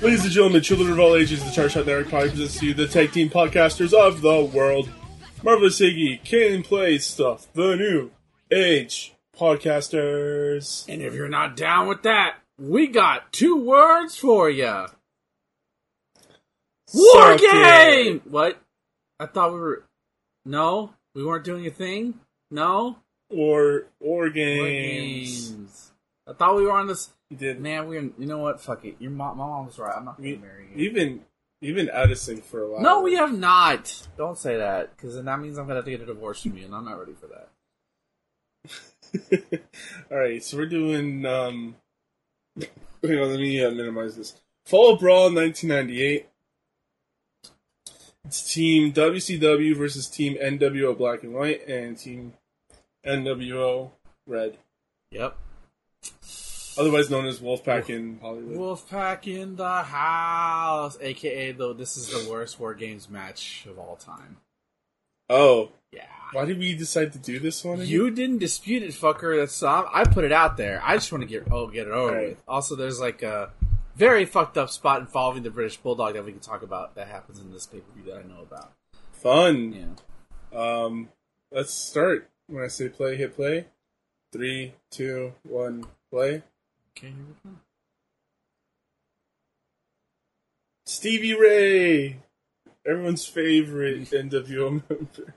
Ladies and gentlemen, children of all ages, the Charged Shot Network Podcast presents to you the tag team podcasters of the world. Marvelous Iggy, Can Play Stuff, the new age podcasters. And if you're not down with that, we got two words for you. War game. What? I thought we were. No, we weren't doing a thing. No, Or, or War games. games. I thought we were on this. You did. Man, we're. You know what? Fuck it. Your mom, my mom was right. I'm not gonna We, marry you. we've been, we've been out of sync for a while. No, we have not. Don't say that, because then that means I'm gonna have to get a divorce from you, and I'm not ready for that. Alright, so we're doing, um, hang on, let me uh, minimize this. Fall Brawl 1998. It's Team WCW versus Team NWO Black and White and Team NWO Red. Yep. Otherwise known as Wolfpack in Hollywood. Wolfpack in the house, aka though this is the worst War Games match of all time. Oh, Yeah. why did we decide to do this one? again? You didn't dispute it, fucker. That's um, I put it out there. I just want to get oh get it over Right. with. Also, there's like a very fucked up spot involving the British Bulldog that we can talk about that happens in this pay per view that I know about. Fun. Yeah. Um, let's start. When I say play, hit play. Three, two, one, play. Okay. Here we go. Stevie Ray, everyone's favorite NWO member.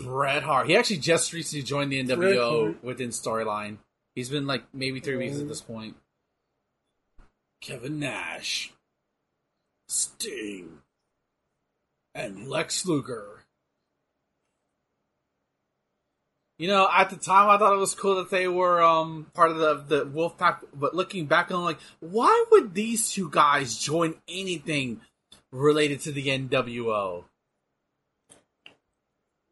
Bret Hart. He actually just recently joined the NWO within storyline. He's been like maybe three weeks at uh-huh. this point. Kevin Nash, Sting, and Lex Luger. You know, at the time, I thought it was cool that they were um, part of the the Wolfpack. But looking back, I'm like, why would these two guys join anything related to the NWO?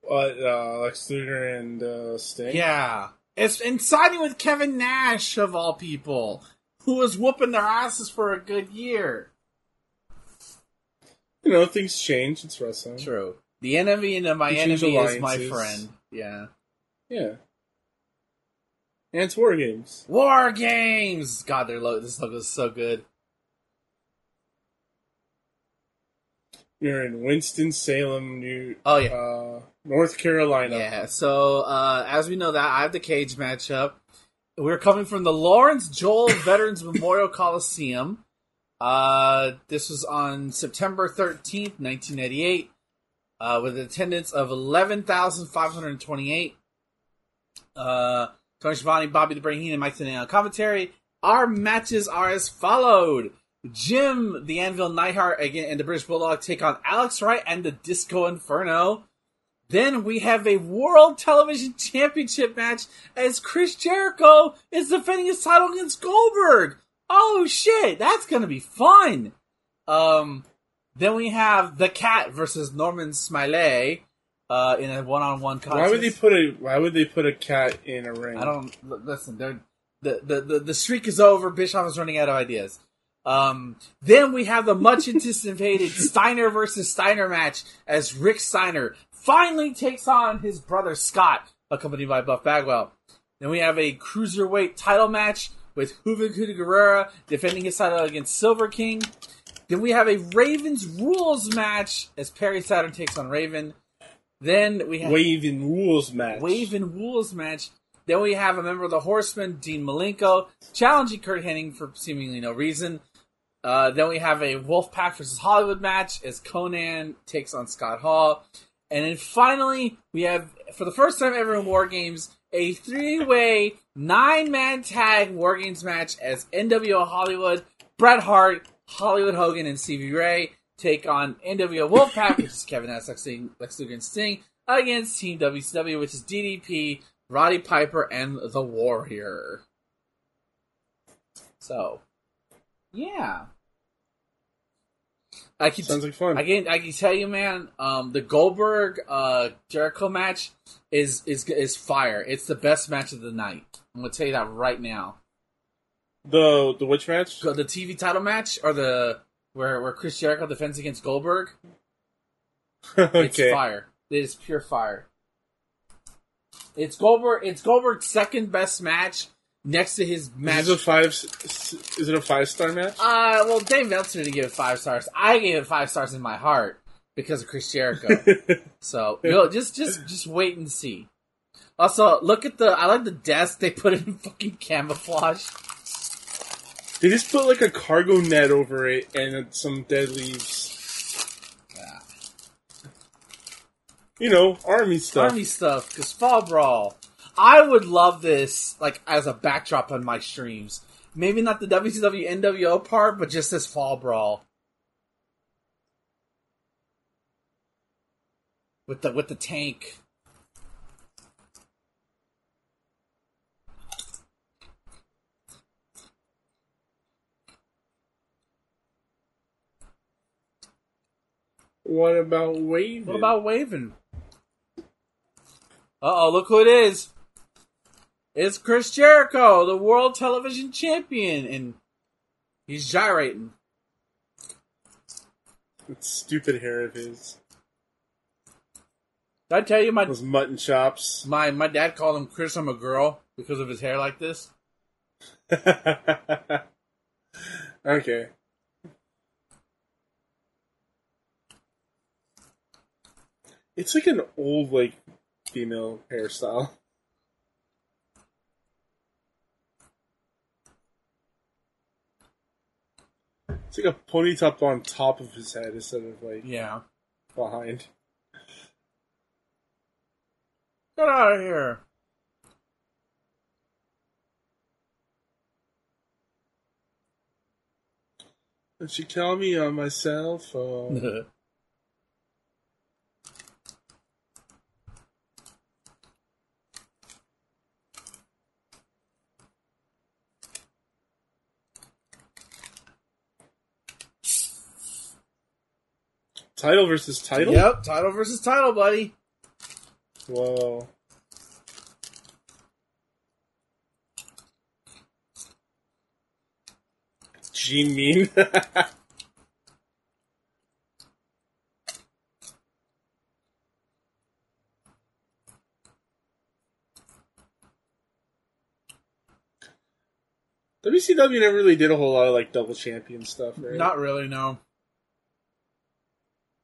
Uh, uh, Lex Luger and uh, Sting. Yeah. It's and siding with Kevin Nash of all people, who was whooping their asses for a good year. You know, things change. It's wrestling. True. The enemy and my enemy is my friend. Yeah. Yeah. And it's War Games. War Games! God, their logo, this logo is so good. You're in Winston-Salem, New oh, yeah. Uh, North Carolina. Yeah, so uh, as we know that, I have the cage matchup. We're coming from the Lawrence Joel Veterans Memorial Coliseum. Uh, this was on September 13th, 1988, uh, with attendance of 11,528. Uh, Tony Schiavone, Bobby the Brain Heenan, Mike Tenay on commentary. Our matches are as followed. Jim, the Anvil Neidhart, again, and the British Bulldog take on Alex Wright and the Disco Inferno. Then we have a World Television Championship match as Chris Jericho is defending his title against Goldberg. Oh shit, that's gonna be fun. Um, then we have the Cat versus Norman Smiley uh, in a one-on-one contest. Why would they put a Why would they put a cat in a ring? I don't listen. They're, the, the the the streak is over. Bischoff is running out of ideas. Um, then we have the much anticipated Steiner versus Steiner match as Rick Steiner finally takes on his brother Scott, accompanied by Buff Bagwell. Then we have a cruiserweight title match with Juventud Guerrera defending his title against Silver King. Then we have a Ravens rules match as Perry Saturn takes on Raven. Then we have Waving rules match. Wave and Rules match. Then we have a member of the Horsemen, Dean Malenko, challenging Curt Hennig for seemingly no reason. Uh, then we have a Wolfpack versus Hollywood match as Konnan takes on Scott Hall. And then finally, we have, for the first time ever in War Games, a three-way, nine-man tag War Games match as NWO Hollywood, Bret Hart, Hollywood Hogan, and Stevie Ray take on NWO Wolfpack, which is Kevin Nash, Lex Lex Luger, and Sting, against Team WCW, which is DDP, Roddy Piper, and The Warrior. So, yeah. I can Sounds like fun. I can I can tell you, man. Um, the Goldberg uh, Jericho match is is is fire. It's the best match of the night. I'm gonna tell you that right now. the the which match? The TV title match or the where where Chris Jericho defends against Goldberg. It's fire. It is pure fire. It's Goldberg. It's Goldberg's second best match next to his match. Is it a five? Is it a five star match? Uh, well, Dave Meltzer didn't give it five stars. I gave it five stars in my heart because of Chris Jericho. so, you know, just just just wait and see. Also, look at the. I like the desk they put in fucking camouflage. They just put like a cargo net over it and some dead leaves. Yeah. You know, army stuff. Army stuff, because Fall Brawl. I would love this like as a backdrop on my streams. Maybe not the WCW NWO part, but just this Fall Brawl. With the with the tank. What about waving? What about waving? Uh oh, look who it is. It's Chris Jericho, the world television champion, and he's gyrating. that stupid hair of his? Did I tell you my Those mutton chops. my my dad called him Chris I'm a girl because of his hair like this? okay. It's like an old like female hairstyle. It's like a pony top on top of his head instead of like Yeah. behind. Get out of here. And she called me on my cell phone. Title versus title? Yep, title versus title, buddy. Whoa. Gene Mean. WCW never really did a whole lot of like double champion stuff, right? Not really, no.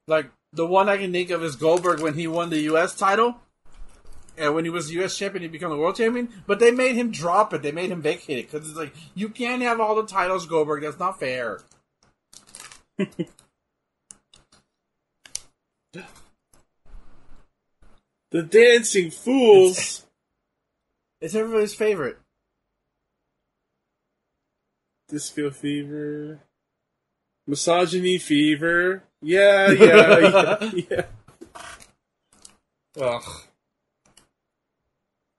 Like the one I can think of is Goldberg when he won the U.S. title, and when he was U.S. champion, he became the world champion. But they made him drop it. They made him vacate it because it's like you can't have all the titles, Goldberg. That's not fair. the Dancing Fools. It's everybody's favorite. Disco Fever. Misogyny Fever. Yeah, yeah, yeah, yeah. Ugh.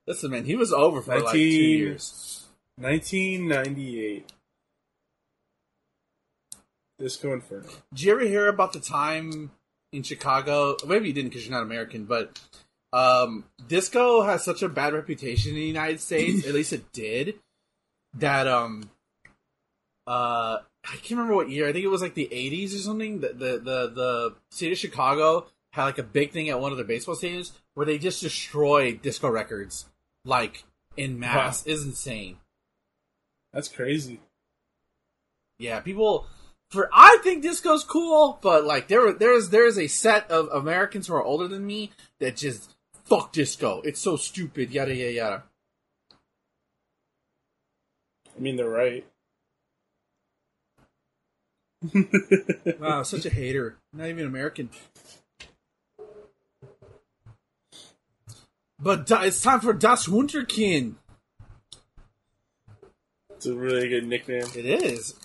Listen, man, he was over for like two 19 years. 1998. Disco Inferno. Did you ever hear about the time in Chicago? Maybe you didn't because you're not American, but um, disco has such a bad reputation in the United States. at least it did. That um, uh, I can't remember what year. I think it was like the '80s or something. The the the, the city of Chicago had like a big thing at one of their baseball stadiums where they just destroyed disco records like in mass. Is insane. That's crazy. Yeah, people. For I think disco's cool, but like there there's there's a set of Americans who are older than me that just fuck disco. It's so stupid. Yada yada yada. I mean, they're right. Wow, such a hater. Not even American. But it's time for Das Wunderkind. it's a really good nickname. It is.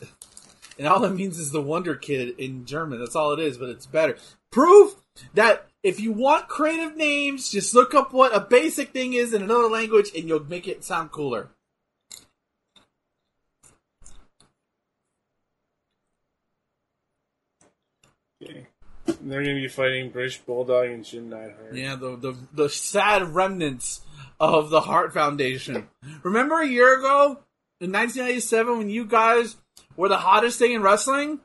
And all that means is the Wonder Kid in German. That's all it is, but it's better. Proof that if you want creative names, just look up what a basic thing is in another language and you'll make it sound cooler. They're going to be fighting British Bulldog and Jim Neidhart. Yeah, the, the the sad remnants of the Hart Foundation. Remember a year ago in 1997 when you guys were the hottest thing in wrestling?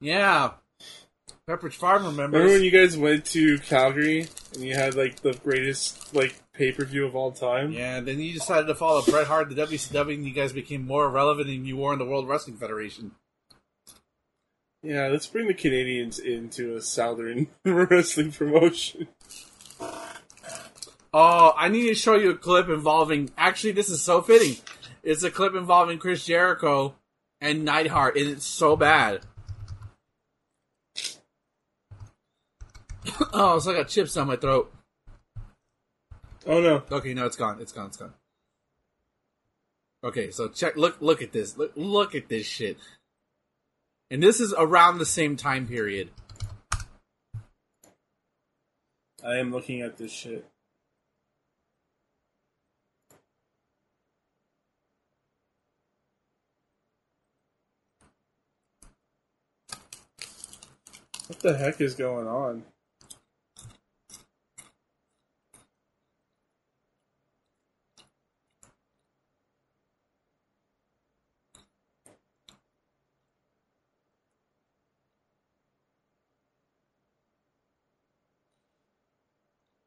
Yeah. Pepperidge Farm remembers. Remember when you guys went to Calgary and you had like the greatest like pay per view of all time? yeah, then you decided to follow Bret Hart, the WCW, and you guys became more relevant than you were in the World Wrestling Federation. Yeah, let's bring the Canadians into a southern wrestling promotion. Oh, I need to show you a clip involving. Actually, this is so fitting. It's a clip involving Chris Jericho and Neidhart, and it's so bad. oh, it's like got chips down my throat. Oh no. Okay, no, it's gone. It's gone. It's gone. Okay, so check. Look, look at this. Look, look at this shit. And this is around the same time period. I am looking at this shit. What the heck is going on?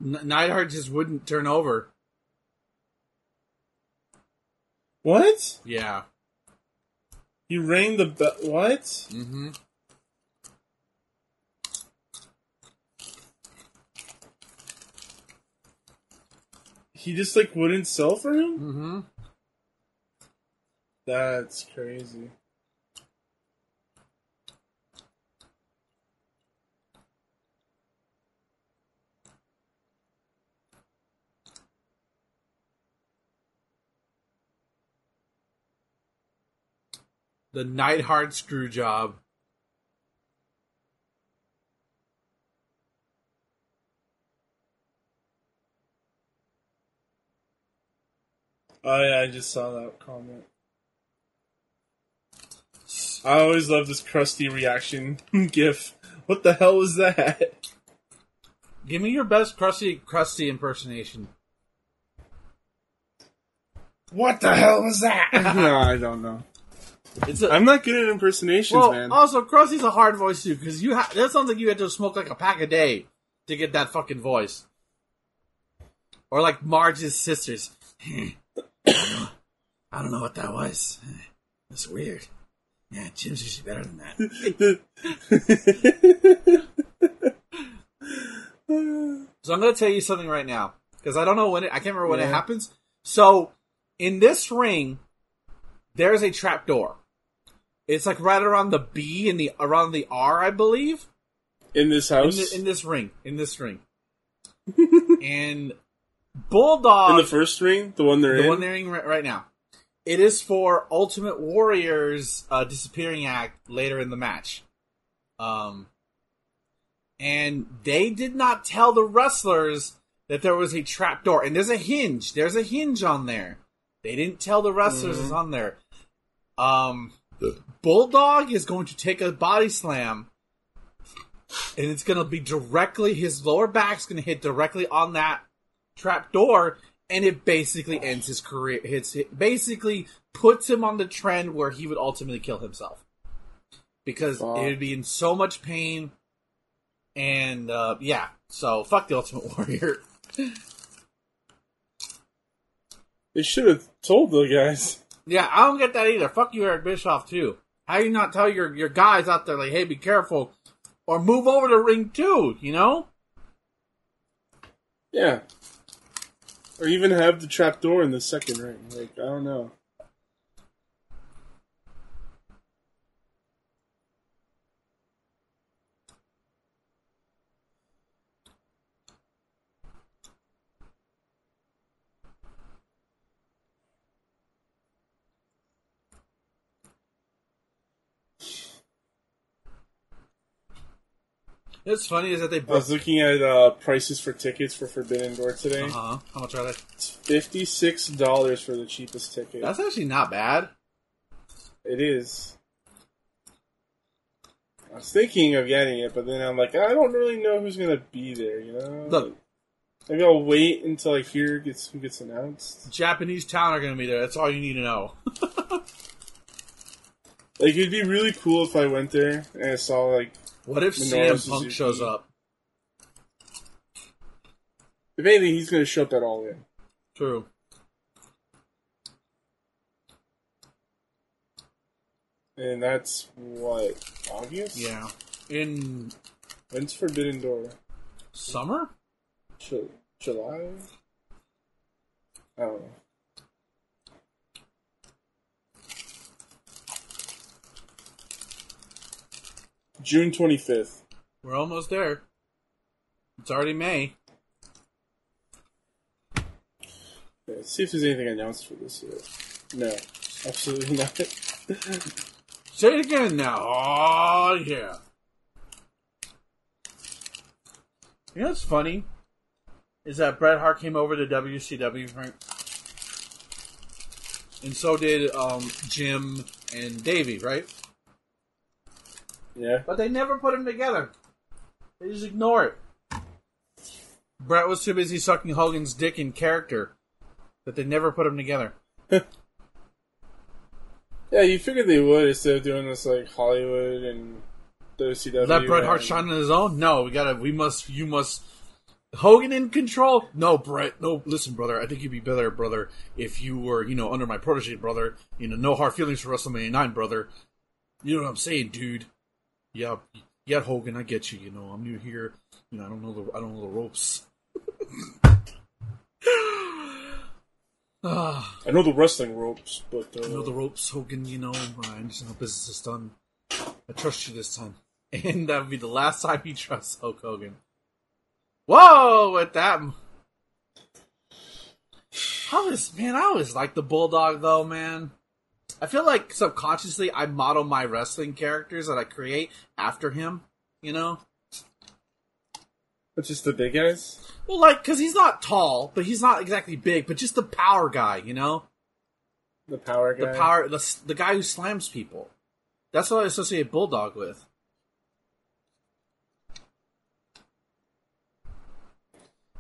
Neidhart just wouldn't turn over. What? Yeah. He rang the bell. What? Mm-hmm. He just like wouldn't sell for him? Mm-hmm. That's crazy. The Neidhart screw job. Oh yeah, I just saw that comment. I always love this Krusty reaction gif. What the hell was that? Give me your best Krusty Krusty impersonation. What the hell was that? no, I don't know. It's a, I'm not good at impersonations, well, man. also Krusty's a hard voice too because you ha- that sounds like you had to smoke like a pack a day to get that fucking voice. Or like Marge's sisters. I don't know what that was. That's weird. Yeah, Jim's usually better than that. So I'm going to tell you something right now because I don't know when it. I can't remember when it happens. So in this ring, there's a trap door. It's like right around the B and the around the R, I believe. in this In, house, the, in this ring, in this ring, and Bulldog, in the first ring, the one they're the in. one they're in right, right now. It is for Ultimate Warrior's uh, disappearing act later in the match. Um, and they did not tell the wrestlers that there was a trap door. And there's a hinge. There's a hinge on there. They didn't tell the wrestlers it's on there. Um, Bulldog is going to take a body slam, and it's going to be directly his lower back's going to hit directly on that trap door, and it basically ends his career. Hits it basically puts him on the trend where he would ultimately kill himself because Fuck. it would be in so much pain. And uh, yeah, so fuck the Ultimate Warrior. They should have told the guys. Yeah, I don't get that either. Fuck you, Eric Bischoff too. How you not tell your your guys out there like, hey, be careful, or move over the ring too? You know? Yeah. Or even have the trap door in the second ring. Like, I don't know. What's funny is that they I was looking at uh, prices for tickets for Forbidden Door today. Uh huh. How much are they? It's fifty-six dollars for the cheapest ticket. That's actually not bad. It is. I was thinking of getting it, but then I'm like, I don't really know who's gonna be there. You know, Look. maybe I'll wait until I hear gets who gets announced. Japanese talent are going to be there. That's all you need to know. Like it'd be really cool if I went there and I saw like What if Minoru CM Suzuki. Punk shows up? if anything, he's gonna show up at all in. True. And that's what August. Yeah. In When's Forbidden Door? summer? Ju- July. I don't know. June twenty fifth. We're almost there. It's already May. Let's see if there's anything announced for this year. No, absolutely not. Say it again now. Oh yeah. You know what's funny? Is that Bret Hart came over to WCW, Frank? And so did um, Jim and Davey, right? Yeah, But they never put them together. They just ignore it. Bret was too busy sucking Hogan's dick in character that they never put them together. yeah. You figured they would instead of doing this like Hollywood and WCW. Let Bret Hart shine on his own? No, we gotta. We must. You must. Hogan in control? No, Bret. No, listen, brother. I think you'd be better, brother, if you were, you know, under my protege, brother. You know, no hard feelings for WrestleMania nine, brother. You know what I'm saying, dude? Yeah, yeah, Hogan. I get you. You know, I'm new here. You know, I don't know the. I don't know the ropes. I know the wrestling ropes, but uh, I know the ropes, Hogan. You know, I understand how business is done. I trust you this time, and that would be the last time you trust Hulk Hogan. Whoa, with that. I was man, I always like the Bulldog though, man. I feel like subconsciously I model my wrestling characters that I create after him. You know, but just the big guys. well, like because he's not tall, but he's not exactly big, but just the power guy. You know, The power guy. the power, the the guy who slams people. That's what I associate Bulldog with.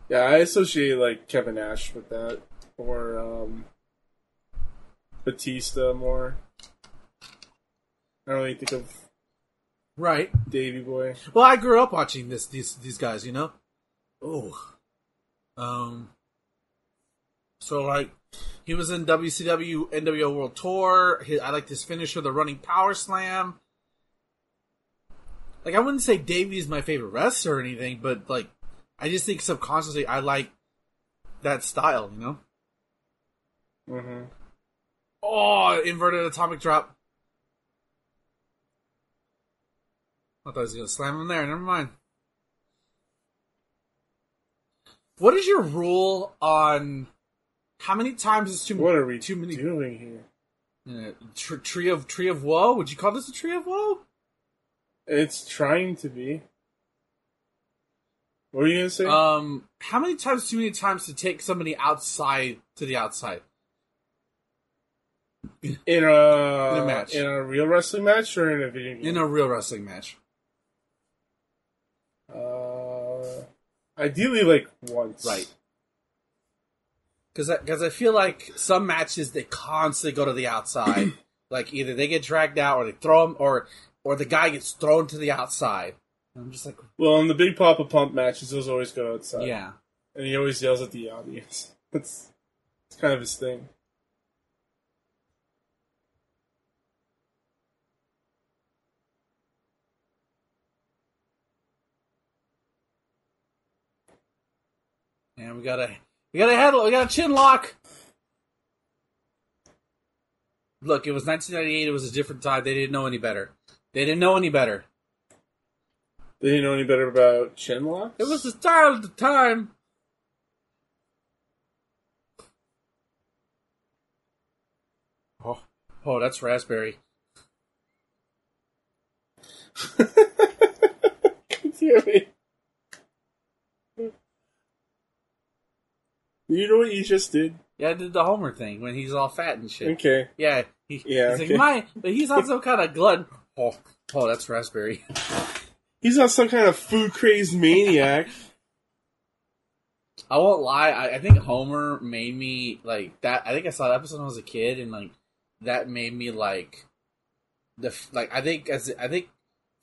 Yeah, I associate like Kevin Nash with that, or um, Batista more. I don't really think of Right. Davey Boy. Well, I grew up watching this these these guys, you know. Oh, um. So like, he was in WCW NWO World Tour. He, I like his finisher, the running power slam. Like I wouldn't say Davey is my favorite wrestler or anything, but like, I just think subconsciously I like that style, you know. Mm-hmm. Oh, inverted atomic drop. I thought I was gonna slam him there. Never mind. What is your rule on how many times is too many? What are we too many doing here? uh, tr- tree of tree of woe? Would you call this a tree of woe? It's trying to be. What are you gonna say? Um, how many times too many times to take somebody outside to the outside? In a in a match. in a real wrestling match, or in a video game? in a real wrestling match. uh, ideally, like once. Right. Because because I, feel like some matches they constantly go to the outside. like either they get dragged out or they throw them or or the guy gets thrown to the outside. And I'm just like, Well, in the Big Papa Pump matches, those always go outside. yeah. and he always yells at the audience. That's it's kind of his thing. And we got a we got a head we got a chin lock. Look, it was 1998. It was a different time. They didn't know any better. They didn't know any better. They didn't know any better about chin locks. It was the style of the time. Oh, oh, that's raspberry. Damn it. You know what you just did? Yeah, I did the Homer thing when he's all fat and shit. Okay. Yeah, he, Yeah, he's okay. like my, but he's on some kind of glutton. Oh, Oh, that's raspberry. He's not some kind of food crazed maniac. I won't lie. I, I think Homer made me like that. I think I saw that episode when I was a kid, and like that made me like the like. I think as I think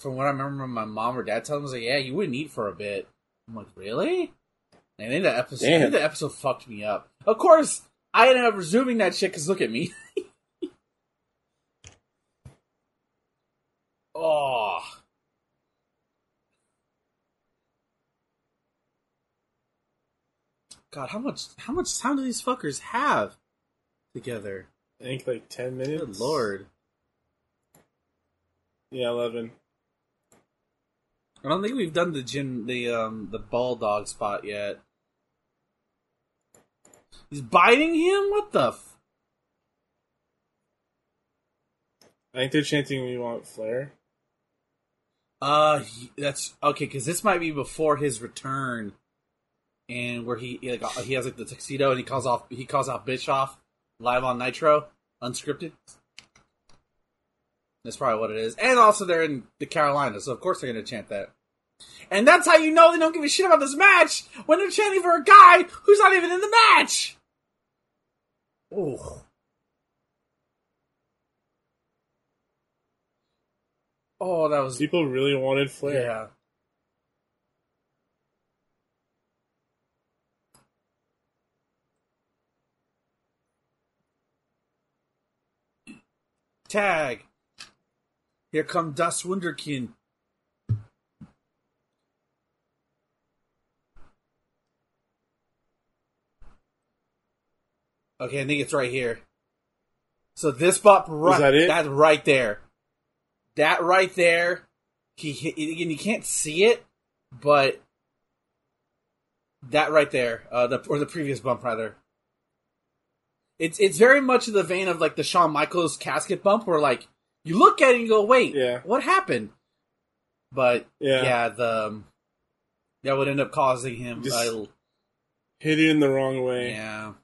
from what I remember, my mom or dad telling me was like, "Yeah, you wouldn't eat for a bit." I'm like, "Really?" And I think that episode. I think that episode fucked me up. Of course, I ended up resuming that shit because look at me. oh. God, how much how much time do these fuckers have together? I think like 10 minutes. Good lord. Yeah, 11. I don't think we've done the gym the um the ball dog spot yet. He's biting him? What the f- I think they're chanting we want Flair. Uh he, that's okay cuz this might be before his return and where he like uh, he has like the tuxedo and he calls off he calls out Bischoff live on Nitro unscripted. That's probably what it is. And also they're in the Carolinas, so of course they're going to chant that. And that's how you know they don't give a shit about this match when they're chanting for a guy who's not even in the match. Ooh. Oh, that was People really wanted Flair. yeah. Tag. Here come Das Wunderkind. Okay, I think it's right here. So this bump right that that's right there. That right there. He, again you can't see it, but that right there, uh, the or the previous bump rather. It's it's very much in the vein of like the Shawn Michaels casket bump, where like you look at it and you go, "Wait, Yeah. what happened?" But Yeah. yeah, the um, that would end up causing him. Hit it in the wrong way. yeah,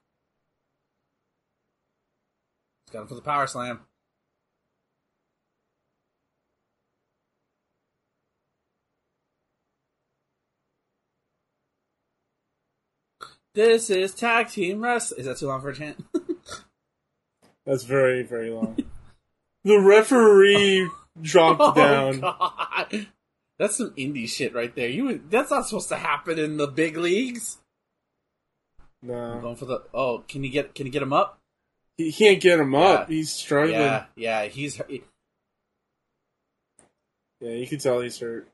Him for the power slam. This is tag team wrestling. Is that too long for a chant? That's very, very long. the referee dropped oh, down. Oh, God. That's some indie shit right there. You that's not supposed to happen in the big leagues. I'm No. going for the oh, can you get can you get him up? He can't get him up. Yeah. He's struggling. Yeah, Yeah. He's. Yeah, you can tell he's hurt.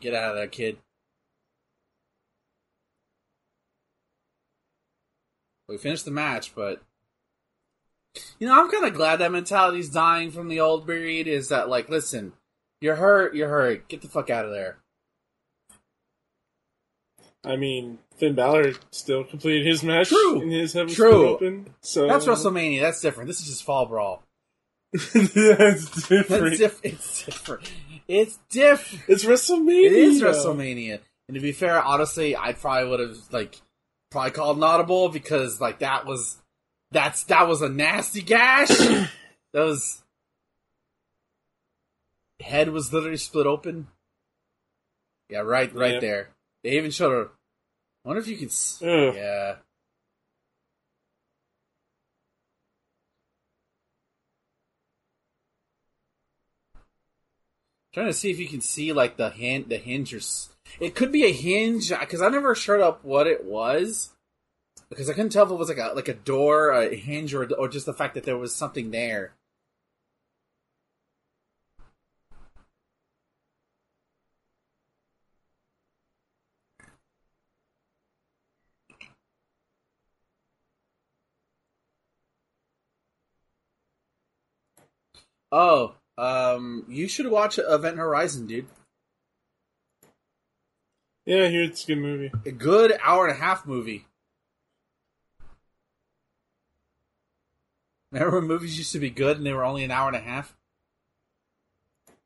get out of there, kid. We finished the match, but you know, I'm kind of glad that mentality's dying from the old breed. Is that like, listen, you're hurt, you're hurt, get the fuck out of there. I mean, Finn Balor still completed his match True. in his heavy True. open. So That's WrestleMania. That's different. This is just fall brawl. That's different. That's diff- It's different. It's different. It's WrestleMania. It is WrestleMania. And to be fair, honestly, I probably would have like probably called an audible because like that was that's that was a nasty gash. that was head was literally split open. Yeah, right, right Yep. there. They even showed her. I wonder if you can. See. Ugh. Yeah. Trying to see if you can see like the hand, the hinge, or it could be a hinge uh, because I never showed up what it was because I couldn't tell if it was like a like a door, a hinge, or or just the fact that there was something there. Oh, um, you should watch Event Horizon, dude. Yeah, here it's a good movie. A good hour and a half movie. Remember when movies used to be good and they were only an hour and a half?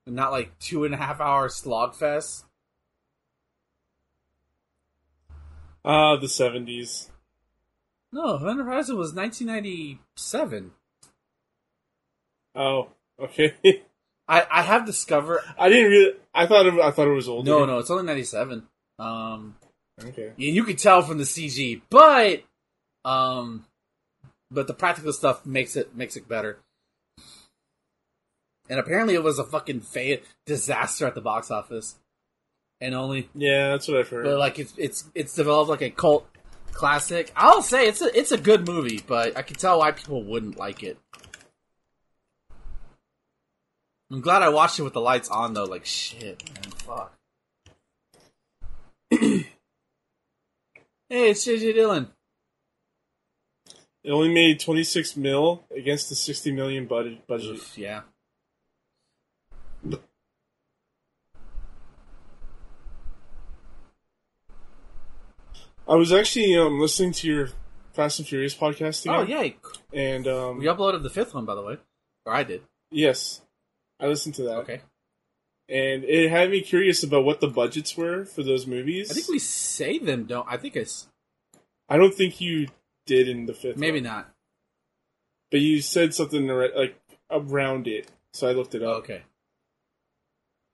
And not like two and a half hour slog fest? Ah, the seventies. No, Event Horizon was 1997. Oh, okay. I, I have discovered. I didn't really. I thought it, I thought it was older. No, no, it's only ninety seven. Um, Okay. and you can tell from the CG, but um, but the practical stuff makes it makes it better. And apparently, it was a fucking fa- disaster at the box office, and only Yeah, that's what I've heard. but like it's it's it's developed like a cult classic. I'll say it's a it's a good movie, but I can tell why people wouldn't like it. I'm glad I watched it with the lights on though. Like shit, man, fuck. hey, it's JJ Dillon. it only made 26 mil against the 60 million budget. budget. Oof, yeah. I was actually um, listening to your Fast and Furious podcast Oh again. yeah, And um, we uploaded the fifth one by the way, or I did. yes, I listened to that. Okay, And it had me curious about what the budgets were for those movies. I think we say them. Don't I think it's I don't think you did in the fifth. maybe one. not. But you said something like around it, so I looked it up. Okay,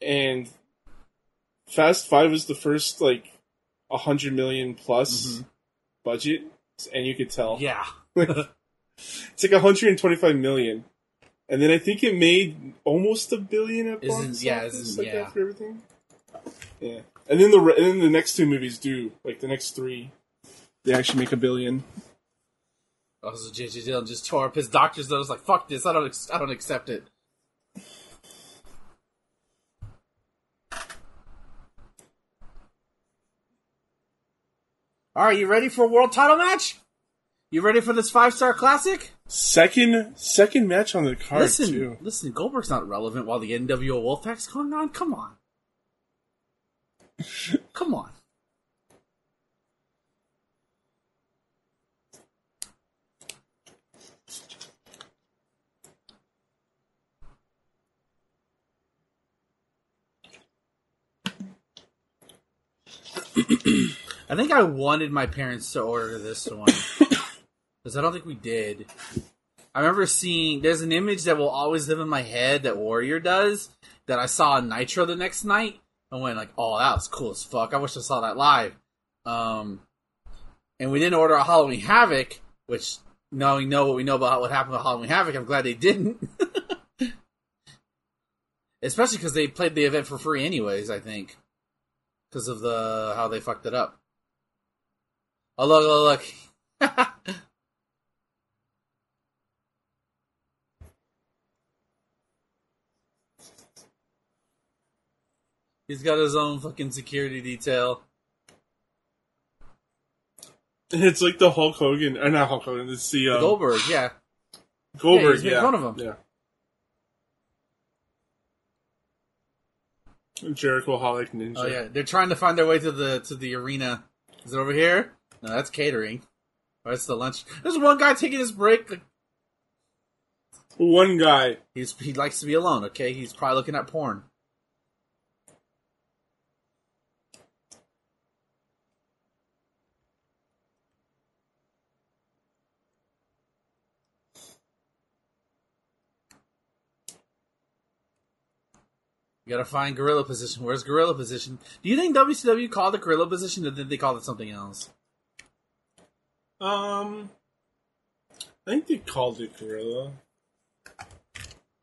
And Fast Five was the first like a hundred million plus Mhm. budget, and you could tell. yeah. It's like 125 million. And then I think it made almost a billion at box yeah, office, isn't- like yeah. after everything. Yeah, and then the and then the next two movies do like the next three, they actually make a billion. Also, JJ Dillon just tore up his doctor's notes. Like, fuck this. I don't. I don't accept it. All right, you ready for a world title match? You ready for this five star classic? Second second match on the card listen, too. listen. Goldberg's not relevant while the NWO Wolfpack's going on. Come on, come on. I think I wanted my parents to order this one because I don't think we did. I remember seeing there's an image that will always live in my head that Warrior does that I saw on Nitro the next night. I went like, "Oh, that was cool as fuck." I wish I saw that live. Um, and we didn't order a Halloween Havoc, which knowing know what we know about what happened with Halloween Havoc, I'm glad they didn't. Especially because they played the event for free anyways. I think because of the how they fucked it up. Oh look, look, look. He's got his own fucking security detail. It's like the Hulk Hogan, or not Hulk Hogan. It's the, um, Goldberg, yeah. Goldberg. he's made Yeah, fun of them, Yeah. Jericho Holic Ninja. Oh yeah, they're trying to find their way to the to the arena. Is it over here? No, that's catering. Or that's the lunch. There's one guy taking his break. One guy. he's he likes to be alone. Okay, he's probably looking at porn. You gotta find gorilla position. Where's gorilla position? Do you think WCW called it gorilla position, or did they call it something else? Um, I think they called it Gorilla. I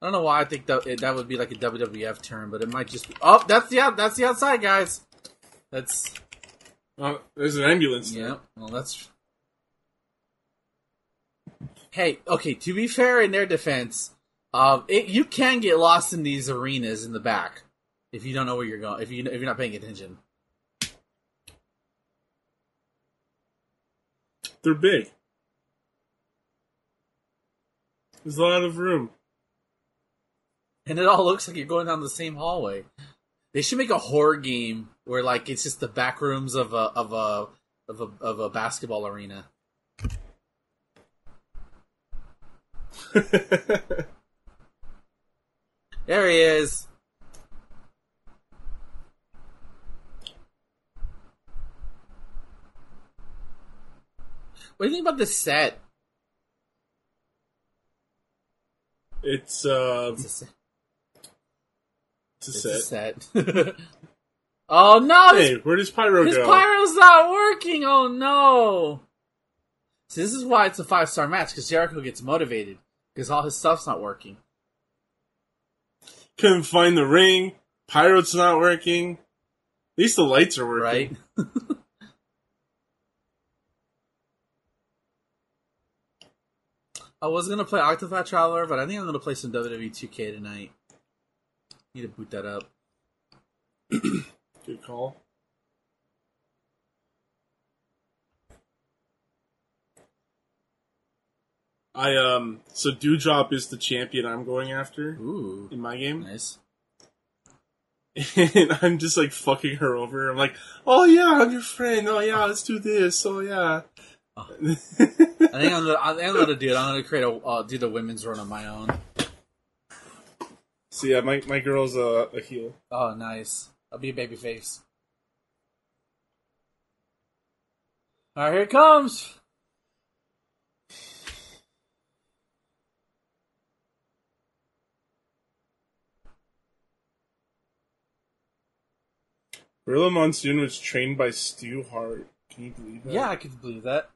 don't know why I think that that would be like a WWF term, but it might just. Be, oh, that's the out. That's the outside, guys. That's Uh, there's an ambulance. there. yeah. Well, that's. Hey, okay. To be fair, in their defense, um, it, you can get lost in these arenas in the back if you don't know where you're going. If you if you're not paying attention. They're big. There's a lot of room. and it all looks like you're going down the same hallway. They should make a horror game where like it's just the back rooms of a of a of a of a basketball arena. There he is. What do you think about this set? it's uh, It's a set- It's a It's set. a set. oh no! His, Hey, where does Pyro his go? pyro's not working. Oh no! See, this is why it's a five star match because Jericho gets motivated because all his stuff's not working. Couldn't find the ring. Pyro's not working. At least the lights are working. Right? I was gonna play Octopath Traveler, but I think I'm gonna play some WWE 2K tonight. Need to boot that up. Good call. I um so Dewdrop is the champion I'm going after Ooh, in my game. nice. And I'm just like fucking her over. I'm like, oh yeah, I'm your friend. Oh yeah, let's do this. Oh yeah. Oh. I think I'm gonna, I think I'm gonna do it. I'm gonna create a uh, do the women's run on my own. so yeah, my my girl's a, a heel. Oh, nice. I'll be a baby face. All right, here it comes. Gorilla Monsoon was trained by Stu Hart. Can you believe that? Yeah, I could believe that.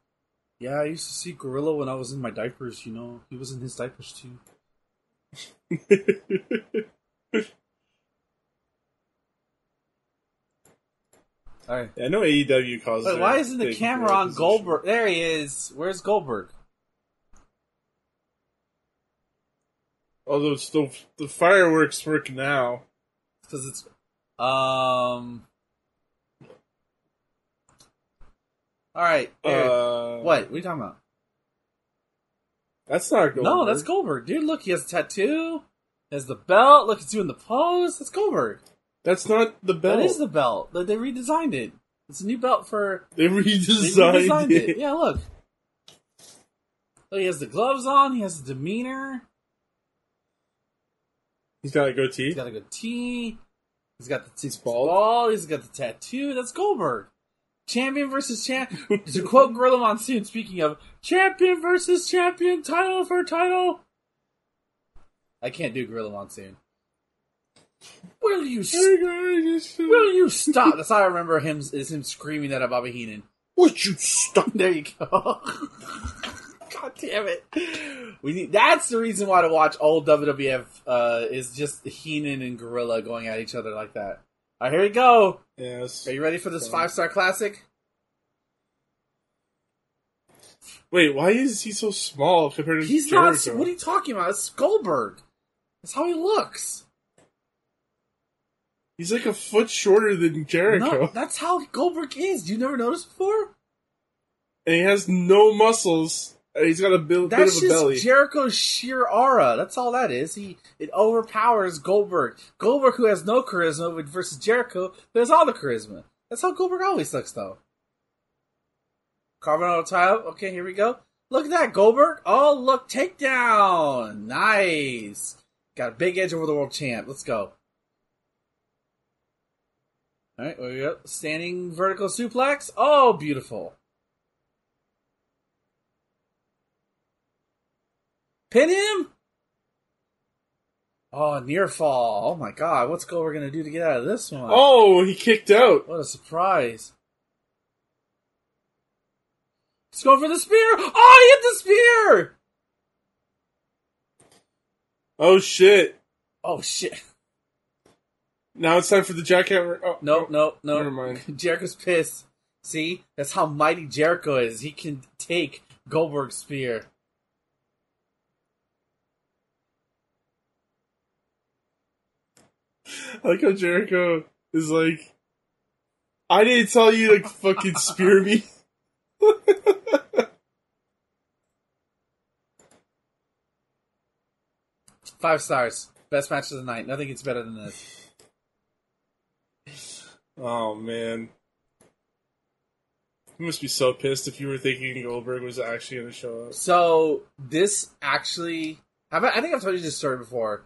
Yeah, I used to see Gorilla when I was in my diapers. You know, he was in his diapers too. All right. I know AEW causes. Wait, their why isn't the camera on position. Goldberg? There he is. Where's Goldberg? Although it's still the fireworks work now. Because it's um. All right. Uh, what? What are you talking about? That's not Goldberg. No, that's Goldberg, dude. Look, he has a tattoo. He has the belt. Look, he's doing the pose. That's Goldberg. That's not the belt. That is the belt. They redesigned it. It's a new belt for. They They redesigned, redesigned it. it. Yeah, look. Look, he has the gloves on. He has the demeanor. He's got a goatee. He's got a good tee. He's got the he's bald. bald. He's got the tattoo. That's Goldberg. Champion versus champ. to quote Gorilla Monsoon, speaking of champion versus champion, title for title. I can't do Gorilla Monsoon. Will you? s- Hey guys, Will you stop? That's how I remember him. Is him screaming that at Bobby Heenan. Would you stop? There you go. God damn it. We need, that's the reason why to watch old WWF uh, is just Heenan and Gorilla going at each other like that. All right, here we go. Yes. Are you ready for this five star classic? Wait, why is he so small compared to He's Jericho? not. What are you talking about? It's Goldberg. That's how he looks. He's like a foot shorter than Jericho, No, that's how Goldberg is. You never noticed before? and he has no muscles. And He's got a bil- bit That's of a just. Jericho's sheer aura. That's all that is. He it overpowers Goldberg. Goldberg, who has no charisma, versus Jericho, who has all the charisma. That's how Goldberg always looks, though. Carving out a tile. Okay, here we go. Look at that, Goldberg. Oh, look, takedown. Nice. Got a big edge over the world champ. Let's go. All right, we go. Standing vertical suplex. Oh, beautiful. Pin him? Oh, near fall. Oh my god, what's Goldberg gonna do to get out of this one? oh, he kicked out. What a surprise. Let's go for the spear! Oh, he hit the spear! Oh shit! Oh shit. Now it's time for the jackhammer. Oh, No, no, oh, no. Never mind. Jericho's pissed. See? That's how mighty Jericho is. He can take Goldberg's spear. I like how Jericho is like, I didn't tell you to fucking spear me. Five stars. Best match of the night. Nothing gets better than this. Oh man. You must be so pissed if you were thinking Goldberg was actually going to show up. So this actually, I I think I've told you this story before,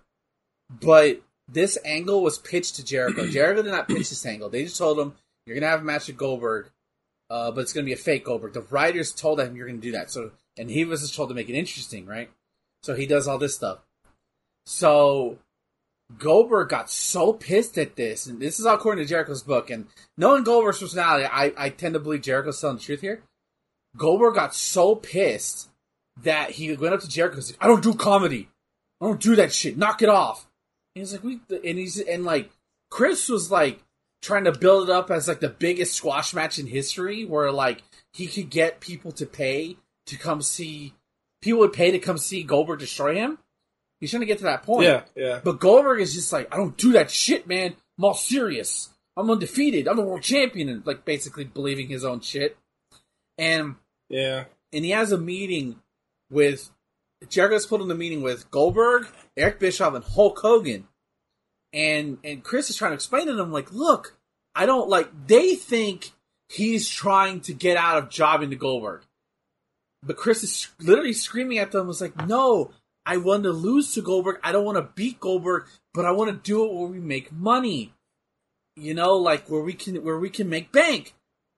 but this angle was pitched to Jericho. Jericho did not pitch this angle. They just told him you're gonna have a match with Goldberg, uh, but it's gonna be a fake Goldberg. The writers told him you're gonna do that. So and he was just told to make it interesting, right? So he does all this stuff. So Goldberg got so pissed at this, and this is all according to Jericho's book. And knowing Goldberg's personality, I, I tend to believe Jericho's telling the truth here. Goldberg got so pissed that he went up to Jericho. He's like, "I don't do comedy. I don't do that shit. Knock it off." He's like, "We," and he's and like Chris was like trying to build it up as like the biggest squash match in history, where like he could get people to pay to come see. People would pay to come see Goldberg destroy him. He's trying to get to that point. Yeah, yeah. But Goldberg is just like, I don't do that shit, man. I'm all serious. I'm undefeated. I'm the world champion, and like basically believing his own shit. And Yeah. and he has a meeting with Jericho's put in the meeting with Goldberg, Eric Bischoff, and Hulk Hogan. And and Chris is trying to explain to them like, look, I don't like. They think he's trying to get out of jobbing to Goldberg, but Chris is literally screaming at them. Was like, no, I want to lose to Goldberg. I don't want to beat Goldberg, but I want to do it where we make money. You know, like where we can where we can make bank.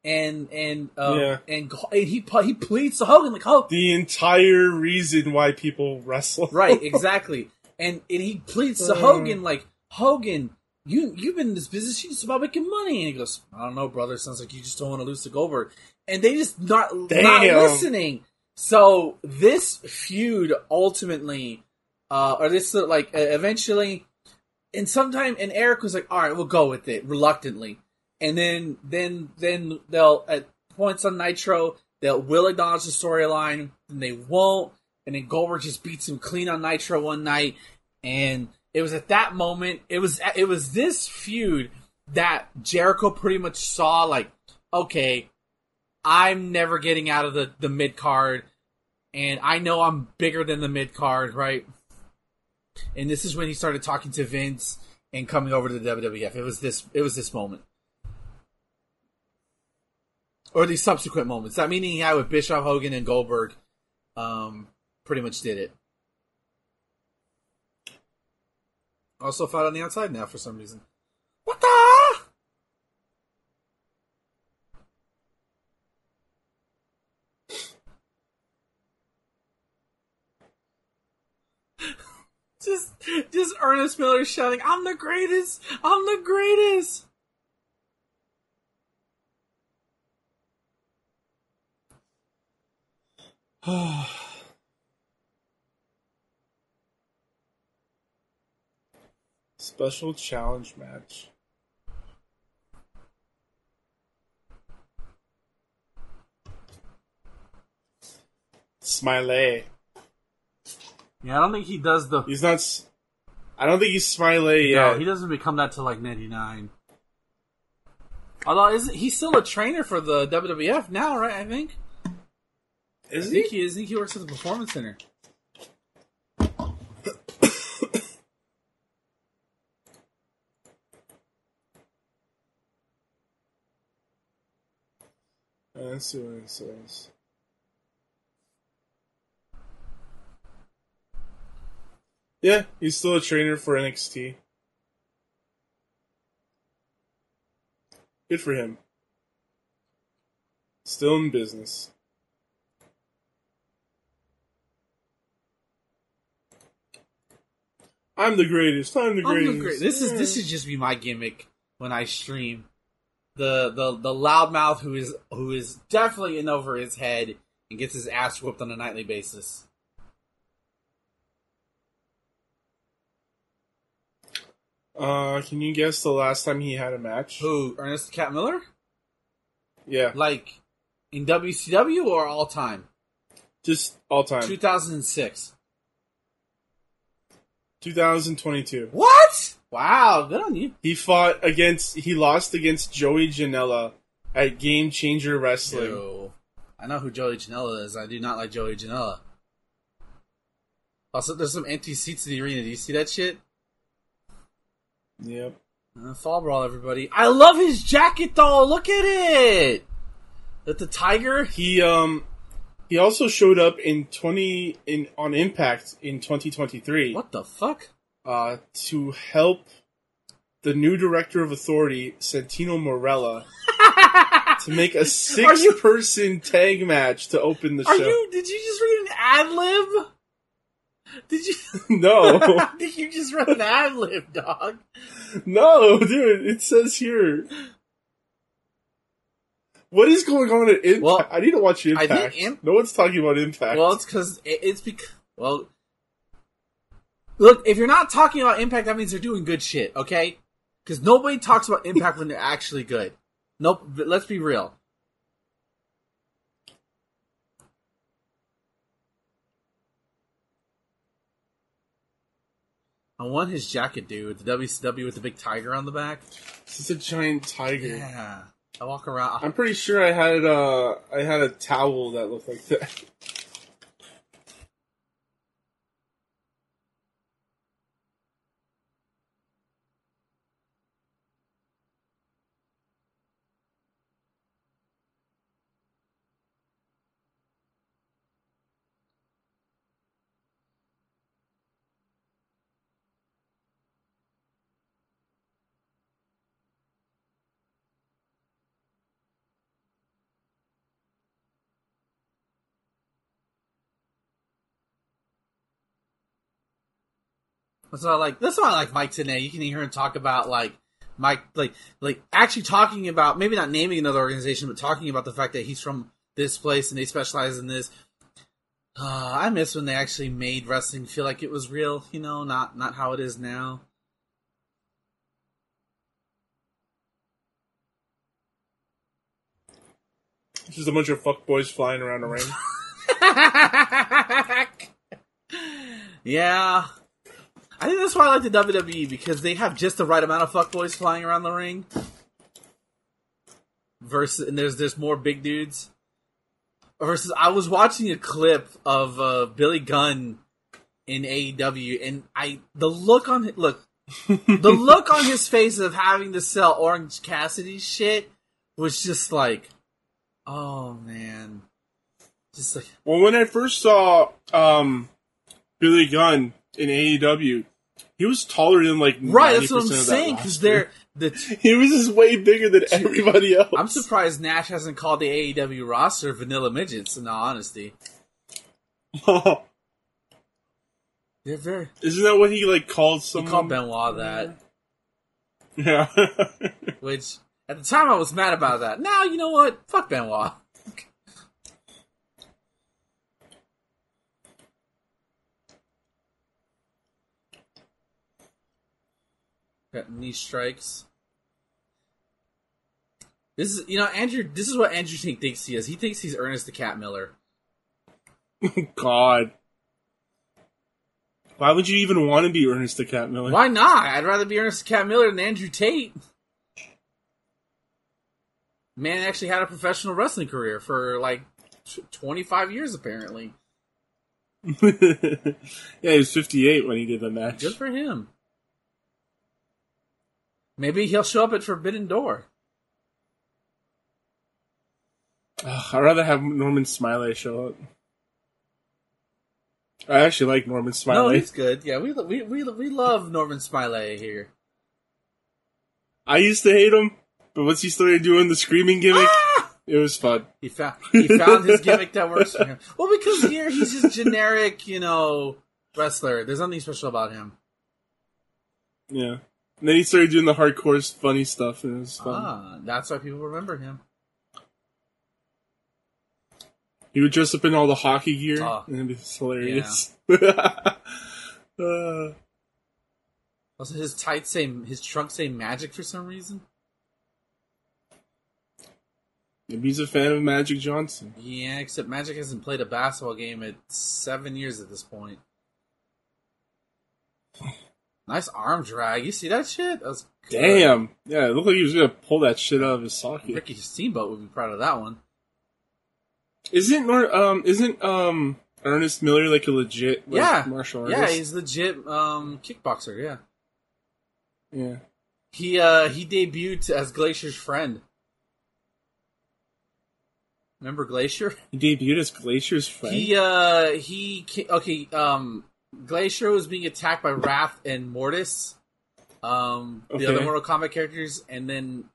And and um, Yeah. and, and he he pleads to Hogan like, oh, The entire reason why people wrestle. right, exactly. And and he pleads to Uh. Hogan like, Hogan, you you've been in this business, you just about making money. And he goes, I don't know, brother. Sounds like you just don't want to lose to Goldberg. And they just not not listening. So this feud ultimately, uh, or this like uh, eventually, and sometime, and Eric was like, "All right, we'll go with it," reluctantly, and then then then they'll at points on Nitro they'll will acknowledge the storyline, and they won't, and then Goldberg just beats him clean on Nitro one night, and it was at that moment, it was it was this feud that Jericho pretty much saw like, okay, I'm never getting out of the, the mid card, and I know I'm bigger than the mid card, right? And this is when he started talking to Vince and coming over to the WWF. It was this it was this moment. Or these subsequent moments. That meeting he had with Bischoff, Hogan, and Goldberg um, pretty much did it. Also fought on the outside now for some reason. What the? Just, just Ernest Miller shouting, "I'm the greatest! I'm the greatest!" Special challenge match. Smiley. Yeah, I don't think he does the. He's not. I don't think he's Smiley No, yet. he doesn't become that till like '99. Although, isn't he's still a trainer for the WWF now, right? I think. Is I he? think he is. I think he works at the Performance Center. Let's see what it says. Yeah, he's still a trainer for NXT. Good for him. Still in business. I'm the greatest. I'm the I'm greatest. the great- This is this should just be my gimmick when I stream. The the the loudmouth who is who is definitely in over his head and gets his ass whooped on a nightly basis. Uh, can you guess the last time he had a match? Who Ernest the Cat Miller? Yeah, Like in WCW or all time? just all time. 2006. 2022. What? Wow, good on you. He fought against. He lost against Joey Janela at Game Changer Wrestling. Ew. I know who Joey Janela is. I do not like Joey Janela. Also, there's some empty seats in the arena. Do you see that shit? Yep. Uh, fall brawl, everybody. I love his jacket, though. Look at it. With the tiger. He um. He also showed up in 20 in on Impact in 2023 What the fuck? uh, to help the new director of Authority, Santino Marella, to make a six-person tag match to open the Are show. you? Did you just read an ad lib? Did you? No, Did you just read an ad lib, dog? no, dude. It says here. What is going on at Impact? Well, I need to watch Impact. Imp- no one's talking about Impact. Well, it's because it's because well, look, if you're not talking about Impact, that means they're doing good shit, okay? Because nobody talks about Impact when they're actually good. Nope. Let's be real. I want his jacket, dude. The WCW with the big tiger on the back. This is a giant tiger. Yeah. I walk around. I'm pretty sure I had uh I had a towel that looked like that. That's why I like. That's why I like Mike Tenay. You can hear him talk about like Mike, like like actually talking about maybe not naming another organization, but talking about the fact that he's from this place and they specialize in this. Uh, I miss when they actually made wrestling feel like it was real. You know, not not how it is now. Just a bunch of fuck boys flying around a ring. yeah. I think that's why I like the WWE because they have just the right amount of fuckboys flying around the ring. Versus, and there's there's more big dudes. Versus, I was watching a clip of uh, Billy Gunn in AEW, and I the look on look the look on his face of having to sell Orange Cassidy shit was just like, oh man, just like well, when I first saw um Billy Gunn in AEW, he was taller than like right. That's 90% what I'm saying because they're the He was just way bigger than everybody else. I'm surprised Nash hasn't called the AEW roster vanilla midgets. In all honesty, they're very. Isn't that what he like called He someone? called Benoit that, Yeah. which at the time I was mad about that. Now you know what? Fuck Benoit. Got knee strikes. This is you know Andrew. This is what Andrew Tate thinks he is. He thinks he's Ernest the Cat Miller. God. Why would you even want to be Ernest the Cat Miller? Why not? I'd rather be Ernest the Cat Miller than Andrew Tate. Man actually had a professional wrestling career for like tw- 25 years, apparently. yeah, he was 58 when he did the match. Good for him. Maybe he'll show up at Forbidden Door. Ugh, I'd rather have Norman Smiley show up. I actually like Norman Smiley. No, he's good. Yeah, we we we we love Norman Smiley here. I used to hate him, but once he started doing the screaming gimmick, Ah! it was fun. He found he found his gimmick that works for him. Well, because here he's just generic, you know, wrestler. There's nothing special about him. Yeah. And then he started doing the hardcore funny stuff, and it was fun. Ah, that's why people remember him. He would dress up in all the hockey gear, Oh. and it'd be hilarious. Uh, Also, his tights say his trunks say magic for some reason. maybe he's a fan of Magic Johnson. Yeah, except Magic hasn't played a basketball game in seven years at this point. Nice arm drag. You see that shit? That was good. Damn. Yeah, it looked like he was gonna pull that shit out of his socket. Ricky Steamboat would be proud of that one. Isn't um isn't um Ernest Miller like a legit like, yeah, martial artist? yeah, he's legit um, kickboxer. Yeah, yeah. he uh, he debuted as Glacier's friend. Remember Glacier? He debuted as Glacier's friend. He uh he okay um Glacier was being attacked by Wrath and Mortis, um the Okay. other Mortal Kombat characters, and then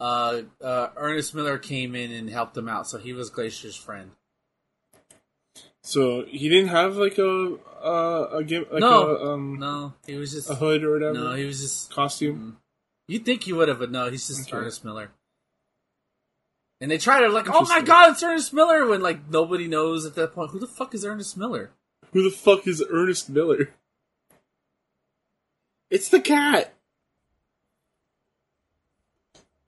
uh, uh Ernest Miller came in and helped him out, so he was Glacier's friend. So he didn't have like a uh, a game like No. a um No, he was just a hood or whatever no, he was just. costume. You'd think he would have, but no, he's just Okay. Ernest Miller. And they try to like, oh my god, it's Ernest Miller when like nobody knows at that point who the fuck is Ernest Miller. Who the fuck is Ernest Miller? It's the cat.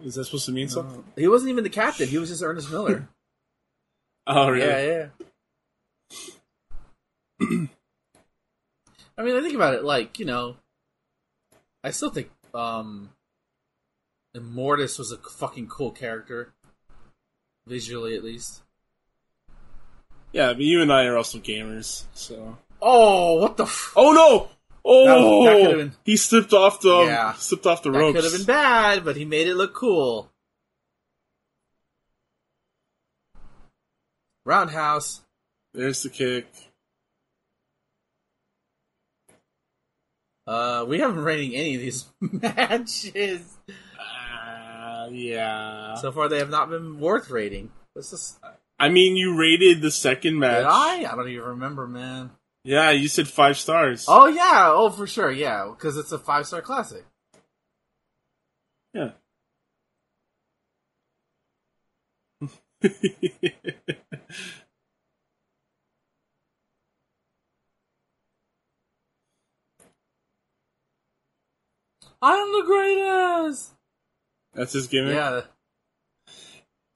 Is that supposed to mean something? He wasn't even the captain; he was just Ernest Miller. Oh, really? Yeah, yeah. I mean, I think about it like you know, I still think um, Immortus was a fucking cool character, visually at least. Yeah, but you and I are also gamers, so. Oh, what the? F- Oh no! Oh, That- that been- he slipped off the Yeah. slipped off the that ropes. could have been bad, but he made it look cool. Roundhouse. There's the kick. Uh, we haven't rating any of these matches Uh, yeah. so far. They have not been worth rating. This is. I mean, you rated the second match. Did I? I don't even remember, man. Yeah, you said five stars. Oh yeah, oh for sure, yeah, because it's a five star classic. Yeah. I am the greatest. That's his gimmick. Yeah,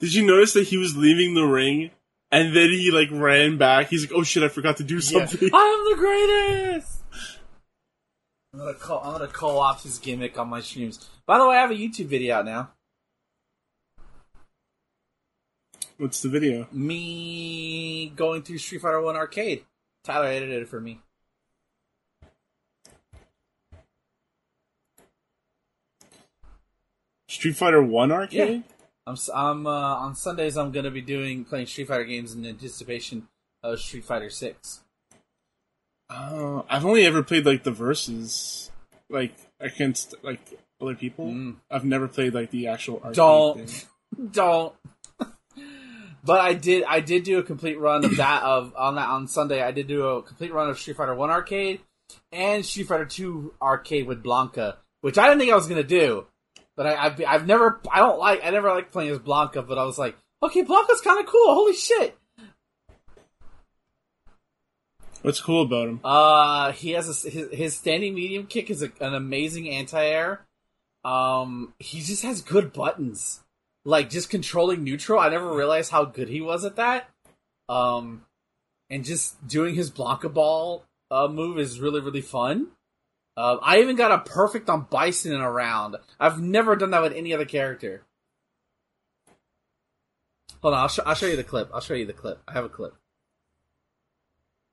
Did you notice that he was leaving the ring and then he like ran back? He's like, "Oh shit, I forgot to do yeah. something." I am the greatest. I'm gonna call. I'm gonna co-opt his gimmick on my streams. By the way, I have a YouTube video out now. What's the video? Me going through Street Fighter One arcade. Tyler edited it for me. Street Fighter One arcade. I'm. I'm uh, on Sundays. I'm gonna be doing playing Street Fighter games in anticipation of Street Fighter Six. Uh, I've only ever played like the verses, like against like other people. Mm. I've never played like the actual arcade Don't. thing. don't. but I did. I did do a complete run of that of on that on Sunday. I did do a complete run of Street Fighter One arcade and Street Fighter Two arcade with Blanka, which I didn't think I was gonna do. But I, I've, I've never. I don't like. I never liked playing as Blanka. But I was like, okay, Blanka's kind of cool. Holy shit. What's cool about him? Uh, he has a, his his standing medium kick is a, an amazing anti air. Um, he just has good buttons, like just controlling neutral. I never realized how good he was at that. Um, and just doing his Blanka ball uh, move is really really fun. Uh, I even got a perfect on Bison in a round. I've never done that with any other character. Hold on, I'll, sh- I'll show you the clip. I'll show you the clip. I have a clip.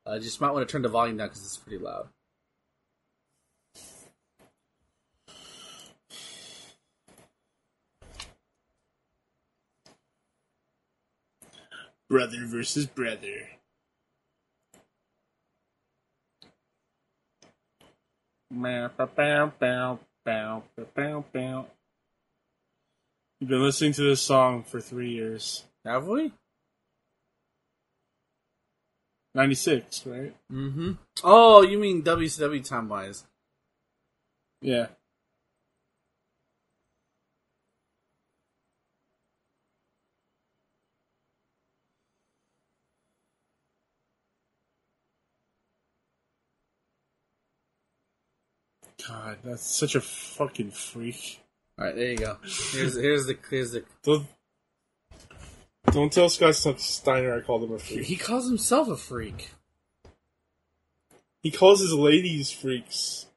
I just might want to turn the volume down because it's pretty loud. Brother versus brother. Bow, bow, bow, bow, bow, bow, bow. You've been listening to this song for three years. Have we? 96, right? Mm-hmm. Oh, you mean WCW time wise? Yeah. God, that's such a fucking freak. All right, there you go. Here's here's the here's the. Don't, don't tell Scott Steiner I called him a freak. He calls himself a freak. He calls his ladies freaks.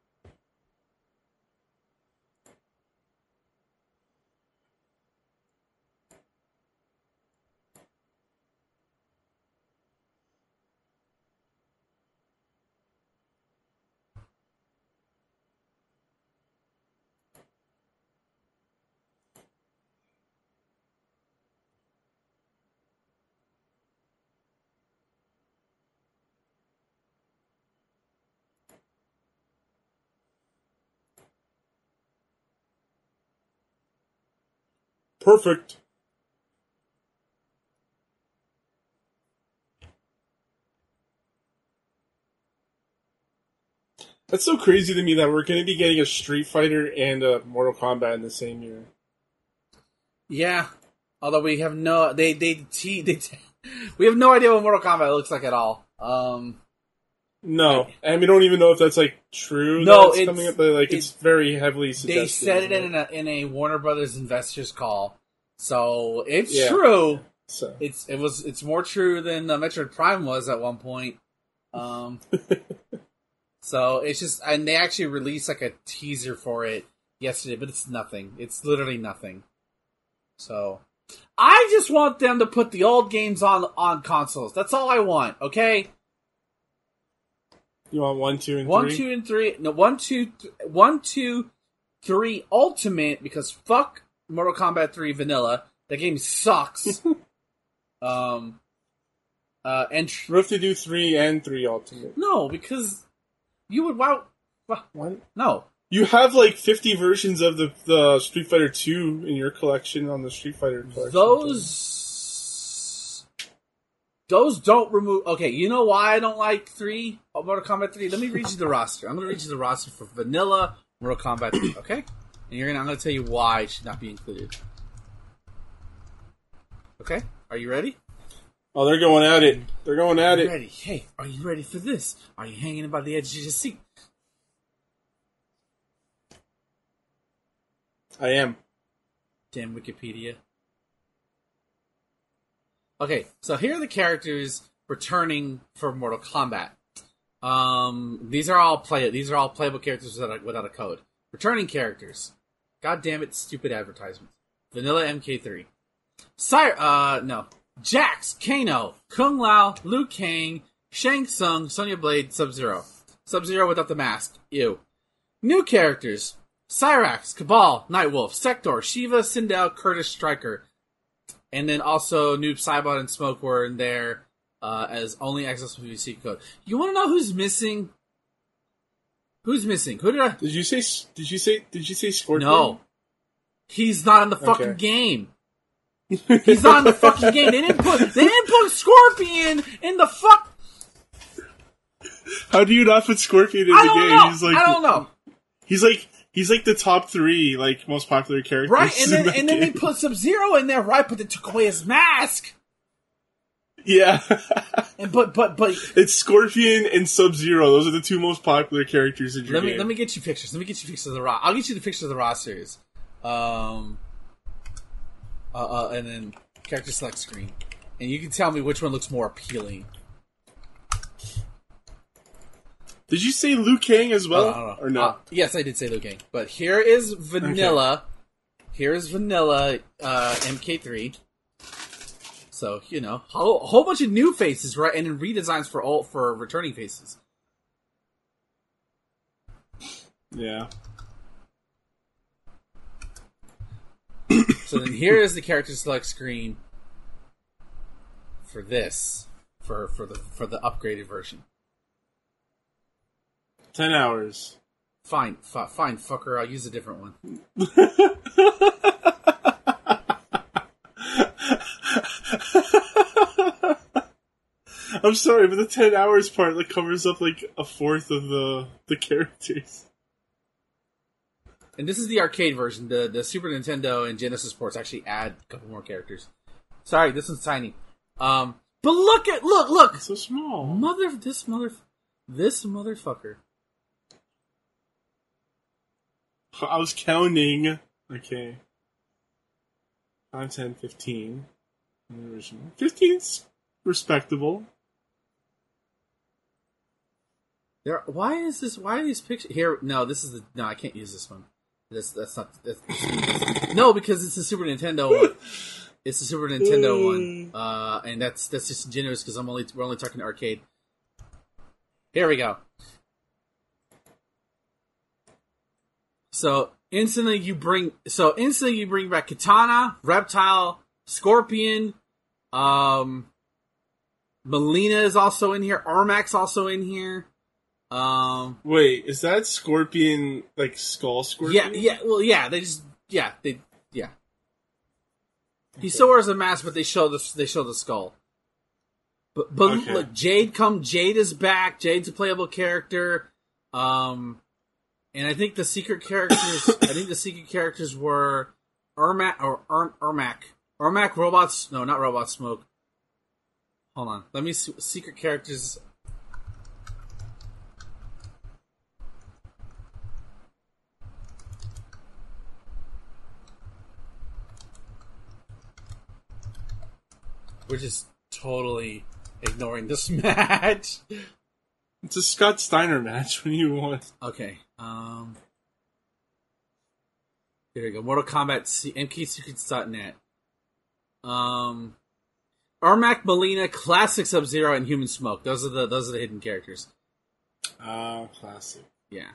perfect. That's so crazy to me that we're going to be getting a Street Fighter and a Mortal Kombat in the same year. Yeah, although we have no they they te- they te- we have no idea what Mortal Kombat looks like at all. Um no, and we don't even know if that's like true. No, it's coming up. Like it's, it's very heavily. They said it in a, in a Warner Brothers investors call so it's Yeah. true. So It's it was it's more true than uh, Metroid Prime was at one point. Um, so it's just and they actually released like a teaser for it yesterday, but it's nothing. It's literally nothing. So I just want them to put the old games on on consoles. That's all I want. Okay, you want one, two, and one, three? two, and three. No, one, two, th- one, two, three. Ultimate because fuck Mortal Kombat Three Vanilla. That game sucks. um. Uh, and tr- We have to do three and three ultimate. no, because you would wow. wow What? no, You have like fifty versions of the the Street Fighter Two in your collection on the Street Fighter collection. those those don't remove. Okay, you know why I don't like three uh, Mortal Kombat Three? Let me read you the roster. I'm going to read you the roster for Vanilla Mortal Kombat Three. Okay, and you're gonna. I'm going to tell you why it should not be included. Okay, are you ready? Oh, they're going at it. They're going at Are you it. ready? Hey, are you ready for this? Are you hanging by the edge of your seat? I am. Damn Wikipedia. Okay, so here are the characters returning for Mortal Kombat. Um, these are all play. These are all playable characters without a, without a code. Returning characters. God damn it! Stupid advertisements. Vanilla MK3. Sire. Uh, no. Jax, Kano, Kung Lao, Liu Kang, Shang Tsung, Sonya Blade, Sub Zero. Sub Zero without the mask. Ew. New characters. Cyrax, Cabal, Nightwolf, Sector, Shiva, Sindel, Kurtis, Stryker. And then also Noob, Saibot, and Smoke were in there uh, as only access with secret code. You want to know who's missing? Who's missing? Who did I? Did you say? Did you say? Did you say Scorpion? No. He's not in the fucking Okay. game. He's not in the fucking game. They didn't put they didn't put Scorpion in the fuck. How do you not put Scorpion in I the don't game? know. He's like I don't know. He's like he's like the top three like most popular characters. Right, and then and then they put Sub Zero in there, right? But they took away his mask. Yeah. And but but but it's Scorpion and Sub Zero. Those are the two most popular characters in your let me game. let me get you pictures. Let me get you pictures of the raw. I'll get you the pictures of the raw series. Um. Uh, uh, and then character select screen, and you can tell me which one looks more appealing. Did you say Liu Kang as well, Uh, or no? Uh, yes, I did say Liu Kang, but here is vanilla. Here is vanilla uh, MK3. So you know, a whole, whole bunch of new faces, right, and then redesigns for all for returning faces. yeah. So then here is the character select screen for this for for the for the upgraded version. Ten hours. Fine, fi- fine, fucker. I'll use a different one. I'm sorry, but the ten hours part like covers up like a fourth of the the characters. And this is the arcade version. The the Super Nintendo and Genesis ports actually add a couple more characters. Sorry, this one's tiny. Um, but look at look look So small. mother this mother this motherfucker. I was counting. Okay. 5, 10, 15. The original. 15's respectable. There. Why is this? Why are these pictures here? No, this is the. No, I can't use this one. This that's not. That's, no, because it's a Super Nintendo one. It's a Super Nintendo one, uh, and that's that's disingenuous because I'm only we're only talking arcade. Here we go. So instantly you bring so instantly you bring back Katana, Reptile, Scorpion, um, Mileena is also in here. Ermac's also in here. Um, Wait, is that Scorpion like Skull Scorpion? yeah, yeah. Well, yeah. They just yeah they yeah. He still wears a mask, but they show the they show the skull. But but Okay. look, Jade come. Jade is back. Jade's a playable character. Um, and I think the secret characters. I think the secret characters were Ermac or Erm, Ermac. Ermac robots. No, not robot smoke. Hold on. Let me see. Secret characters. We're just totally ignoring this match. It's a Scott Steiner match when you want. Okay. Um. Here we go. Mortal Kombat C- MKSecrets.net. Um. Ermac Mileena, Classic Sub Zero, and Human Smoke. Those are the those are the hidden characters. Ah, classic. Yeah.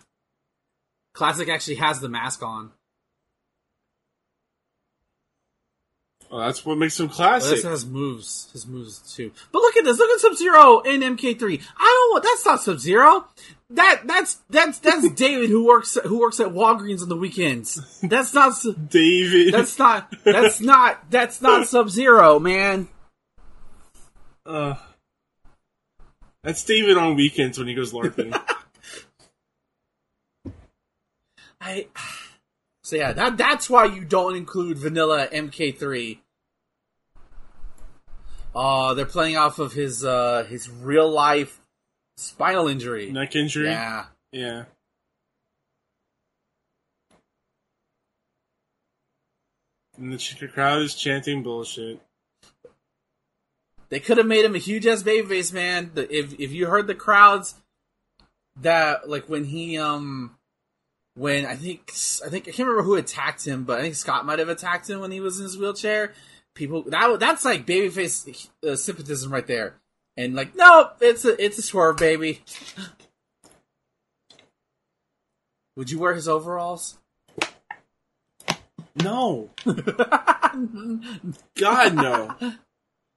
Classic actually has the mask on. Well, that's what makes him classic. this has moves. His moves too. But look at this. Look at Sub Zero in MK3. I don't want. That's not Sub Zero. That that's that's that's David who works who works at Walgreens on the weekends. That's not. David. That's not. That's not. That's not Sub Zero, man. uh, that's David on weekends when he goes LARPing. I. So yeah, that that's why you don't include Vanilla MK3. Uh they're playing off of his uh his real life spinal injury. Neck injury. Yeah. Yeah. And the crowd is chanting bullshit. They could have made him a huge ass babyface, man. If if you heard the crowds that like when he um when I think I think I can't remember who attacked him, but I think Scott might have attacked him when he was in his wheelchair. People that that's like babyface uh, sympathism right there. And like, no, it's a it's a swerve, baby. Would you wear his overalls? No. God no.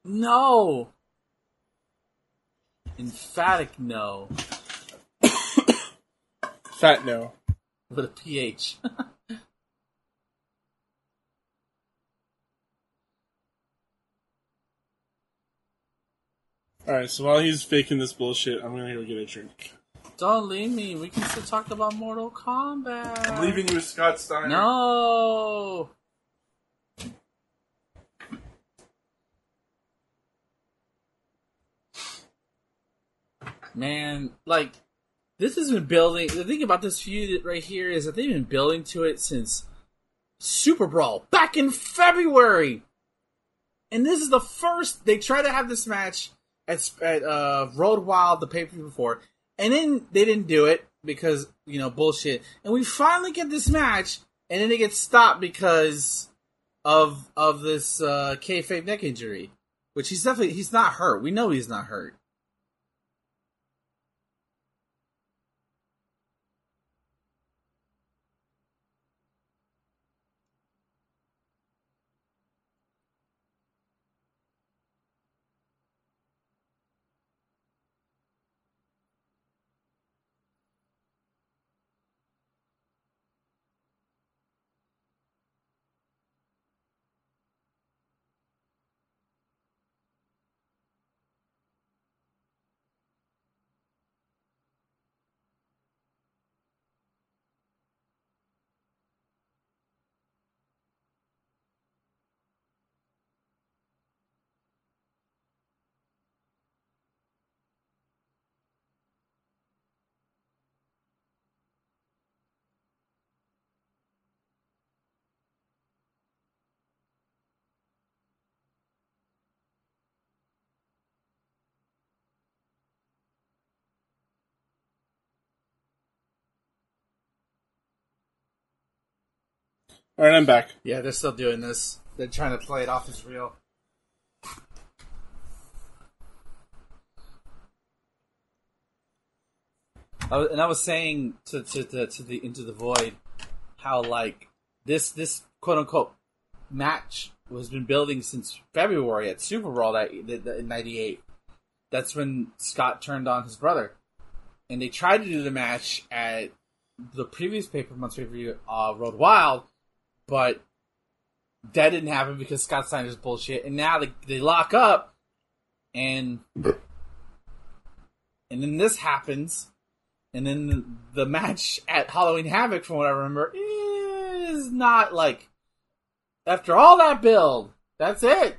No. Emphatic no. Fat no. With a PH. Alright, so while he's faking this bullshit, I'm gonna go get a drink. Don't leave me. We can still talk about Mortal Kombat. I'm leaving you with Scott Steiner. No. Man, like this has been building. The thing about this feud right here is that they've been building to it since Super Brawl back in February, and this is the first they try to have this match at at uh, Road Wild the pay per view before, and then they didn't do it because you know bullshit. And we finally get this match, and then it gets stopped because of of this uh, kayfabe neck injury, which he's definitely he's not hurt. We know he's not hurt. Alright, I'm back. Yeah, they're still doing this. They're trying to play it off as real. I was, and I was saying to, to the to the into the void how like this this quote unquote match was been building since February at Super Bowl that, in '98. That's when Scott turned on his brother, and they tried to do the match at the previous paper month's pay per view, uh, Road Wild, but that didn't happen because Scott Steiner's bullshit. And now they, they lock up, and and then this happens, and then the match at Halloween Havoc, from what I remember, is not like after all that build. That's it.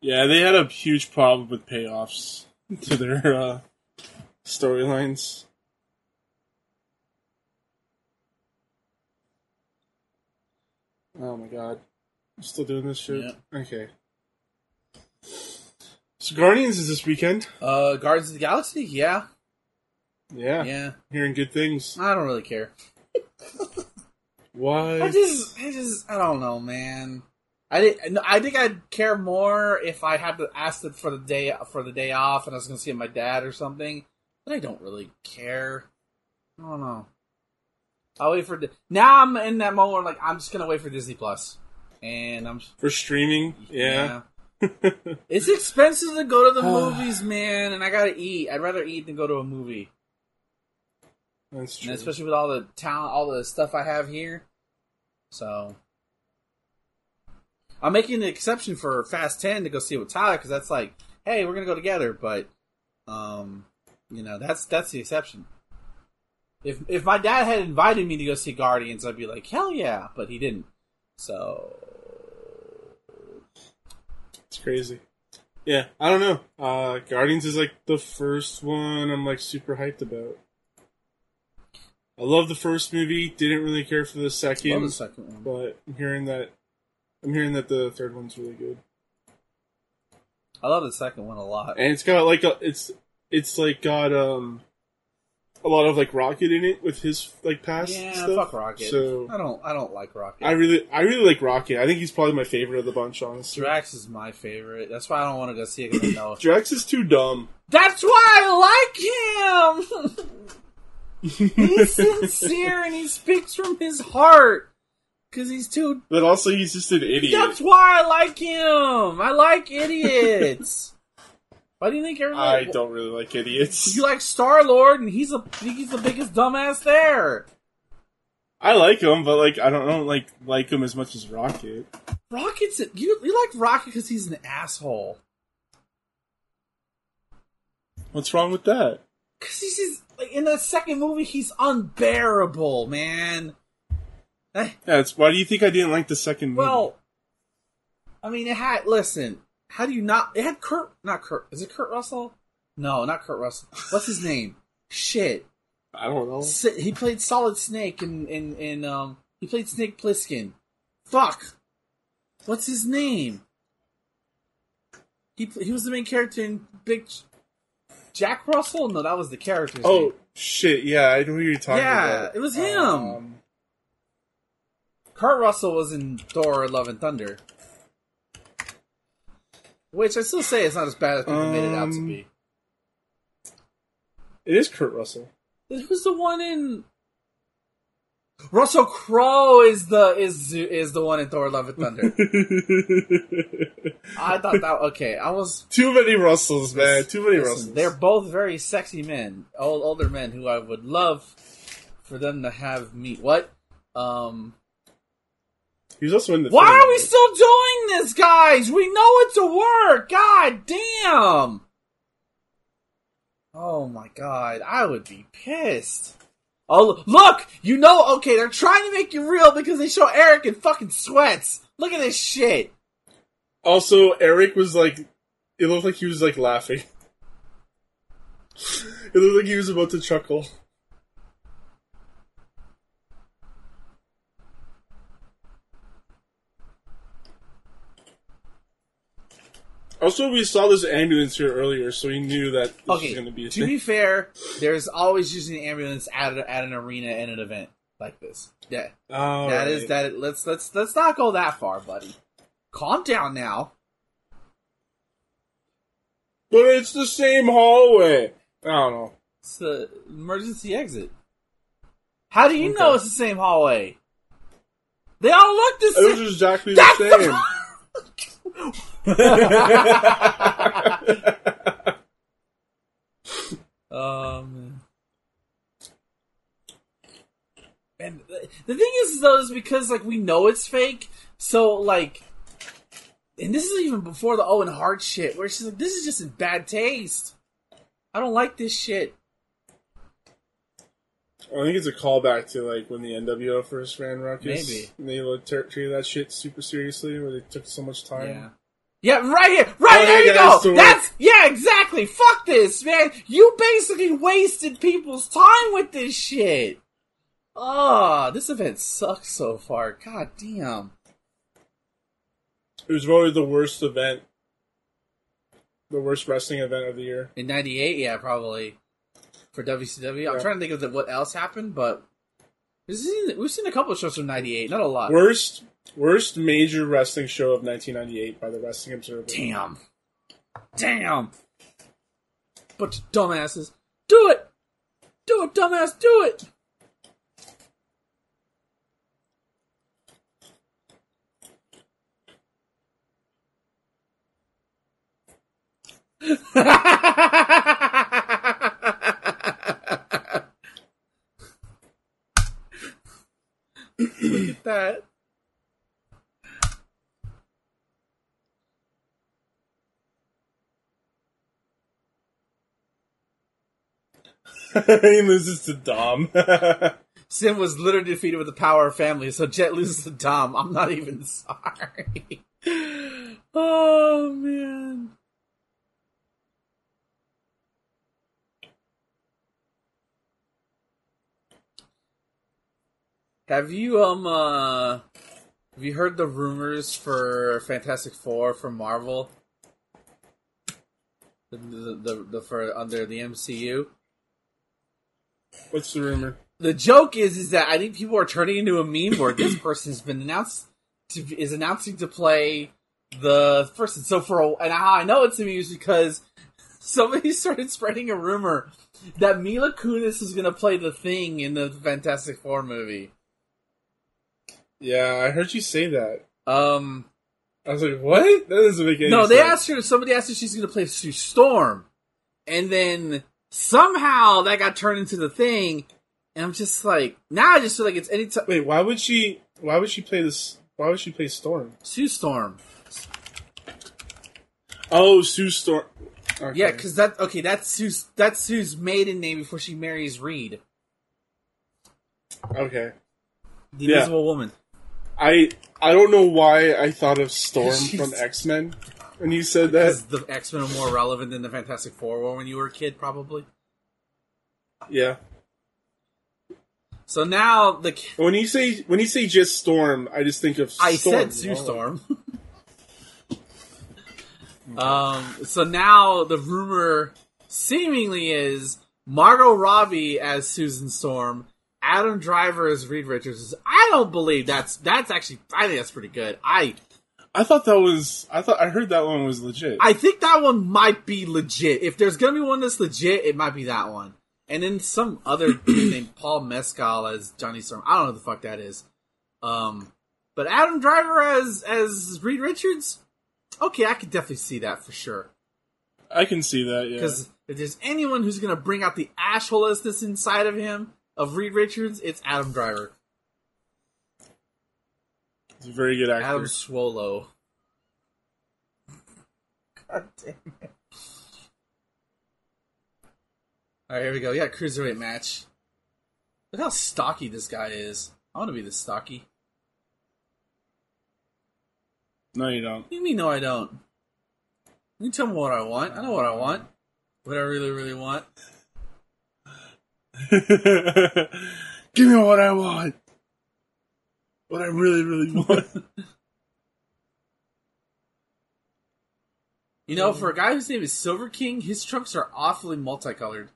Yeah, they had a huge problem with payoffs to their uh, storylines. Oh my god. I'm still doing this shit? Yeah. Okay. So Guardians is this weekend. Uh, Guardians of the Galaxy, yeah, Yeah. yeah. Hearing good things. I don't really care. Why? I just, I just, I don't know, man. I did, I think I'd care more if I had to ask it for the day for the day off, and I was going to see my dad or something. But I don't really care. I don't know. I'll wait for Di- now. I'm in that moment where like I'm just going to wait for Disney Plus, and I'm For streaming? Yeah. yeah. It's expensive to go to the movies, man, and I gotta eat. I'd rather eat than go to a movie, That's true. and especially with all the talent, all the stuff I have here. So, I'm making an exception for Fast Ten to go see it with Tyler because that's like, hey, we're gonna go together. But, um, you know, that's that's the exception. If if my dad had invited me to go see Guardians, I'd be like, hell yeah, but he didn't. So, It's crazy. Yeah, I don't know. Uh, Guardians is like the first one I'm like super hyped about. I love the first movie. Didn't really care for the second, love the second one. but I'm hearing that I'm hearing that the third one's really good, I love the second one a lot. and it's got like a it's it's like got um a lot of like Rocket in it with his like past Yeah, stuff. fuck Rocket. So I don't. I don't like Rocket. I really I really like Rocket. I think he's probably my favorite of the bunch. Honestly, Drax is my favorite. That's why I don't want to go see it. 'cause I know. Drax is too dumb. That's why I like him. he's sincere and he speaks from his heart. Cause he's too. But also, he's just an idiot. That's why I like him. I like idiots. Why do you think I don't really like idiots. You like Star Lord, and he's a he's the biggest dumbass there. I like him, but like I don't, I don't like like him as much as Rocket. Rocket's you you like Rocket because he's an asshole. What's wrong with that? Cause he's just, like in the second movie, he's unbearable, man. Eh, Yeah, it's why do you think I didn't like the second movie? well, I mean, it had. Listen, how do you not? It had Kurt, not Kurt. Is it Kurt Russell? No, not Kurt Russell. What's his name? Shit, I don't know. He played Solid Snake in in in um. He played Snake Plissken. Fuck. What's his name? He pl- he was the main character in Big. J- Jack Russell? No, that was the character. Oh name. shit! Yeah, I know who you're talking Yeah, about. it was him. Um, Kurt Russell was in Thor: Love and Thunder, which I still say it's not as bad as people made it out to Um, be. it is Kurt Russell. Who's the one in? Russell Crowe is the is is the one in Thor: Love and Thunder. I thought that okay. I was Too many Russells, man. Too many listen, Russells. they're both very sexy men, old older men who I would love for them to have meet. What? Um, He was also in the. Why are we still doing this, guys? We know it's a work. God damn. Oh my god, I would be pissed. Oh, look! You know, okay, they're trying to make you real because they show Eric in fucking sweats. Look at this shit. Also, Eric was like, it looked like he was like laughing. it looked like he was about to chuckle. Also, we saw this ambulance here earlier, so we knew that this Okay, was going to be a to thing. be fair, there's always using an ambulance at, a, at an arena and an event like this. Yeah, Oh, that is right. that. Let's let's let's not go that far, buddy. Calm down now. But it's the same hallway. I don't know. It's the emergency exit. How do you Okay. know it's the same hallway? They all look the same. It was exactly That's the same. Um, and the- thing is, though, is because like we know it's fake, so like, and this is even before the Owen Hart shit, where she's like, "This is just in bad taste." I don't like this shit. I think it's a callback to like when the NWO first ran Ruckus. Maybe. And they like, treated that shit super seriously, where they took so much time. Yeah. Yeah, right here, right Oh, there you go. That's yeah, exactly. Fuck this, man. You basically wasted people's time with this shit. Oh, this event sucks so far. God damn. It was probably the worst event, the worst wrestling event of the year. In '98, yeah, probably for WCW. I'm trying to think of the, what else happened, but we've seen, we've seen a couple of shows from '98, not a lot. Worst, worst major wrestling show of 1998 by the Wrestling Observer. Damn. Damn. Bunch of dumbasses. Do it. Do it, dumbass. Do it. Look at that. he loses to Dom. Sim was literally defeated with the power of family, so Jet loses to Dom. I'm not even sorry. oh man. Have you um uh have you heard the rumors for Fantastic Four from Marvel? The the, the, the for under the MCU? What's the rumor? the joke is is that I think people are turning into a meme where this person's been announced to is announcing to play the person. So for a, and I know it's a meme is because somebody started spreading a rumor that Mila Kunis is going to play the Thing in the Fantastic Four movie. Yeah, I heard you say that. Um, I was like, what? That doesn't make any no, sense. they asked her. Somebody asked her if she's going to play Sue Storm, and then somehow that got turned into the Thing. And I'm just like, now I just feel like it's any time Wait, why would she? Why would she play this? Why would she play Storm? Sue Storm. Oh, Sue Storm. Okay. Yeah, because that okay, that's Sue's that's Sue's maiden name before she marries Reed, okay. the Yeah. Invisible Woman. I I don't know why I thought of Storm from X Men when you said Because that. the X Men are more relevant than the Fantastic Four were when you were a kid, probably. Yeah. So now the When you say when you say just Storm, I just think of I Storm. said Sue. Storm. um. So now the rumor seemingly is Margot Robbie as Susan Storm, Adam Driver as Reed Richards. I don't believe that's that's actually. I think that's pretty good. I I thought that was. I thought I heard that one was legit. I think that one might be legit. If there's gonna be one that's legit, it might be that one. And then some other dude named Paul Mescal as Johnny Storm. I don't know what the fuck that is. Um, but Adam Driver as as Reed Richards. Okay, I could definitely see that for sure. I can see that. Yeah. Because if there's anyone who's gonna bring out the assholeness inside of him of Reed Richards, it's Adam Driver. He's a very good actor. Adam Swallow. God damn it. Alright, here we go. Yeah, cruiserweight match. Look how stocky this guy is. I want to be this stocky. No, you don't. What do you mean, no, I don't? You tell me what I want. I know what I want. What I really, really want. Give me what I want. What I really, really want. You know, um, for a guy whose name is Silver King, his trunks are awfully multicolored.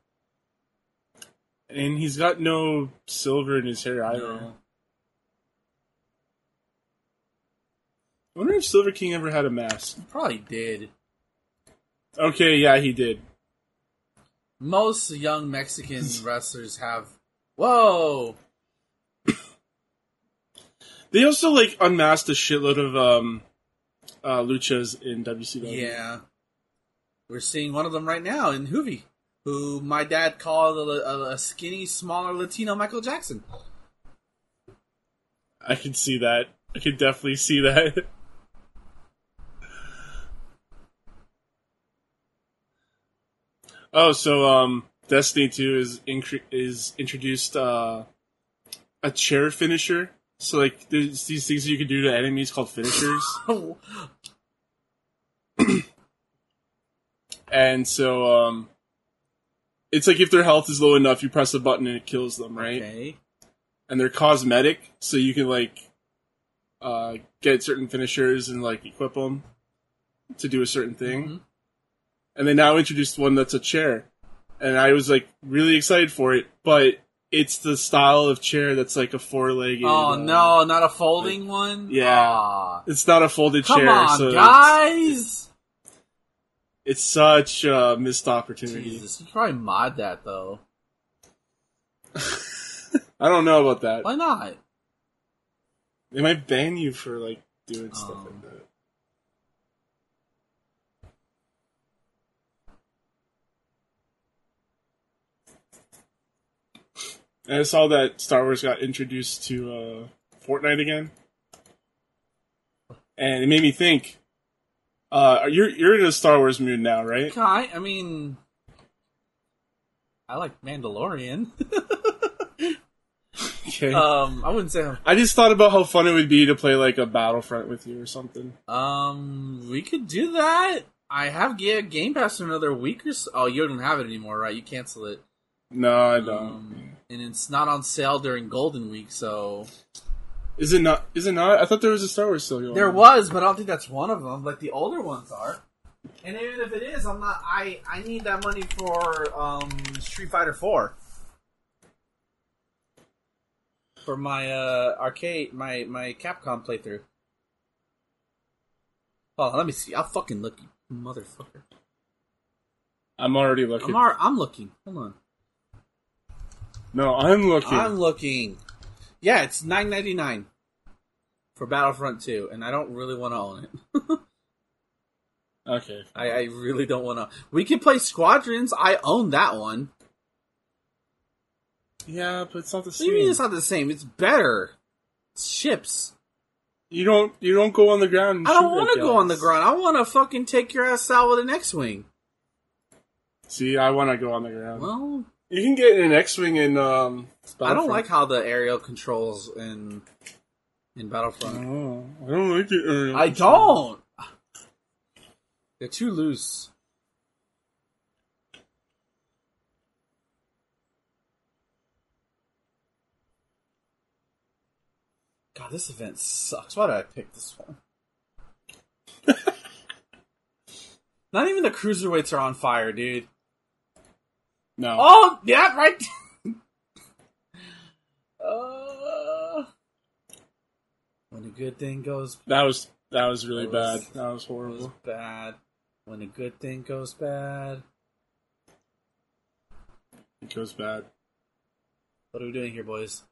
and he's got no silver in his hair either. No. I wonder if Silver King ever had a mask. He Probably did. Okay, yeah, he did. Most young Mexican wrestlers have. Whoa! They also like unmasked a shitload of um uh luchas in WCW. Yeah. We're seeing one of them right now in Juvi, who my dad called a, a, a skinny, smaller Latino Michael Jackson. I can see that. I can definitely see that. Oh, so um, Destiny Two is incre- is introduced uh, a chair finisher. So like, there's these things you can do to enemies called finishers, and so um, it's like if their health is low enough, you press a button and it kills them, right? okay. And they're cosmetic, so you can like uh, get certain finishers and like equip them to do a certain thing. Mhm. and they now introduced one that's a chair and i was like really excited for it but it's the style of chair that's like a four-legged Oh uh, no, not a folding one. Yeah. Aw. it's not a folded Come chair on, so guys. it's such a missed opportunity Jesus, you probably mod that though. i don't know about that Why not? they might ban you for like doing stuff Um. like that And I saw that Star Wars got introduced to uh, Fortnite again, and it made me think. Uh, you're you're in a Star Wars mood now, right? I, I mean, I like Mandalorian. Okay. um, I wouldn't say. I'm- I just thought about how fun it would be to play like a Battlefront with you or something. Um, we could do that. I have yeah, Game Pass for another week or so. Oh, you don't have it anymore, right? You cancel it. No, I don't. Um, and it's not on sale during Golden Week, so is it not? Is it not? I thought there was a Star Wars still going. there on. was, but I don't think that's one of them. Like the older ones are. And even if it is, I'm not. I I need that money for um Street Fighter Four. For my uh arcade, my my Capcom playthrough. Oh, let me see. I'll fucking look, you motherfucker. I'm already looking. I'm ar- I'm looking. Hold on. No, I'm looking. I'm looking. Yeah, it's nine ninety nine for Battlefront Two, and I don't really want to own it. okay. I, I really don't want to. We can play Squadrons. I own that one. Yeah, but it's not the What do you mean same. it's not the same? It's better. It's ships. You don't. You don't go on the ground. and I don't want to go on the ground. I want to fucking take your ass out with an X-wing. See, I want to go on the ground. Well, you can get an X-wing in. Um, I don't like how the aerial controls in in Battlefront. Oh, I don't like it. aerial I don't. They're too loose. God, this event sucks. Why did I pick this one? Not even the cruiserweights are on fire, dude. No. Oh, yeah, right. uh, when a good thing goes That was that was really That was- bad. That was horrible. bad, when a good thing goes bad. It goes bad. What are we doing here, boys?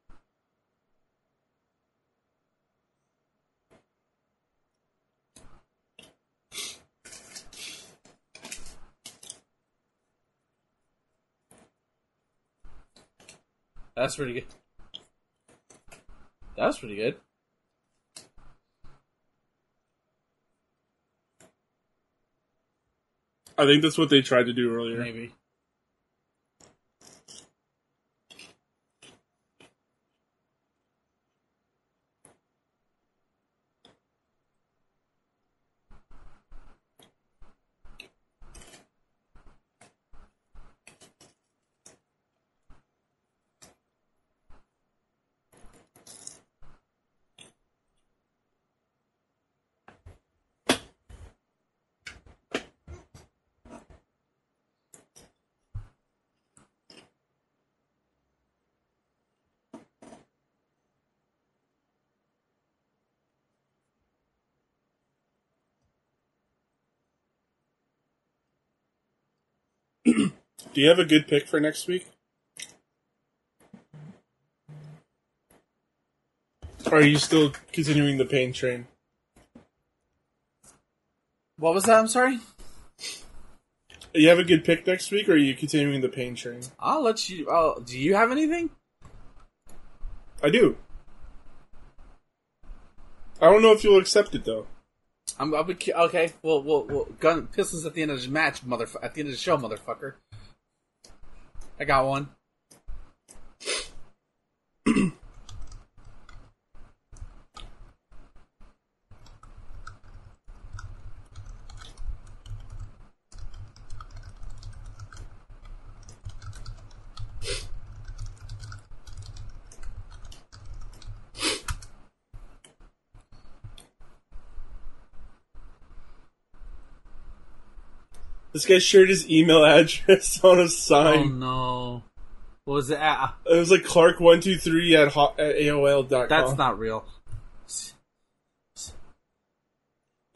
That's pretty good. That's pretty good. I think that's what they tried to do earlier. Maybe. Do you have a good pick for next week? Or are you still continuing the pain train? What was that? I'm sorry. You have a good pick next week, or are you continuing the pain train? I'll let you. Oh, do you have anything? I do. I don't know if you'll accept it though. I'm. I'll be, okay. Well, well, well. Gun pistols at the end of the match, motherfucker. At the end of the show, motherfucker. I got one. This guy shared his email address on a sign. Oh no. What was it at? It was like Clark123 at, hot, at AOL.com. That's not real.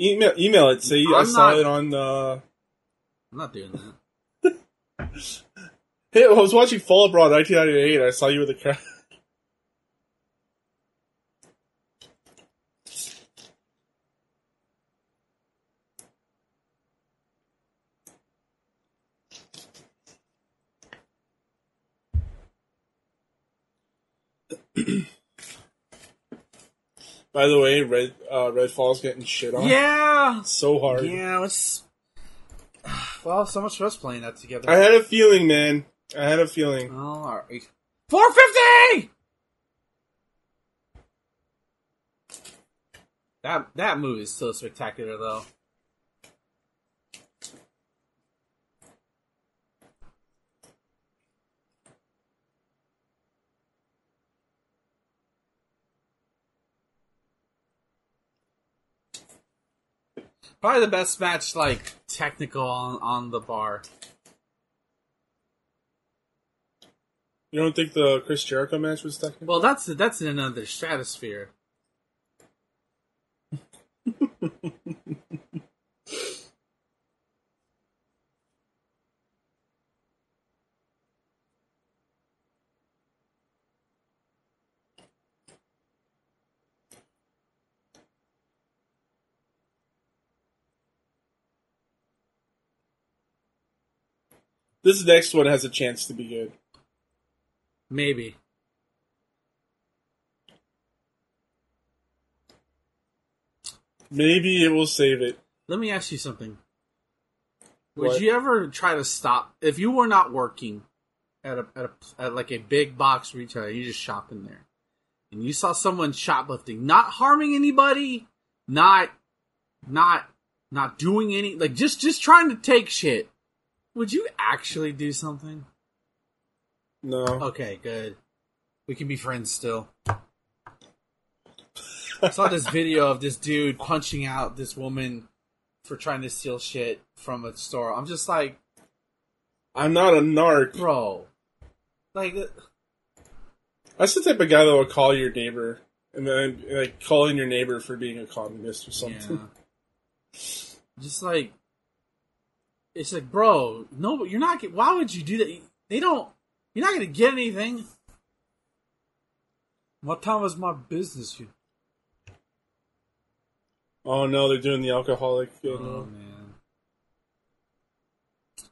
Email, email it. Say I I'm saw not- it on the. I'm not doing that. Hey, I was watching Fall Brawl 1998. I saw you with a crowd. By the way, Red uh, Redfall's getting shit on Yeah. so hard. Yeah. It's well, so much for us playing that together. I had a feeling, man. I had a feeling. Oh, all right. Four fifty. That that movie is so spectacular, though. Probably the best match, like technical on on the bar. You don't think the Chris Jericho match was technical? Well, that's that's in another stratosphere. This next one has a chance to be good. Maybe. Maybe it will save it. Let me ask you something. Would What? you ever try to stop if you were not working at a at, a, at like a big box retailer? You just shop in there, and you saw someone shoplifting, not harming anybody, not not not doing any like just just trying to take shit. Would you actually do something? No. Okay, good. We can be friends still. I saw this video of this dude punching out this woman for trying to steal shit from a store. I'm just like, I'm not a narc. bro, like, uh, That's the type of guy that will call your neighbor and then like calling your neighbor for being a communist or something. yeah. just like, it's like, bro, no, you're not. get- Why would you do that? They don't. You're not gonna get anything. What time was my business? You. Oh no, they're doing the alcoholic. You Oh man.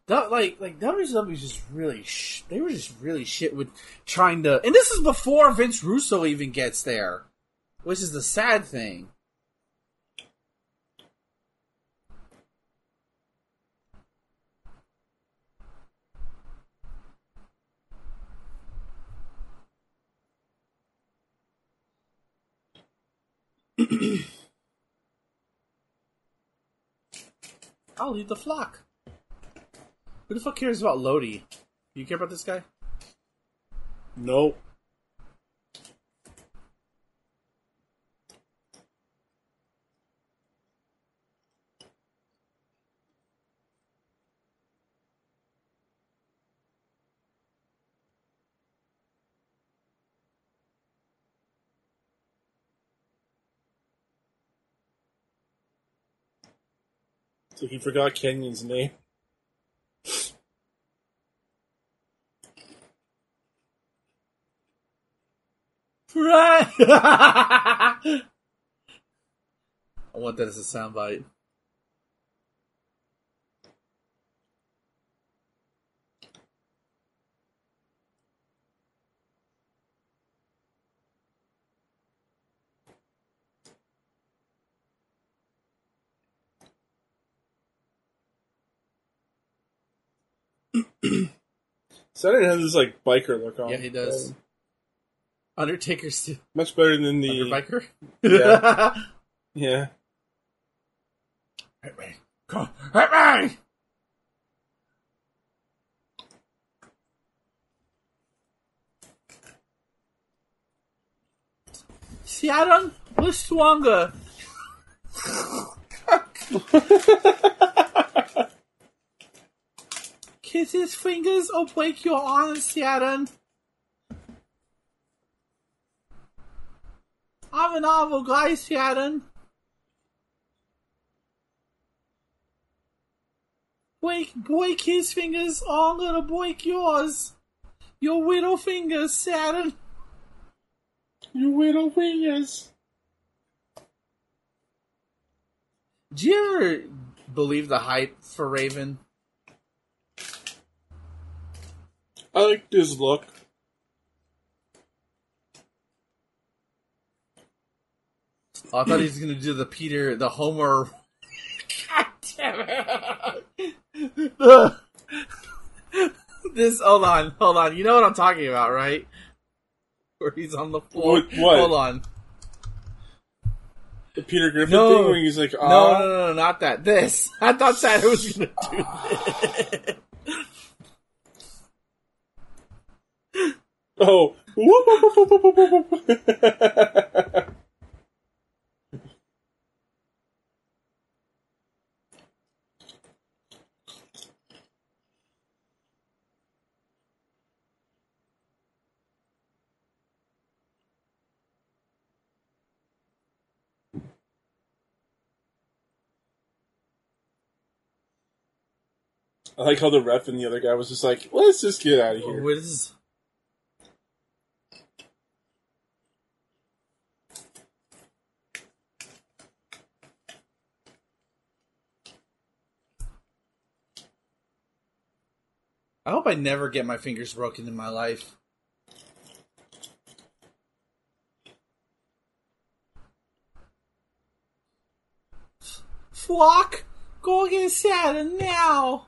That like like WCW was just really sh- they were just really shit with trying to and this is before Vince Russo even gets there, which is the sad thing. Oh, I'll lead the flock. Who the fuck cares about Lodi? You care about this guy? Nope. He forgot Kanyon's name. Right. I want that as a soundbite. Saturn has this like biker look on. Yeah, he does. Um, Undertaker's still much better than the biker. Yeah. yeah. Hit me. Come, hit me. Siaran Liswanga. Kiss his fingers or break your arms, Sharon. I'm an awful guy, Sharon. Break, break his fingers, or I'm gonna break yours. Your little fingers, Saturn. Your little fingers. Do you ever believe the hype for Raven? I like this look. Oh, I thought he was gonna do the Peter, the Homer. God damn it! this, hold on, hold on. You know what I'm talking about, right? Where he's on the floor. What- what? Hold on. The Peter Griffin No. thing where he's like, No, ah. no, no, no, not that. This. I thought Saturn was gonna do this. Oh. I like how the ref and the other guy was just like, let's just get out of here. What is? I hope I never get my fingers broken in my life. Flock, go get Saturn now.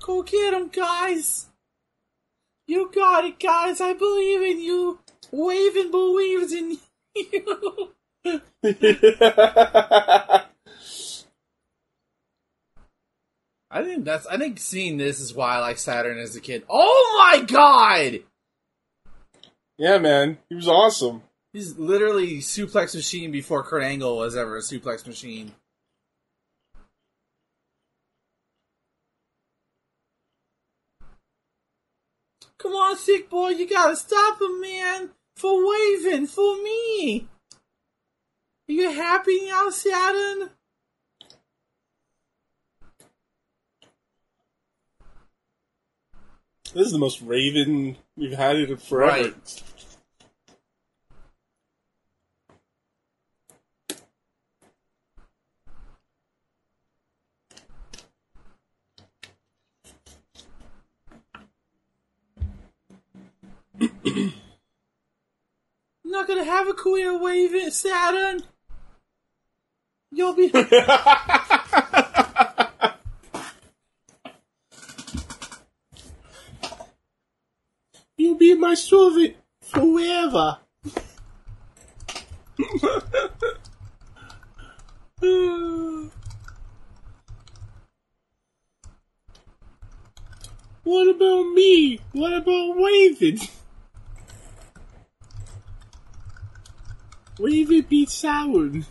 Go get him, guys. You got it, guys. I believe in you. Waven believes in you. I think that's. I think seeing this is why I like Saturn as a kid. Oh my god! yeah, man. He was awesome. He's literally suplex machine before Kurt Angle was ever a suplex machine. Come on, sick boy, you gotta stop him, man! For waving, for me! Are you happy now, Saturn? This is the most Raven we've had it forever. Right. Not gonna have a career waving, Saturn. You'll be. You'll be my servant forever. what about me? What about Raven? Raven beats Sauron.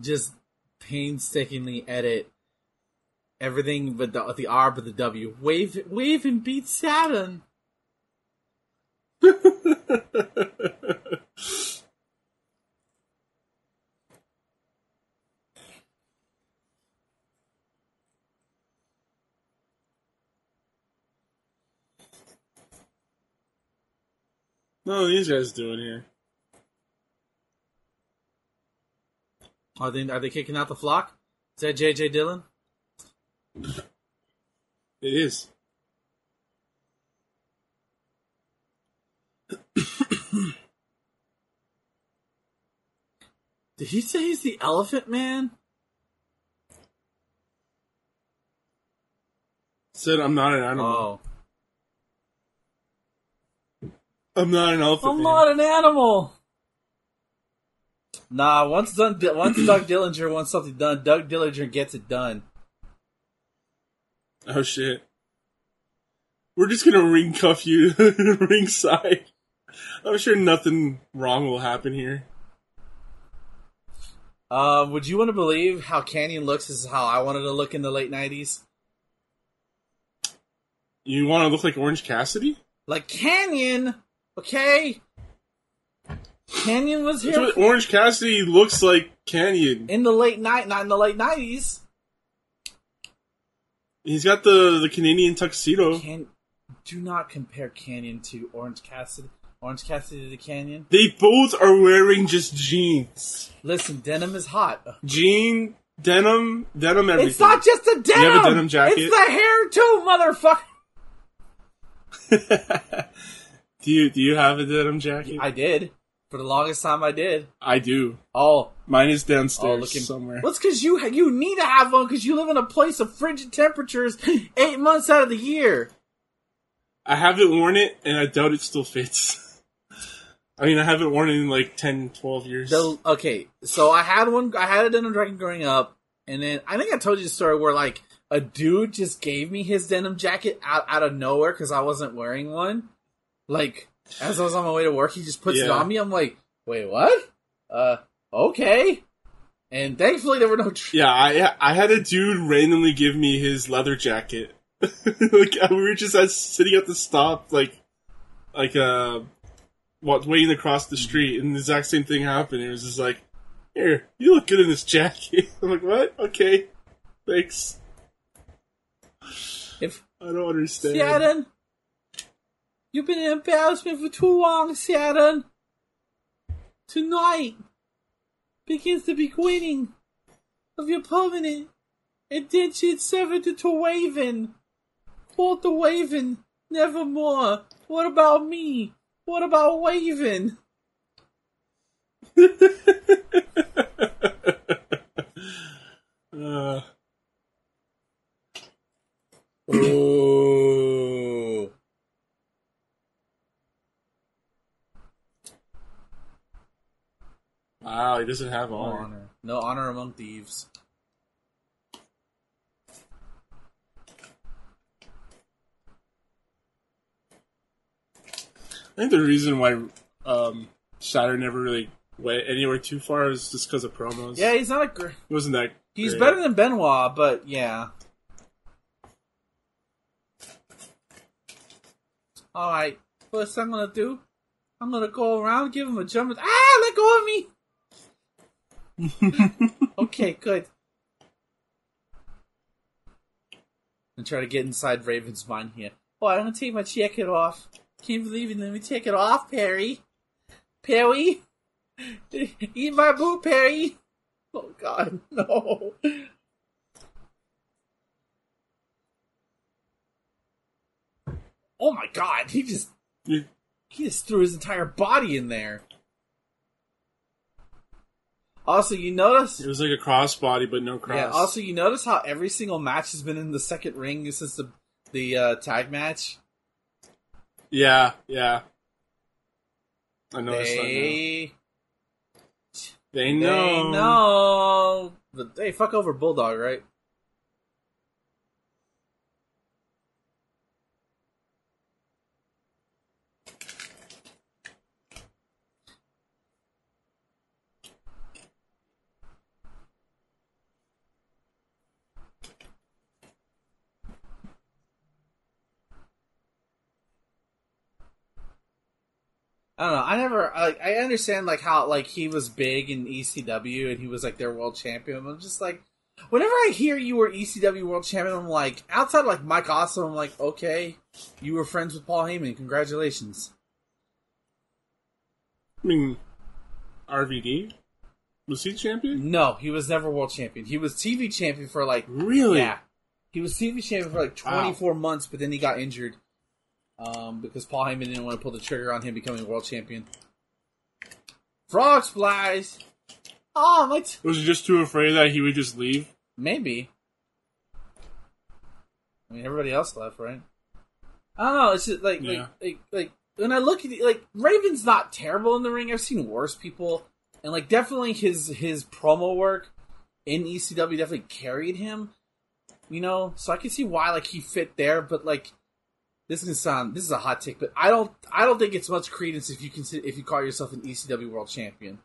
just painstakingly edit everything but the the R but the W. Wave wave and beat Saturn. What are these guys doing here. Are they are they kicking out the flock? Is that JJ Dillon? It is. Did he say he's the Elephant Man? Said I'm not an animal. Oh, I'm not an elephant. I'm man. not an animal. Nah, once done, once Doug Dillinger wants something done, Doug Dillinger gets it done. Oh shit. We're just gonna ring cuff you ringside. I'm sure nothing wrong will happen here. Uh, would you want to believe how Kanyon looks is how I wanted to look in the late '90s? You want to look like Orange Cassidy? Like Kanyon, okay? Kanyon was here Orange Cassidy looks like. Kanyon. in the late night, not in the late '90s. He's got the the Canadian tuxedo. Can do not compare Kanyon to Orange Cassidy. Orange Cassidy to Kanyon. They both are wearing just jeans. Listen, denim is hot. Jean, denim, denim, everything. It's not just the denim. you have a denim jacket? It's the hair too, motherfucker. do you do you have a denim jacket? I did for the longest time. I did. I do. Oh, Mine is downstairs oh, looking somewhere. Well, it's because you you need to have one because you live in a place of frigid temperatures eight months out of the year. I haven't worn it, and I doubt it still fits. I mean, I haven't worn it in like 10, 12 years. The, okay, so I had one. I had a denim jacket growing up, and then I think I told you the story where like a dude just gave me his denim jacket out out of nowhere because I wasn't wearing one. Like as I was on my way to work, he just puts it on me. I'm like, wait, what? Uh, okay. And thankfully there were no. Tr- yeah, I I had a dude randomly give me his leather jacket. like we were just at, sitting at the stop, like like uh, what waiting across the street, and the exact same thing happened. It was just like, here, you look good in this jacket. I'm like, what? Okay, thanks. if I don't understand. Seaton, you've been an embarrassment for too long, Seaton. Tonight begins the beginning of your permanent indentured servitude to Waven. Quote the Waven, nevermore. What about me? What about Waven? uh, Ooh. Wow, he doesn't have No honor. honor. No honor among thieves. I think the reason why um, Shatter never really went anywhere too far is just because of promos. Yeah, he's not a great. wasn't that. He's great. better than Benoit, but yeah. Alright, first I'm gonna do, I'm gonna go around, give him a jump. Ah, let go of me! okay, good. And try to get inside Raven's mind here. Oh, I'm gonna take my jacket off. Can't believe it. Let me take it off, Perry. Perry? Eat my boot, Perry. Oh god, no. Oh my god, he just he just threw his entire body in there. Also, you notice It was like a crossbody, but no cross. yeah, also you notice how every single match has been in the second ring since the the uh, tag match? yeah, yeah. I noticed that. now. They know. they know. But hey, fuck over Bulldog, right? I don't know. I never. Like, I understand like how like he was big in ECW and he was like their world champion. I'm just like, whenever I hear you were ECW world champion, I'm like, outside like Mike Awesome, I'm like, okay, you were friends with Paul Heyman. Congratulations. I mean, RVD was he champion? No, he was never world champion. He was TV champion for like Really? yeah, he was TV champion for like Wow. 24 months, but then he got injured. Um, because Paul Heyman didn't want to pull the trigger on him becoming world champion. Frog splash. Oh, my. T- Was he just too afraid that he would just leave? Maybe. I mean, everybody else left, right? I don't know. It's just like, Yeah. like, like, like, when I look at it, like, Raven's not terrible in the ring. I've seen worse people, and like, definitely his his promo work in ECW definitely carried him. You know, so I can see why like he fit there, but like, this is gonna sound this is a hot take, but I don't I don't think it's much credence if you consider if you call yourself an ECW World Champion.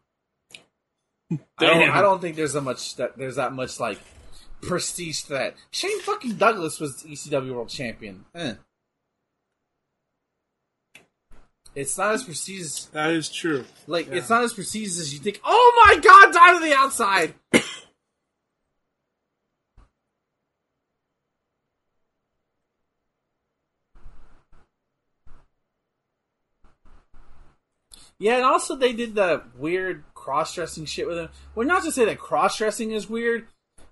I don't. I don't think there's that much that there's that much like prestige to that. Shane fucking Douglas was ECW World Champion. Eh. It's not as prestigious. That is true. Like Yeah. it's not as prestigious as you think. Oh my god! Dive to the outside. Yeah, and also they did the weird cross dressing shit with him. Well, not to say that cross dressing is weird,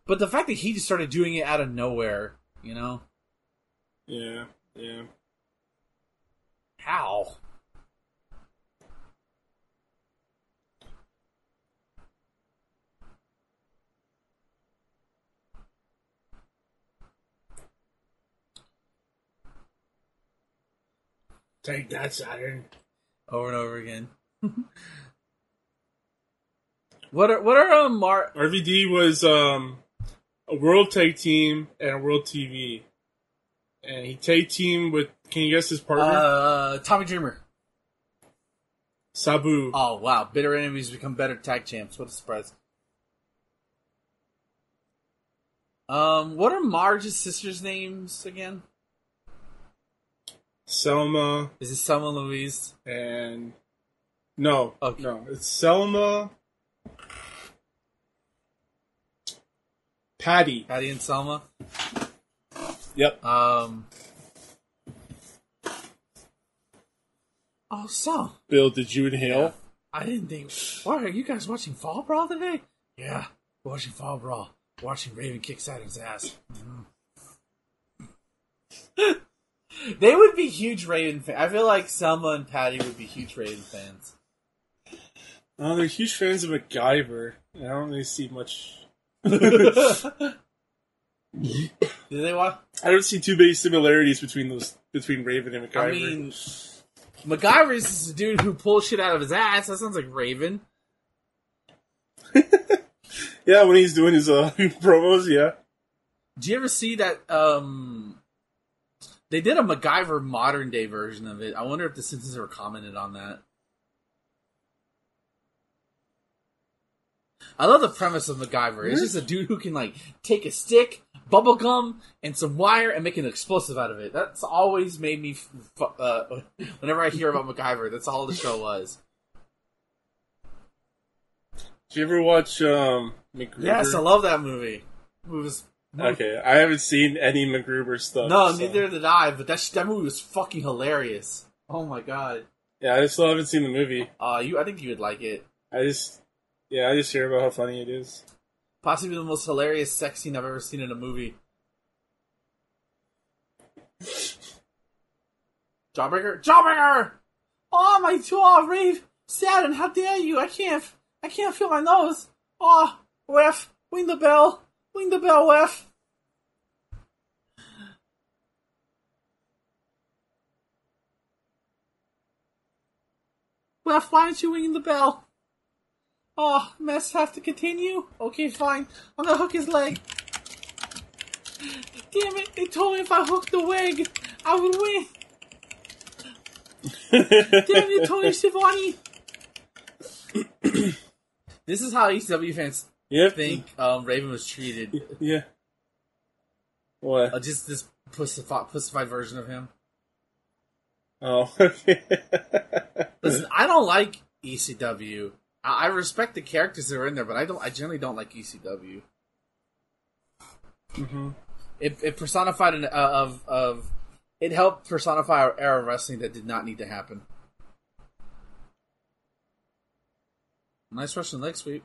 but the fact that he just started doing it out of nowhere, you know? Yeah, yeah. How? Take that, Saturn. Over and over again. what are what are um Mar- RVD was um, a world tag team and a world TV, and he tag team with. Can you guess his partner? uh Tommy Dreamer? Sabu. Oh wow, bitter enemies become better tag champs. What a surprise. Um, what are Marge's sisters' names again? Selma Is it Selma Louise? and no, Okay. no, it's Selma, Patty. Patty and Selma. Yep. Um. Oh, so Bill, did you inhale? I didn't think. Why are you guys watching Fall Brawl today? Yeah, watching Fall Brawl. Watching Raven kick Saturn's ass. Mhm. they would be huge Raven fans. I feel like Selma and Patty would be huge Raven fans. Oh, they're huge fans of MacGyver. I don't really see much. Did they watch? I don't see too many similarities between those between Raven and MacGyver. I mean, MacGyver is a dude who pulls shit out of his ass. That sounds like Raven. yeah, when he's doing his uh, promos, yeah. Do you ever see that? Um, they did a MacGyver modern day version of it. I wonder if the Simpsons ever commented on that. I love the premise of MacGyver. It's just a dude who can like take a stick, bubble gum, and some wire and make an explosive out of it. That's always made me. Uh, whenever I hear about MacGyver, that's all the show was. Did you ever watch um, MacGruber? Yes, I love that movie. It was Okay, I haven't seen any MacGruber stuff. no, so- neither did I. But that sh- that movie was fucking hilarious. Oh my god. Yeah, I still haven't seen the movie. Uh, you, I think you would like it. I just, yeah, I just hear about how funny it is. Possibly the most hilarious sex scene I've ever seen in a movie. Jawbreaker, Jawbreaker! Oh my jaw, Reeve, Saturn, how dare you? I can't, I can't feel my nose. Oh, Wef, ring the bell, ring the bell, Wef. Wef, why aren't you ringing the bell? Oh, mess have to continue? Okay, fine. I'm gonna hook his leg. Damn it, they told me if I hooked the leg, I would win. Damn you, Tony Schiavone. this is how ECW fans Yep. think um, Raven was treated. Yeah. What? Uh, just this pussified, pussified version of him. Oh. Listen, I don't like ECW. I, I respect the characters that are in there, but I don't. I generally don't like ECW. hmm It, it personified an uh, of of it helped personify our era of wrestling that did not need to happen. Nice Russian leg sweep.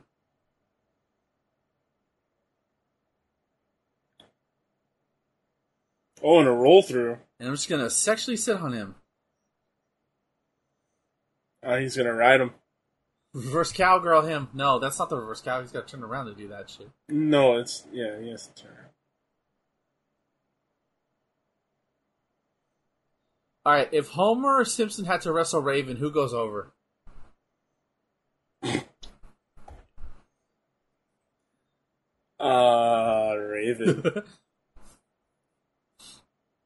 Oh, and a roll through. And I'm just gonna sexually sit on him. Oh, he's gonna ride him. Reverse cowgirl him. No, that's not the reverse cow. He's got to turn around to do that shit. No, it's yeah, he has to turn. All right, if Homer or Simpson had to wrestle Raven, who goes over? Uh, Raven.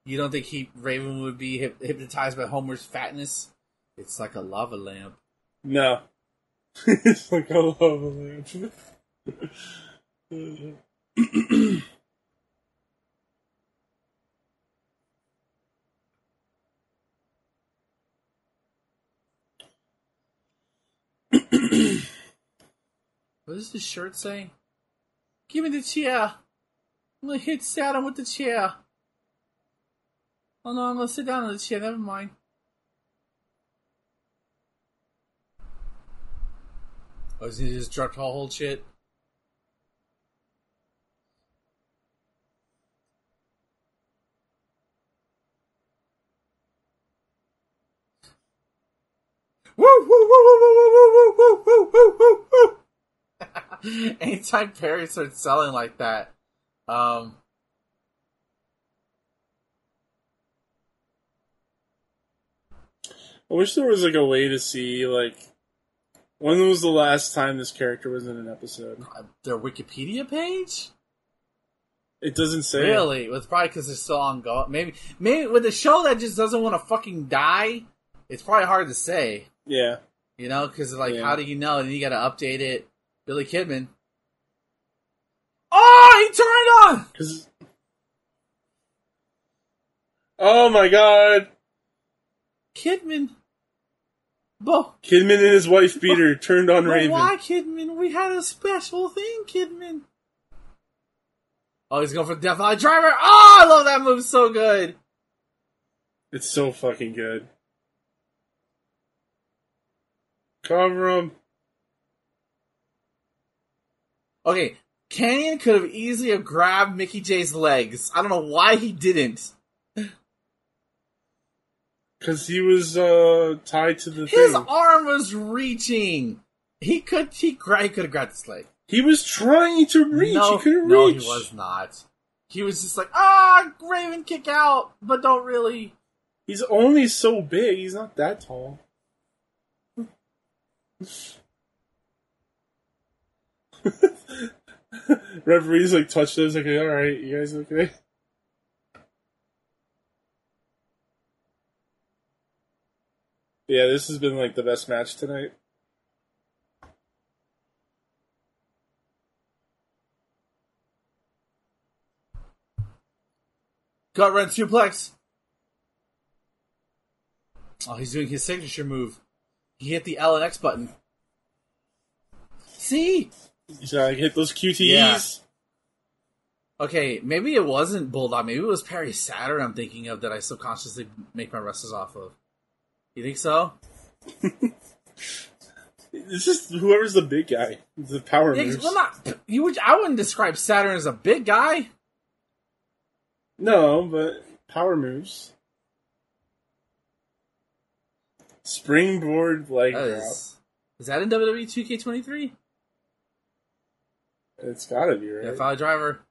You don't think he Raven would be hyp- hypnotized by Homer's fatness? It's like a lava lamp. no. it's like a lava lamp. What does the shirt say? Give me the chair. I'm gonna hit Saturn with the chair. Oh no, I'm gonna sit down in the chair, never mind. Oh, he just dropped all whole shit? Anytime Perry starts selling like that, um, I wish there was like a way to see like when was the last time this character was in an episode. Uh, their Wikipedia page. It doesn't say. Really? Well, it's probably because it's still ongoing. Maybe, maybe with a show that just doesn't want to fucking die, it's probably hard to say. Yeah. You know, because like, Yeah. how do you know? And you got to update it. Billy Kidman. Oh, he turned on. Cause. Oh my god! Kidman. But, Kidman and his wife beater turned on but Raven. why, Kidman? We had a special thing, Kidman. Oh, he's going for the Death Eye Driver. Oh, I love that move so good. It's so fucking good. Cover him. Okay, Kanyon could have easily have grabbed Mickey J's legs. I don't know why he didn't. Because he was uh, tied to the thing. His thing. arm was reaching. He could he, gra- he could have grabbed his leg. He was trying to reach. no, he couldn't reach. no, reach. he was not. He was just like, ah, Raven kick out, but don't really. He's only so big. He's not that tall. Referees like touched us. Like, all right, you guys okay? Yeah, this has been like the best match tonight. Gutwrench suplex. Oh, he's doing his signature move. He hit the L and X button. See? You gotta hit those QTEs. Yeah. Okay, maybe it wasn't Bulldog. Maybe it was Perry Saturn I'm thinking of that I subconsciously make my wrestlers off of. You think so? It's just whoever's the big guy. The power Yeah, moves. well, not you. Would I wouldn't describe Saturn as a big guy. No, but power moves. Springboard like That is, is that in WWE 2K23? It's gotta be right. Yeah, Driver.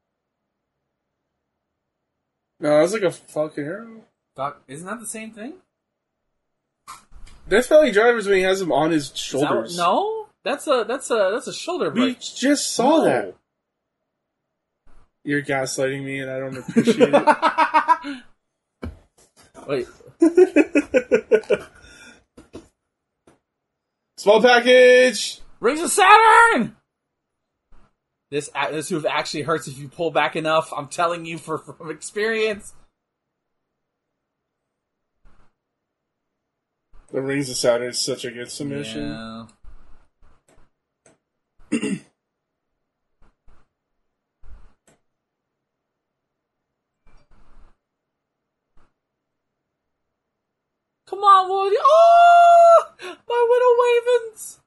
no, it's like a fucking arrow. Doc, isn't that the same thing? Death Valley Drivers when he has him on his Is that shoulders. no, that's a that's a that's a shoulder we break. just saw No. that. You're gaslighting me, and I don't appreciate it. Wait, Small package. Rings of Saturn. This this move actually hurts if you pull back enough. I'm telling you for from experience. The Rings of Saturn is such a good submission. Yeah. Come on, Woody! Oh, my Widow Wavens!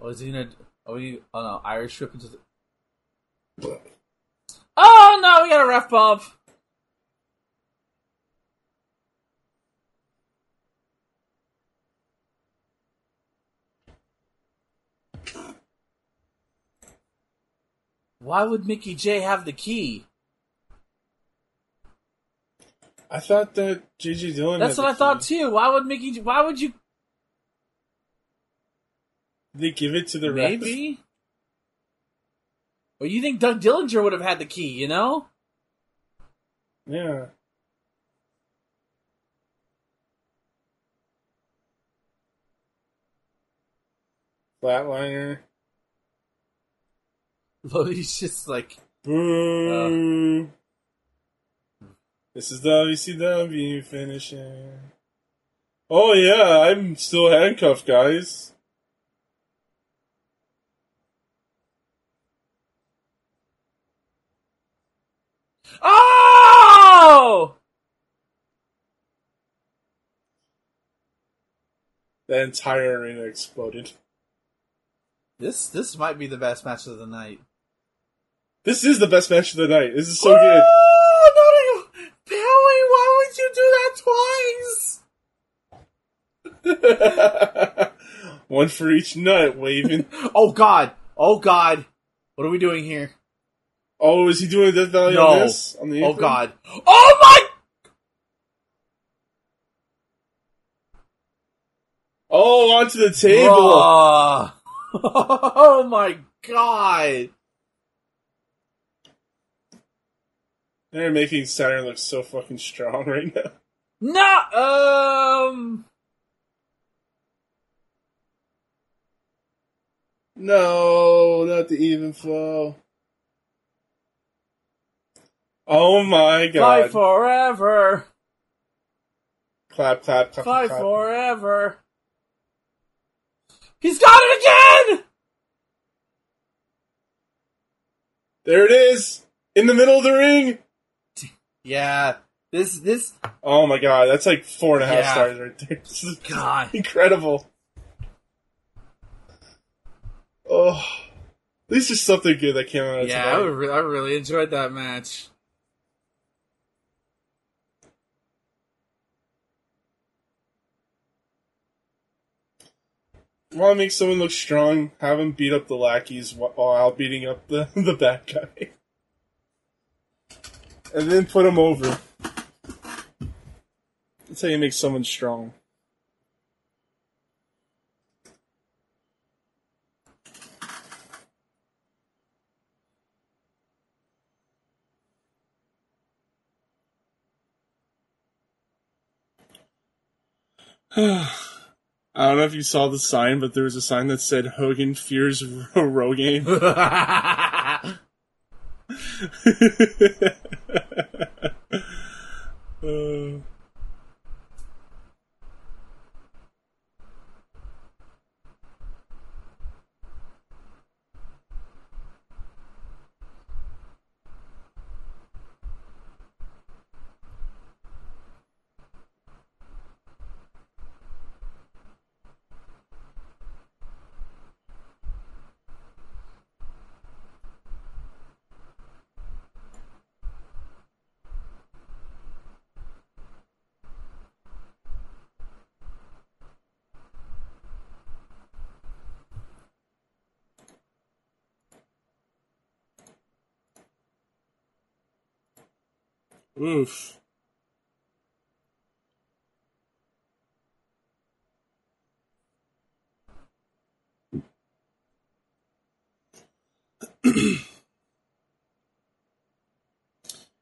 Oh, is he gonna? Oh, we, oh no, Irish whip into the. Oh no, we got a ref bump. Why would Mickey J have the key? I thought that JJ Dillon. That's what I thought too. Why would Mickey? Why would you? They give it to the ref? Maybe. Or you think Doug Dillinger would have had the key? You know? Yeah. Flatliner. Lodi's just like, Boo. this is WCW finishing. Oh yeah, I'm still handcuffed, guys. oh! The entire arena exploded. This this might be the best match of the night. This is the best match of the night. This is so good. Oh, no, no, Billy, why would you do that twice? One for each nut waving. Oh God! Oh God! What are we doing here? Oh, is he doing a Death Valley No. on this? On the Oh? God! Oh my! Oh, onto the table. Bruh. oh my God! They're making Saturn look so fucking strong right now. No, um, No, not the even flow. Oh my god. fight forever, clap, clap, clap, fight clap. forever. He's got it again! There it is! In the middle of the ring! Yeah, this this Oh my god, that's like four and a half Yeah. stars right there. This is God. incredible. Oh, at least there's something good that came out of Yeah, I, tonight. re- I really enjoyed that match. Want to make someone look strong? Have him beat up the lackeys wh- while beating up the the bad guy, and then put them over. That's how you make someone strong. I don't know if you saw the sign, but there was a sign that said Hogan fears Rogaine. Uh, oof.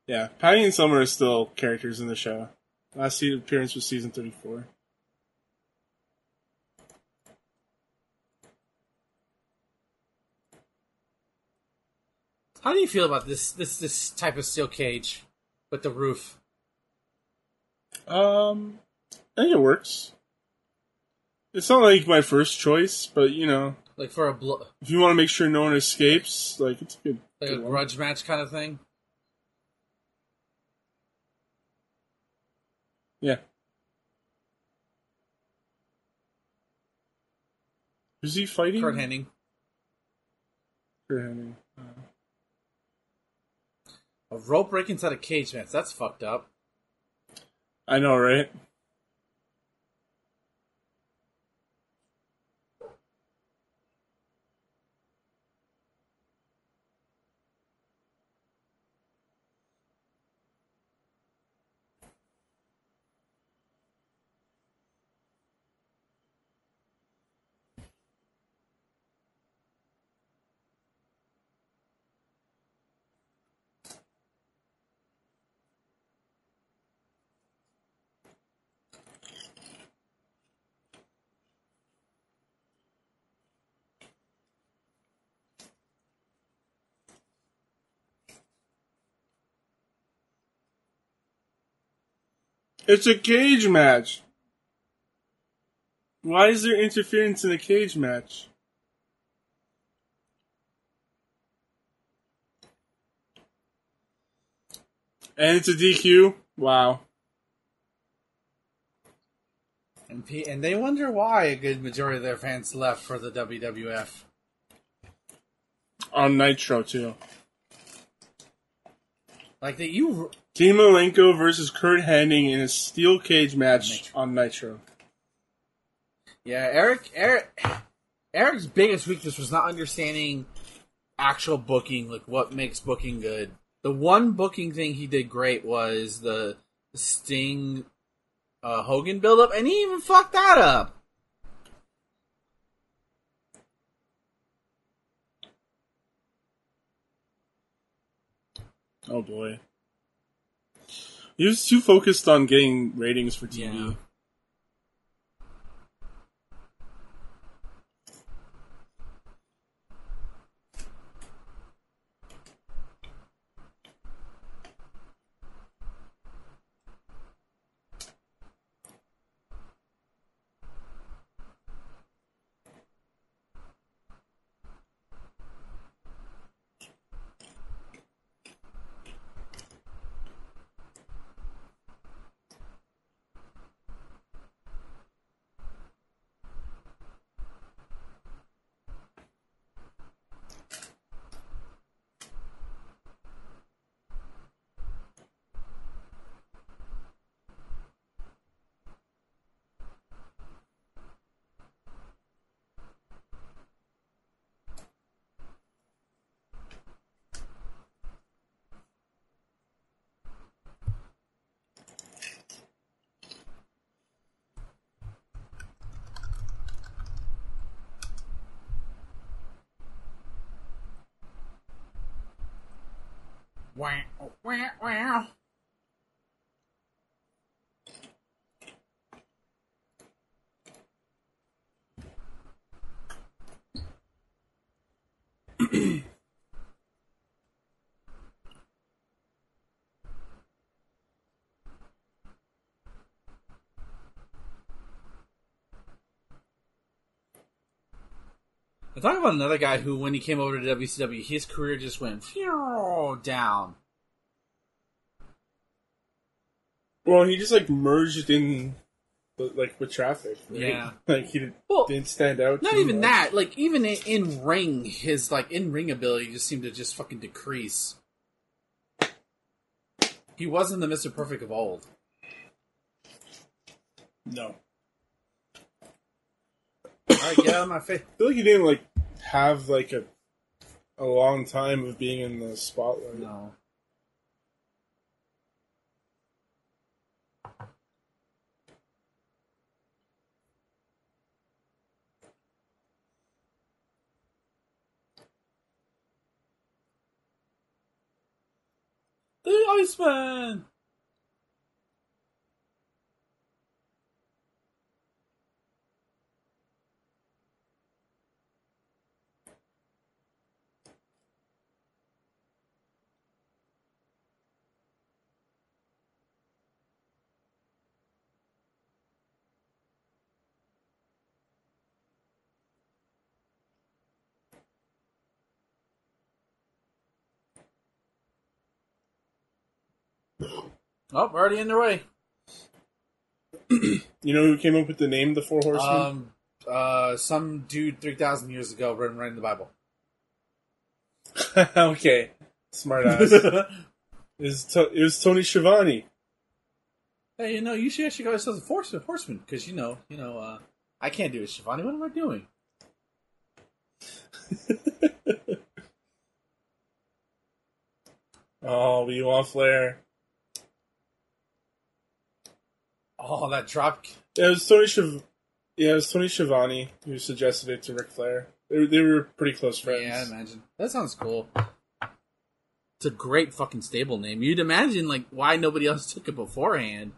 yeah, Patty and Summer are still characters in the show. Last appearance was season 34. How do you feel about this this this type of steel cage with the roof? Um, I think it works. It's not like my first choice, but you know, Like for a blo- if you want to make sure no one escapes, like it's a good. like a good one. grudge match kind of thing? Yeah. Who's he fighting? Curt Hennig. Curt Hennig. A rope break inside a cage match. That's fucked up. I know, right? It's a cage match. Why is there interference in a cage match? And it's a DQ. Wow. And, P- and they wonder why a good majority of their fans left for the WWF. On Nitro too. Like that, you Dean Malenko versus Curt Hennig in a steel cage match Nitro. on Nitro. Yeah, Eric, Eric, Eric's biggest weakness was not understanding actual booking, like what makes booking good. The one booking thing he did great was the Sting uh, Hogan buildup, and he even fucked that up. Oh boy. He was too focused on getting ratings for TV. Yeah. I talk about another guy who, when he came over to WCW, his career just went phew, down. Well, he just like merged in, like with traffic. right? Yeah. like he did, Well, didn't stand out. Not even much. that. Like even in, in ring, his like in ring ability just seemed to just fucking decrease. He wasn't the Mister Perfect of old. No, All right, get out my face. I feel like he didn't like have like a a long time of being in the spotlight. No. The Iceman. Oh, already in the way. You know who came up with the name the Four Horsemen? Um, uh, some dude three thousand years ago written right in the Bible. okay, smart ass. it, was to- it was Tony Schiavone. Hey, you know, you should actually call yourself a force horseman because you know, you know, uh, I can't do it, Schiavone. What am I doing? Oh, we want Flair. Oh, that drop. Yeah, it was Tony Schiavone. Yeah, it was Tony Schiavone who suggested it to Ric Flair. They, they were pretty close friends. Yeah, I imagine that sounds cool. It's a great fucking stable name. You'd imagine like why nobody else took it beforehand.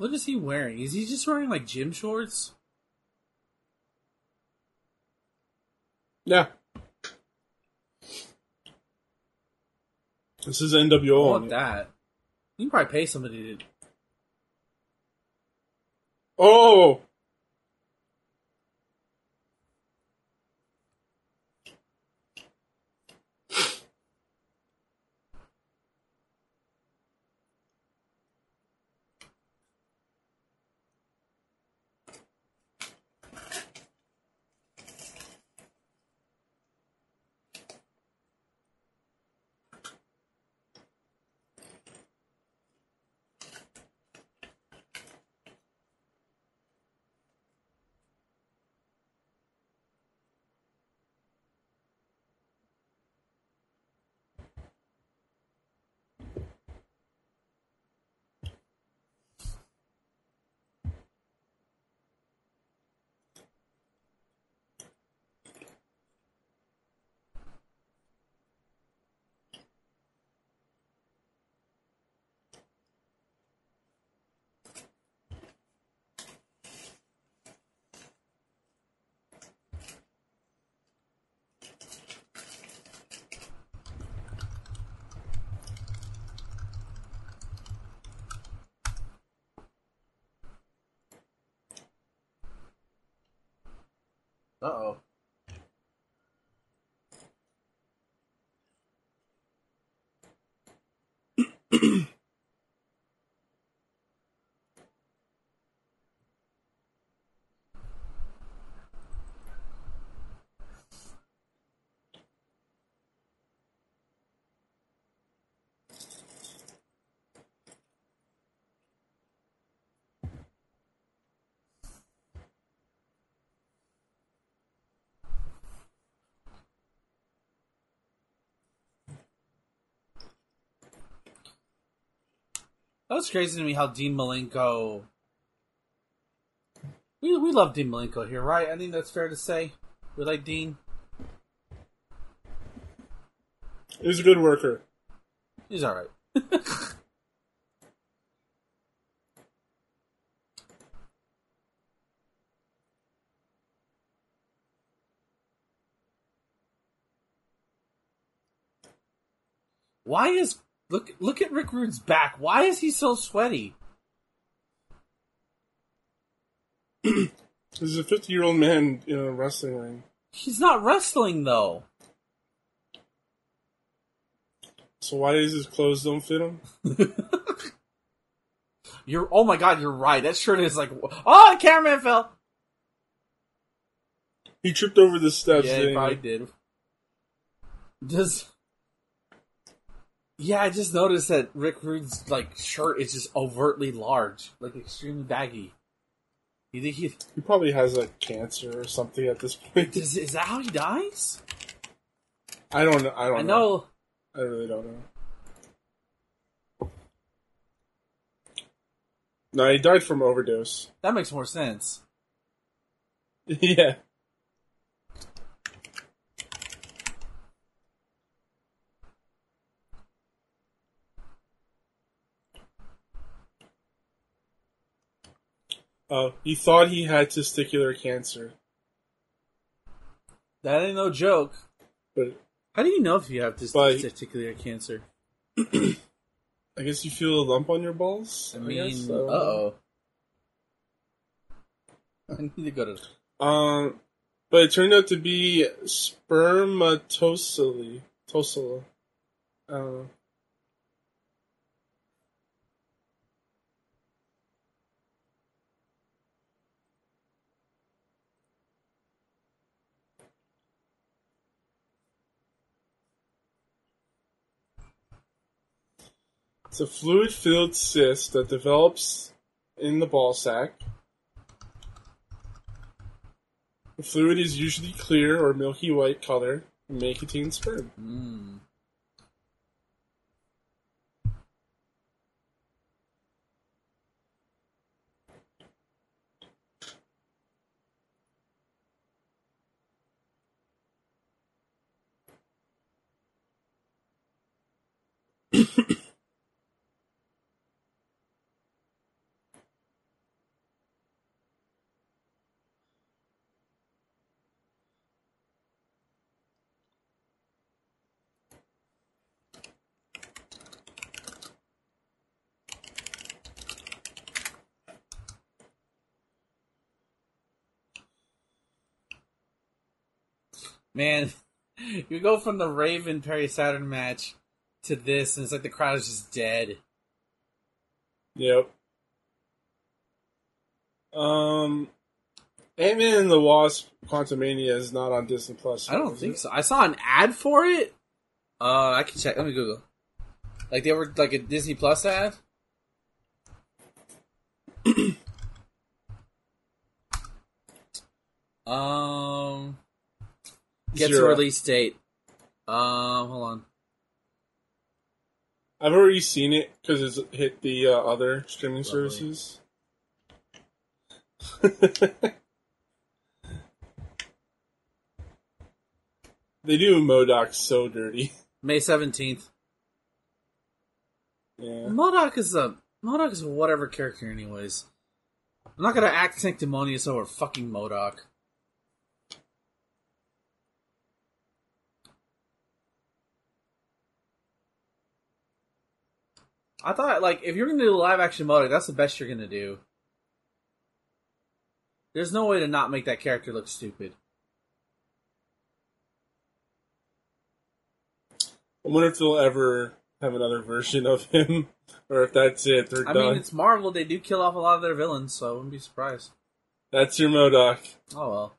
What is he wearing? Is he just wearing like gym shorts? Yeah. This is I NWO. want on that. You can probably pay somebody to. Oh! That was crazy to me how Dean Malenko. We we love Dean Malenko here, right? I think that's fair to say. We like Dean. He's a good worker. He's all right. Why is look look at Rick Rude's back? Why is he so sweaty? He's a 50 year old man in a wrestling ring. He's not wrestling though. So why does his clothes don't fit him? You're oh my god, you're right. That shirt is like oh, the cameraman fell. He tripped over the steps. Yeah, he probably did. Just yeah, I just noticed that Rick Rude's like shirt is just overtly large, like extremely baggy. You think he He probably has like cancer or something at this point. is, is that how he dies? I don't know. I don't I know. know. I really don't know. No, he died from overdose. That makes more sense. yeah. Oh, he thought he had testicular cancer, That ain't no joke. but How do you know if you have this But- testicular cancer? I guess you feel a lump on your balls. I mean, uh oh. I need to go to. Um, but it turned out to be spermatocyte. Tosila. I don't know. It's a fluid filled cyst that develops in the ball sack. The fluid is usually clear or milky white color and may contain sperm. Mm. Man, you go from the Raven Perry Saturn match to this, and it's like the crowd is just dead. Yep. Um, Ant Man and the Wasp: Quantumania is not on Disney Plus. I don't think it? so. I saw an ad for it. Uh, I can check. Let me Google. Like they were like a Disney Plus ad. um, gets a release date. Um, hold on. I've already seen it because it's hit the uh, other streaming Lovely. services. they do MODOK so dirty. May seventeenth. Yeah. MODOK is a MODOK is a whatever character, anyways. I'm not gonna act sanctimonious over fucking MODOK. I thought, like, if you're gonna do live action MODOK, that's the best you're gonna do. There's no way to not make that character look stupid. I wonder if they'll ever have another version of him, or if that's it. They're I done. mean, it's Marvel; they do kill off a lot of their villains, so I wouldn't be surprised. That's your MODOK. Oh well.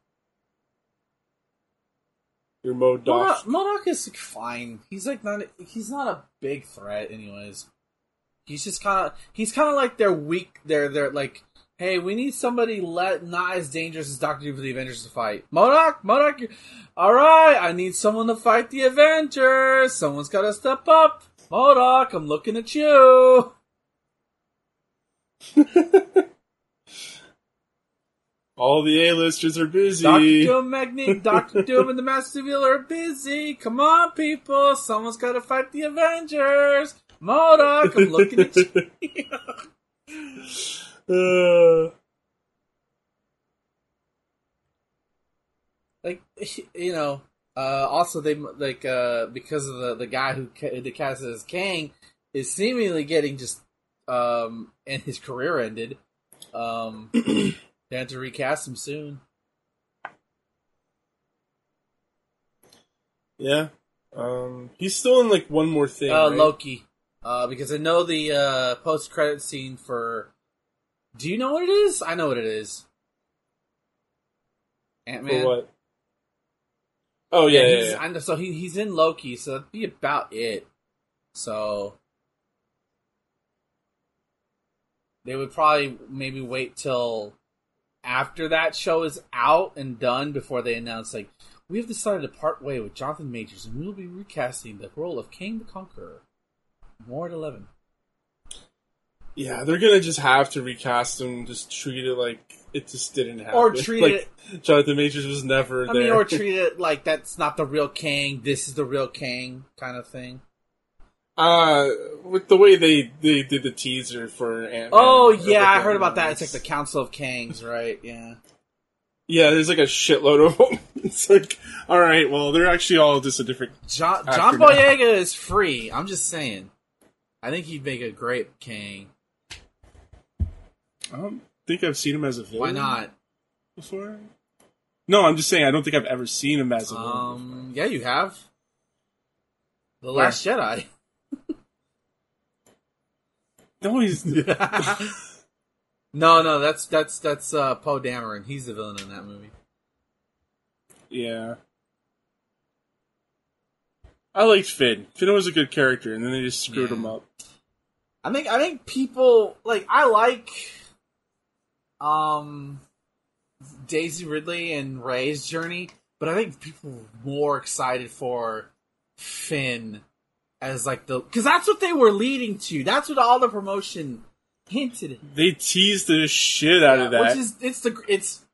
Your MODOK. MODOK, is fine. He's like not. He's not a big threat, anyways. He's just kind of. He's kind of like their weak. They're they're like, hey, we need somebody let not as dangerous as Doctor Doom for the Avengers to fight. MODOK, MODOK, all right. I need someone to fight the Avengers. Someone's got to step up. MODOK, I'm looking at you. All the A-listers are busy. Doctor Doom, Magneto, Doctor Doom, and the Master Revealer are busy. Come on, people. Someone's got to fight the Avengers. MODOK, I'm looking at you. Uh, like you know uh also they like uh because of the the guy who ca- the cast as kang is seemingly getting just um and his career ended um they had to recast him soon yeah. Um, he's still in like one more thing. uh right? loki uh because i know the uh post credit scene for do you know what it is i know what it is ant-man what? Oh yeah, yeah, yeah. Know, so he, he's in Loki, so that'd be about it. So they would probably maybe wait till after that show is out and done before they announce like we have decided to part way with Jonathan Majors and we will be recasting the role of Kang the Conqueror. More at eleven. Yeah, they're gonna just have to recast him. Just treat it like it just didn't happen. Or treat like, it Jonathan Majors was never I there. mean, or treat it like that's not the real Kang, this is the real Kang kind of thing. uh, with the way they they did the teaser for Ant. Oh yeah, I heard about that. It's like the Council of Kangs, right? Yeah. yeah. There's like a shitload of them. it's like, all right, well, they're actually all just a different. John John now. Boyega is free. I'm just saying. I think he'd make a great king. I don't think I've seen him as a villain. Why not? before? No, I'm just saying I don't think I've ever seen him as a villain. Um, yeah, you have. The Last Jedi. No, he's no, no, that's that's that's uh, Poe Dameron. He's the villain in that movie. yeah. I liked Finn. Finn was a good character, and then they just screwed Yeah. him up. I think I think people like I like um Daisy Ridley and Rey's journey, but I think people were more excited for Finn as like the because that's what they were leading to. That's what all the promotion hinted. At. They teased the shit out of that. Which is it's the it's.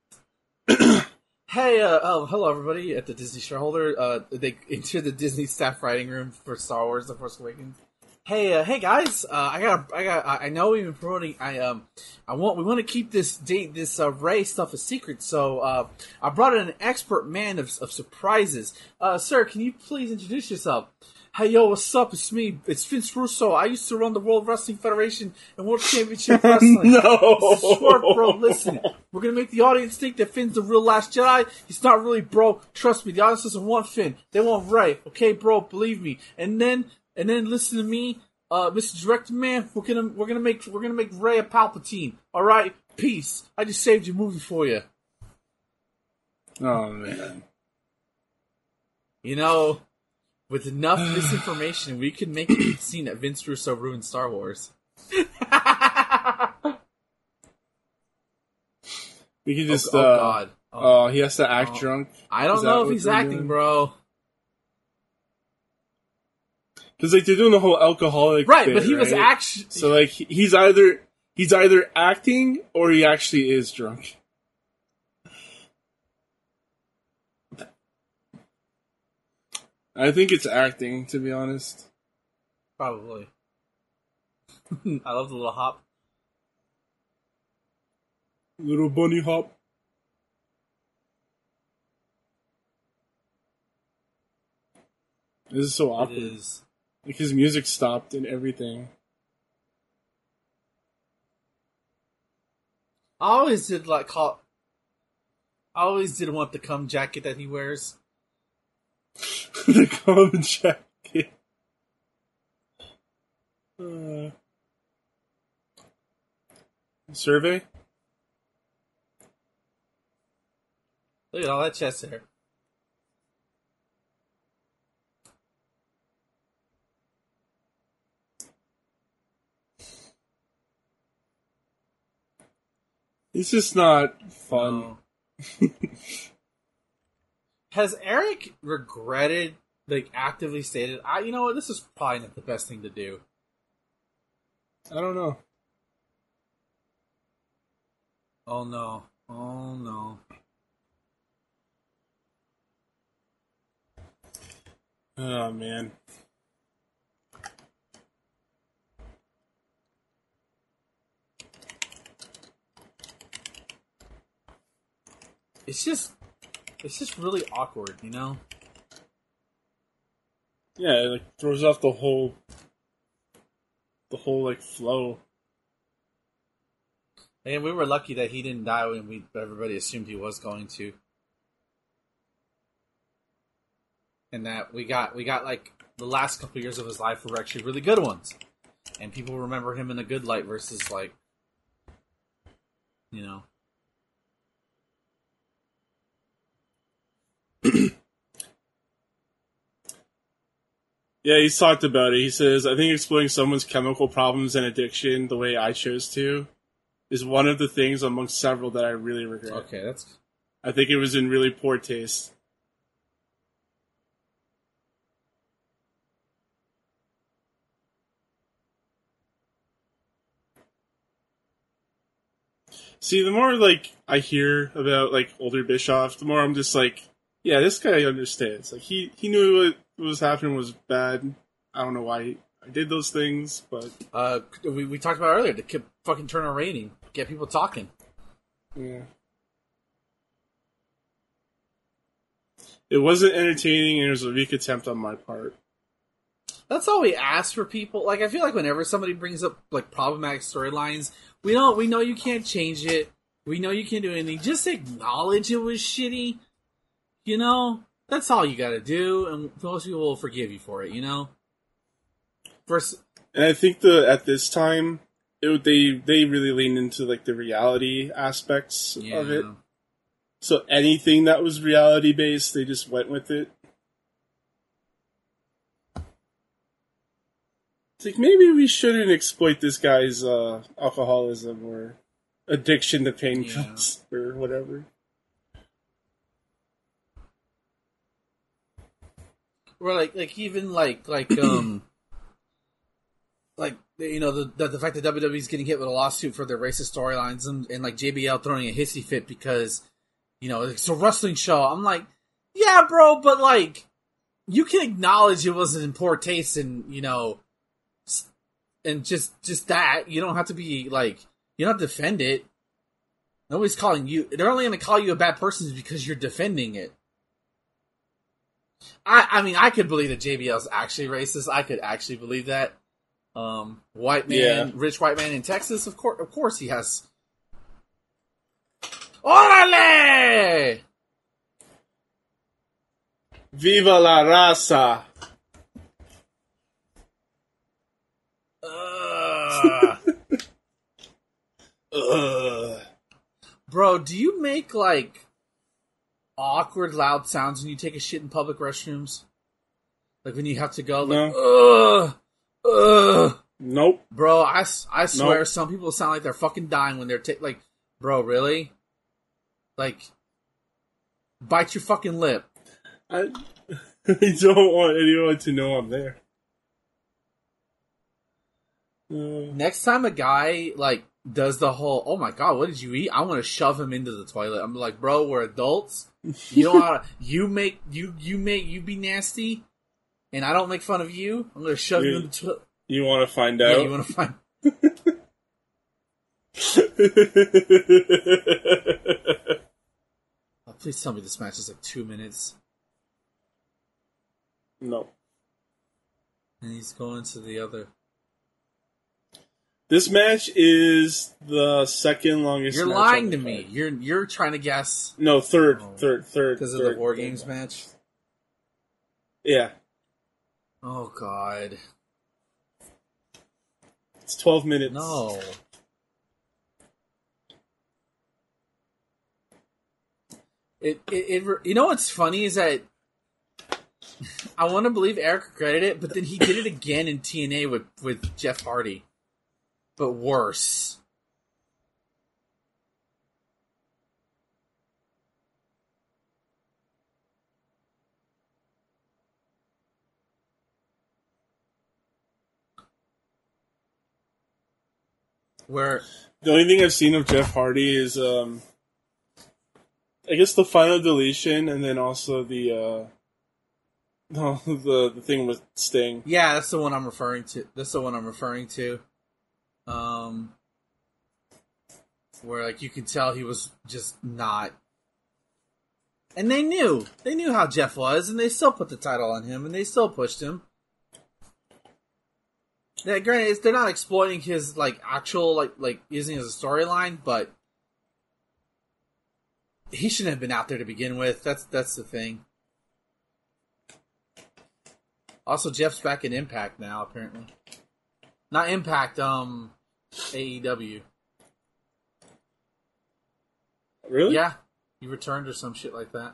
hey, uh, oh, hello everybody at the Disney shareholder. Uh, they entered the Disney staff writing room for Star Wars: The Force Awakens. Hey, uh, hey guys! Uh, I got, I got, I know we've been promoting. I um, I want, we want to keep this date, this uh, Rey stuff a secret. So uh, I brought in an expert man of, of surprises. Uh, sir, can you please introduce yourself? Hey, yo, what's up? It's me. It's Vince Russo. I used to run the World Wrestling Federation and World Championship Wrestling. no, Swerve, bro, listen. We're gonna make the audience think that Finn's the real Last Jedi. He's not really, bro. Trust me, the audience doesn't want Finn. They want Rey. Okay, bro, believe me. And then, and then listen to me, uh, Mr. Director Man. We're gonna, we're gonna make, we're gonna make Rey a Palpatine. All right, peace. I just saved your movie for you. oh man. You know, with enough misinformation, we could make it seem that Vince Russo ruined Star Wars. We could Oh, just. oh, uh, God. Oh, Oh, he has to act Oh. drunk. I don't know if he's acting, doing? bro. Because like they're doing the whole alcoholic, Right, but he was right? actually. So like he's either he's either acting or he actually is drunk. I think it's acting, to be honest. Probably. I love the little hop. Little bunny hop. This is so It awkward. is. Like his music stopped and everything. I always did like call. I always did want the cum jacket that he wears. the common jacket. Uh, survey? Look at all that chest hair. It's just not fun. No. Has Eric regretted, like, actively stated, "I, you know what, this is probably not the best thing to do." I don't know. Oh no! Oh no! Oh man. It's just, it's just really awkward, you know. Yeah, it like throws off the whole the whole like flow. And we were lucky that he didn't die when we everybody assumed he was going to. And that we got we got like the last couple years of his life were actually really good ones. And people remember him in a good light versus like you know. Yeah, he's talked about it. He says, I think exploring someone's chemical problems and addiction the way I chose to is one of the things amongst several that I really regret. Okay, that's I think it was in really poor taste. See, the more like I hear about like older Bischoff, the more I'm just like, yeah, this guy understands. Like he he knew what was happening was bad. I don't know why I did those things, but uh we, we talked about earlier to keep fucking turn on raining, get people talking. yeah. It wasn't entertaining, and it was a weak attempt on my part. That's all we ask for people. Like I feel like whenever somebody brings up like problematic storylines, we don't we know you can't change it. We know you can't do anything. Just acknowledge it was shitty. You know? That's all you gotta do, and most people will forgive you for it, you know? First And I think the at this time, it, they they really leaned into like the reality aspects yeah. of it. So anything that was reality based, they just went with it. It's like maybe we shouldn't exploit this guy's uh, alcoholism or addiction to painkillers or whatever. Or like like even like like um like you know the, the the fact that WWE's getting hit with a lawsuit for their racist storylines and, and like JBL throwing a hissy fit because you know it's a wrestling show. I'm like, yeah, bro, but like you can acknowledge it wasn't in poor taste and you know and just just that you don't have to be like you don't have to defend it. Nobody's calling you. They're only going to call you a bad person because you're defending it. I I mean I could believe that JBL's actually racist. I could actually believe that. Um, white man, Yeah. rich white man in Texas. Of course, of course he has. Orale! Viva la raza! Ugh. Ugh. Bro, do you make like awkward loud sounds when you take a shit in public restrooms? Like when you have to go like ugh ugh Nope. Bro, I, I swear Nope. some people sound like they're fucking dying when they're ta- like bro, really? Like bite your fucking lip. I, I don't want anyone to know I'm there. Uh, Next time a guy like does the whole "Oh my god, what did you eat?" I want to shove him into the toilet. I'm like, "Bro, we're adults. You don't wanna, you make you you make you be nasty, and I don't make fun of you. I'm gonna shove you You- in the toilet. you want to find Yeah, out? you want to find? Oh, please tell me this match is like two minutes, no. and he's going to the other. This match is the second longest. You're lying to me. card. You're you're trying to guess No, third, Oh. third, third. because of the War Games match. Yeah, Oh God, it's twelve minutes. no. It, it, it, you know what's funny is that I want to believe Eric regretted it, but then he did it again in TNA with, with Jeff Hardy, but worse. Where The only thing I've seen of Jeff Hardy is, um, I guess the final deletion, and then also the, uh, no, the the thing with Sting. Yeah, that's the one I'm referring to. That's the one I'm referring to. Um, where like you could tell he was just not, and they knew they knew how Jeff was, and they still put the title on him, and they still pushed him. Yeah, granted, they're not exploiting his like actual like like using as a storyline, but he shouldn't have been out there to begin with. That's that's the thing. Also, Jeff's back in Impact now, apparently. Not Impact, um, AEW. Really? Yeah, he returned or some shit like that.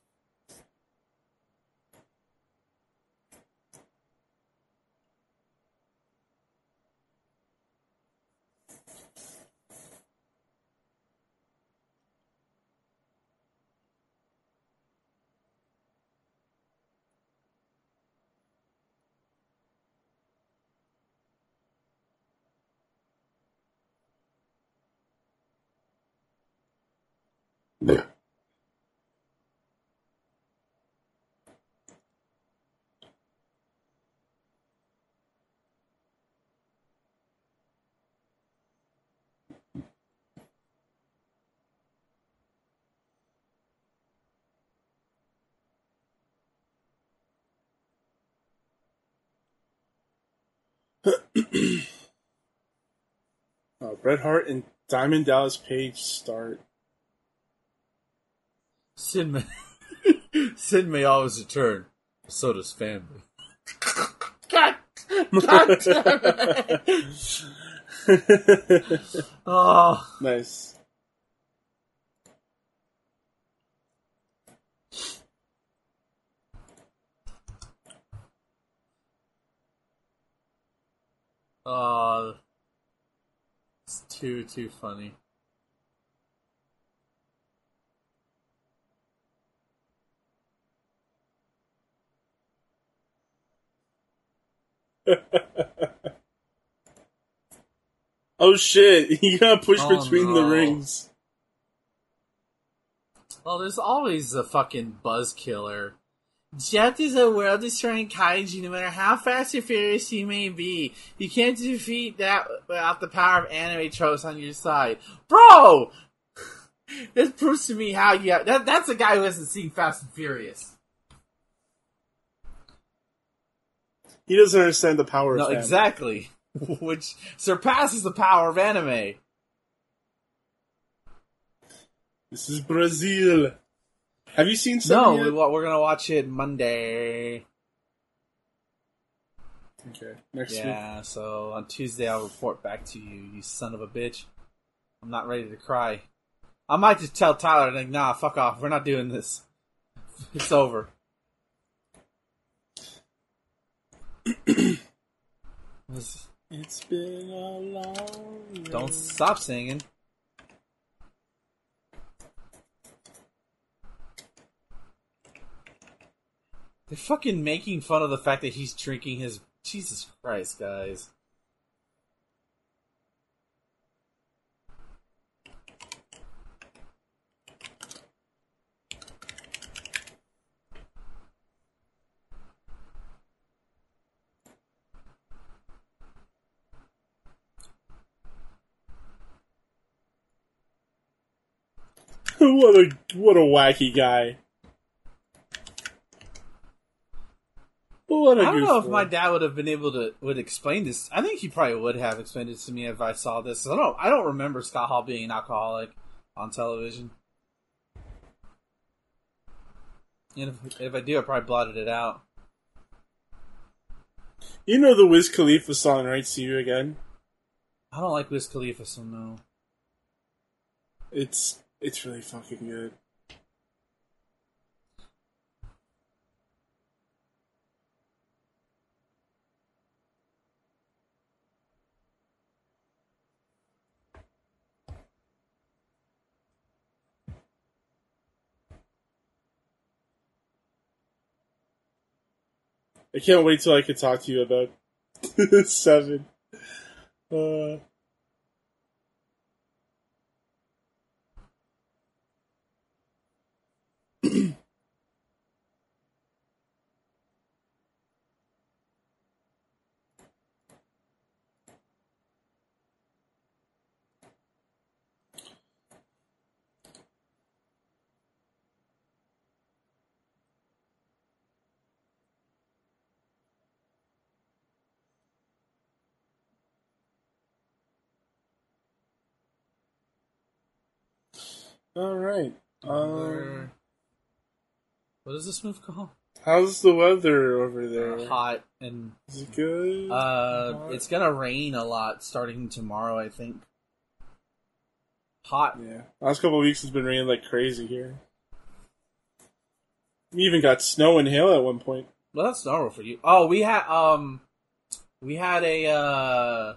Uh, Bret Hart and Diamond Dallas Page start. Sin may, Sin may always return. So does family. God, God damn it. Oh, nice. Oh, it's too too funny. Oh shit! He got pushed Oh, between the rings. Well, there's always a fucking buzz killer. Jet is a world-destroying kaiju, no matter how fast or furious you may be. You can't defeat that without the power of anime tropes on your side. Bro! this proves to me how you that, that's a guy who hasn't seen Fast and Furious. He doesn't understand the power No, of family. exactly. Which surpasses the power of anime. This is Brazil. Have you seen No, some we, yet? we're gonna watch it Monday. Okay, next week. Yeah, so on Tuesday I'll report back to you, you son of a bitch. I'm not ready to cry. I might just tell Tyler, like, nah, fuck off, we're not doing this. It's over. It's been a long. Don't stop singing. They're fucking making fun of the fact that he's drinking his. Jesus Christ, guys. what a what a wacky guy. What I don't know if my dad would have been able to would explain this. I think he probably would have explained it to me if I saw this. I don't. I don't remember Scott Hall being an alcoholic on television. And if, if I do, I probably blotted it out. You know the Wiz Khalifa song, right? See you again. I don't like Wiz Khalifa, so no. It's it's really fucking good. I can't wait till I can talk to you about seven. Uh, all right. Um, what is this move called? how's the weather over there? Hot and Is it good? uh, Hot? it's gonna rain a lot starting tomorrow. I think. Hot. Yeah, last couple of weeks has been raining like crazy here. We even got snow and hail at one point. Well, that's normal for you. Oh, we had um, we had a uh,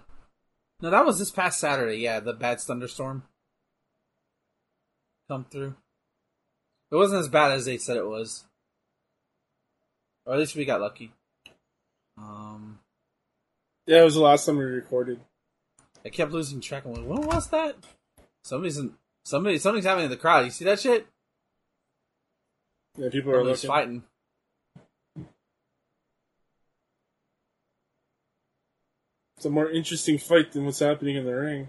no, that was this past Saturday. Yeah, the bad thunderstorm come through. It wasn't as bad as they said it was, or at least we got lucky. Um, Yeah, it was the last time we recorded. I kept losing track. I'm like, when was that? Somebody's in, somebody something's happening in the crowd. You see that shit? Yeah, people are looking. fighting. It's a more interesting fight than what's happening in the ring.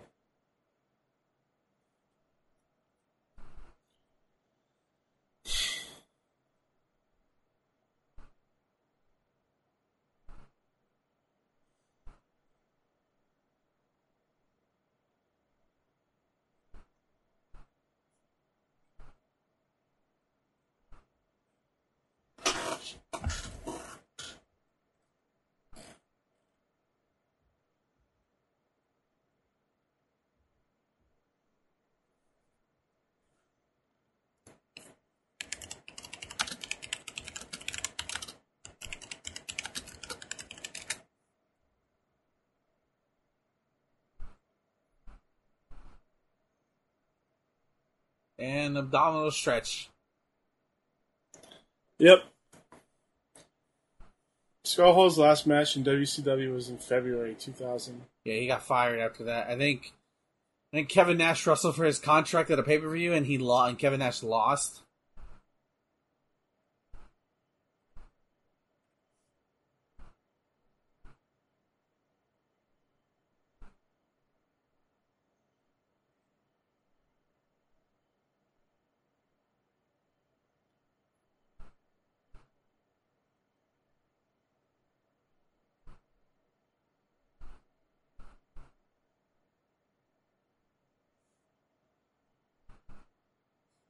Abdominal stretch. Yep. Scott Hall's last match in WCW was in February 2000. Yeah, he got fired after that. I think. I think Kevin Nash wrestled for his contract at a pay per view, and he lost. And Kevin Nash lost.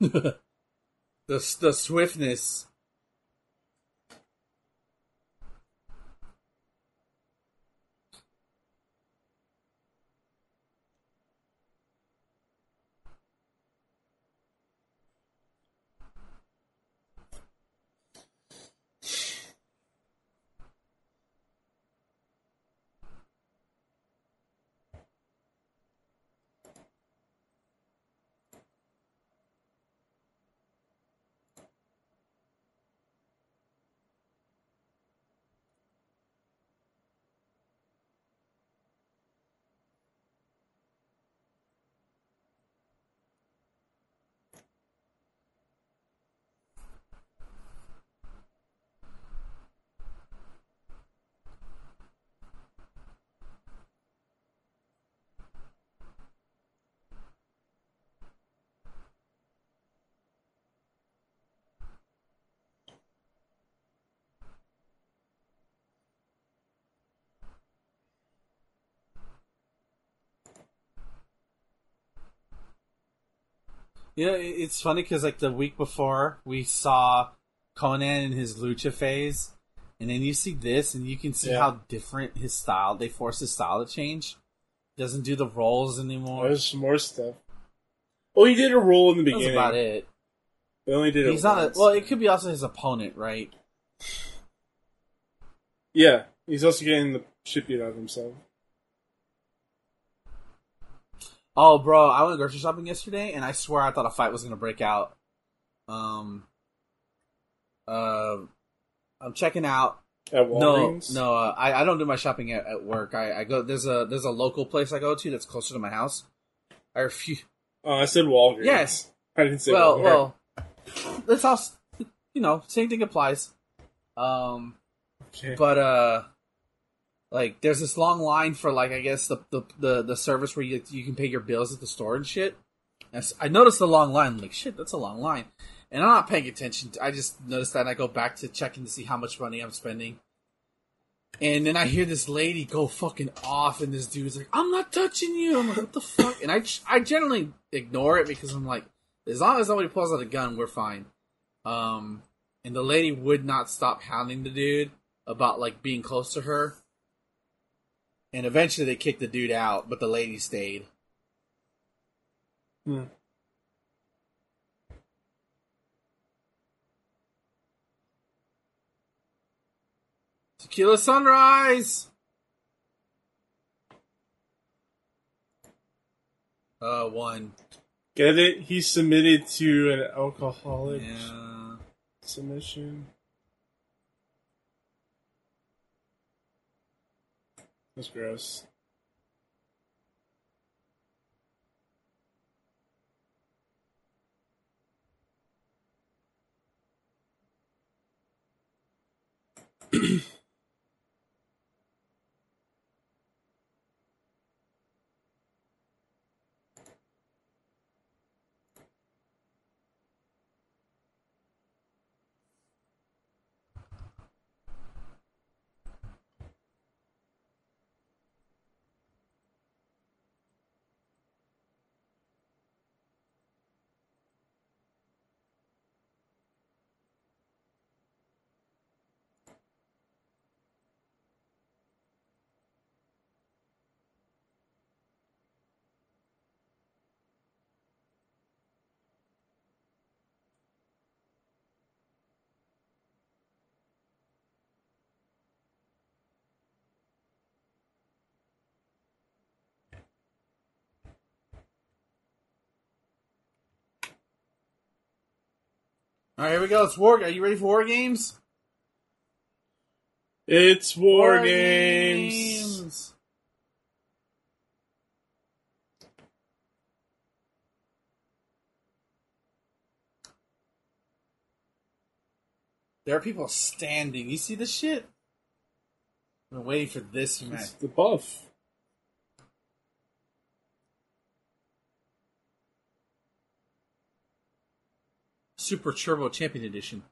the the swiftness. It- it's funny because like the week before we saw Konnan in his lucha phase, and then you see this, and you can see Yeah. how different his style. They forced his style to change. Doesn't do the rolls anymore. There's some more stuff. Oh, he did a roll in the That's beginning. about it. They only did it He's not a well. It could be also his opponent, right? Yeah, he's also getting the shit beat out of himself. Oh, bro, I went grocery shopping yesterday, and I swear I thought a fight was gonna break out. Um, uh, I'm checking out. At No, Walgreens? no, uh, I, I don't do my shopping at, at work. I, I go there's a there's a local place I go to that's closer to my house. I refuse. Oh, I said Walgreens. Yes. I didn't say Well, Walmart. well, that's all. You know, same thing applies. Um, Okay. but uh, like there's this long line for like I guess the the the, the service where you you can pay your bills at the store and shit. And I noticed the long line. I'm like shit, that's a long line. And I'm not paying attention. I just noticed that and I go back to checking to see how much money I'm spending. And then I hear this lady go fucking off, and this dude's like, "I'm not touching you." I'm like, "What the fuck?" And I I generally ignore it because I'm like, as long as nobody pulls out a gun, we're fine. Um, and the lady would not stop hounding the dude about like being close to her. And eventually they kicked the dude out, but the lady stayed. Hmm. Tequila Sunrise. Uh, one. Get it? He submitted to an alcoholic Yeah. submission. That's gross. All right, here we go. It's war. Are you ready for war games? It's War, games. There are people standing. You see this shit? I've been waiting for this match. It's the buff. Super Turbo Champion Edition.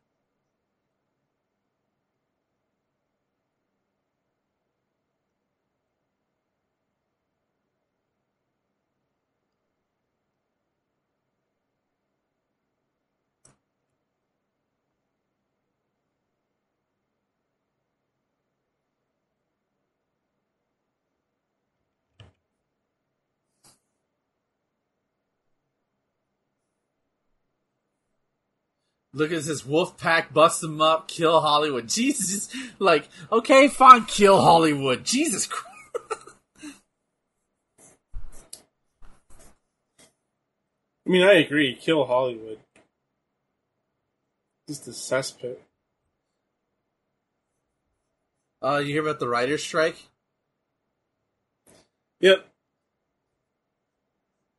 Look at this wolf pack, bust them up, kill Hollywood. Jesus, like, okay, fine, kill Hollywood. Jesus Christ. I mean, I agree. Kill Hollywood. Just a cesspit. Uh, you hear about the writer's strike? Yep.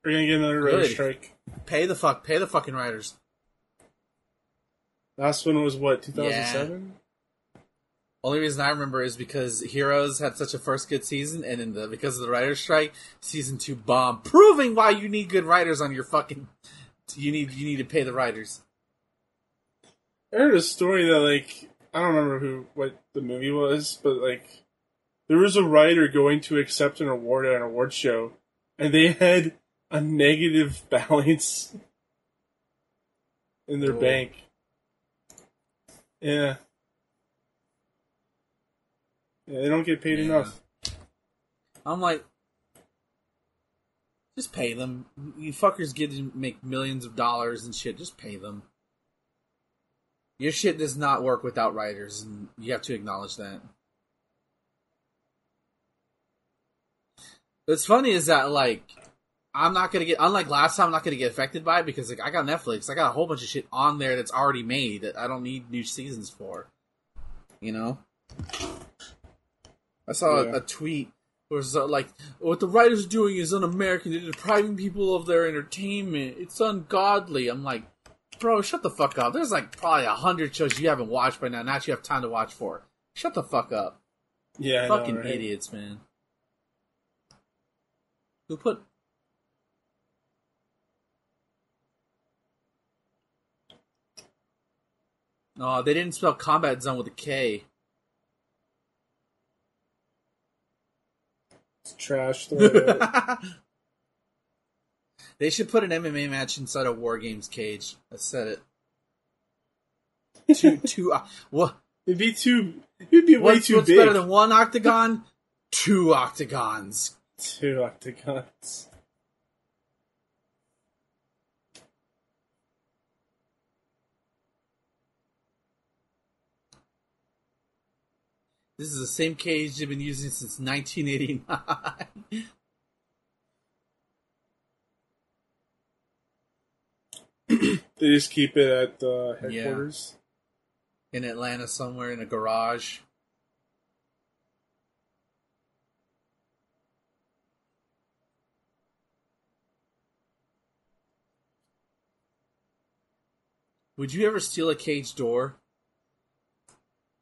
We're gonna get another writer Good. strike. Pay the fuck, pay the fucking writers. Last one was what, 2007? Only reason I remember is because Heroes had such a first good season, and in the because of the writer's strike, season two bomb, proving why you need good writers on your fucking. You need you need to pay the writers. I heard a story that like I don't remember who what the movie was, but like there was a writer going to accept an award at an award show, and they had a negative balance in their bank. Yeah. Yeah, they don't get paid Yeah. enough. I'm like, just pay them. You fuckers get to make millions of dollars and shit. Just pay them. Your shit does not work without writers, and you have to acknowledge that. What's funny is that like I'm not gonna get unlike last time. I'm not gonna get affected by it because like I got Netflix. I got a whole bunch of shit on there that's already made that I don't need new seasons for. You know. I saw Yeah. a, a tweet where it's uh, like, "What the writers are doing is un-American. They're depriving people of their entertainment. It's ungodly." I'm like, bro, shut the fuck up. There's like probably a hundred shows you haven't watched by now. Not you have time to watch for. Shut the fuck up. Yeah, I know, Fucking right? idiots, man. Who put? No, they didn't spell combat zone with a K. It's trash. Out. they should put an MMA match inside a War Games cage. I said it. Two, two. Uh, what? It'd be too. It'd be way What's, too what's big. better than one octagon? Two octagons. two octagons. This is the same cage they've been using since 1989. They just keep it at the headquarters. in Atlanta somewhere in a garage. Would you ever steal a cage door?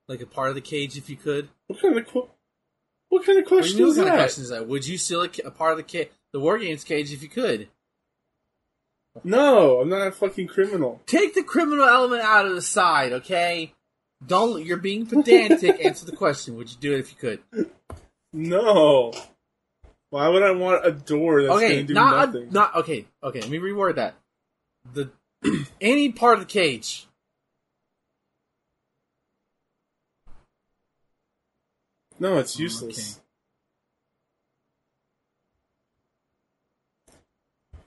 Like a part of the cage if you could? What kind of qu- what kind of question is what kind of that? question is that? Would you steal a, a part of the ca- the War Games cage if you could? No, I'm not a fucking criminal. Take the criminal element out of the side, okay? Don't you're being pedantic. Answer the question. Would you do it if you could? No. Why would I want a door that's okay, going to do not nothing? not okay. Okay, let me reword that. The any part of the cage. No, it's Oh, useless.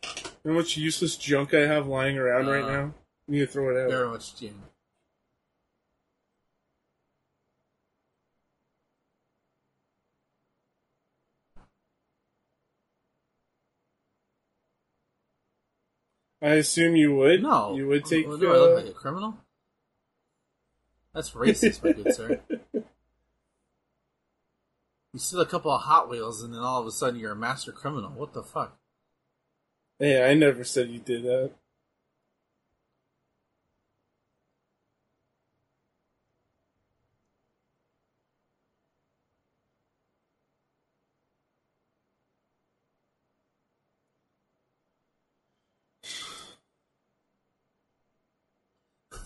You know how much useless junk I have lying around right Uh, now? I need to throw it out. Very much, yeah. I assume you would. No, you would take. Oh, do I look uh, like a criminal? That's racist, my good sir. You steal a couple of Hot Wheels, and then all of a sudden you're a master criminal. What the fuck? Hey, I never said you did that.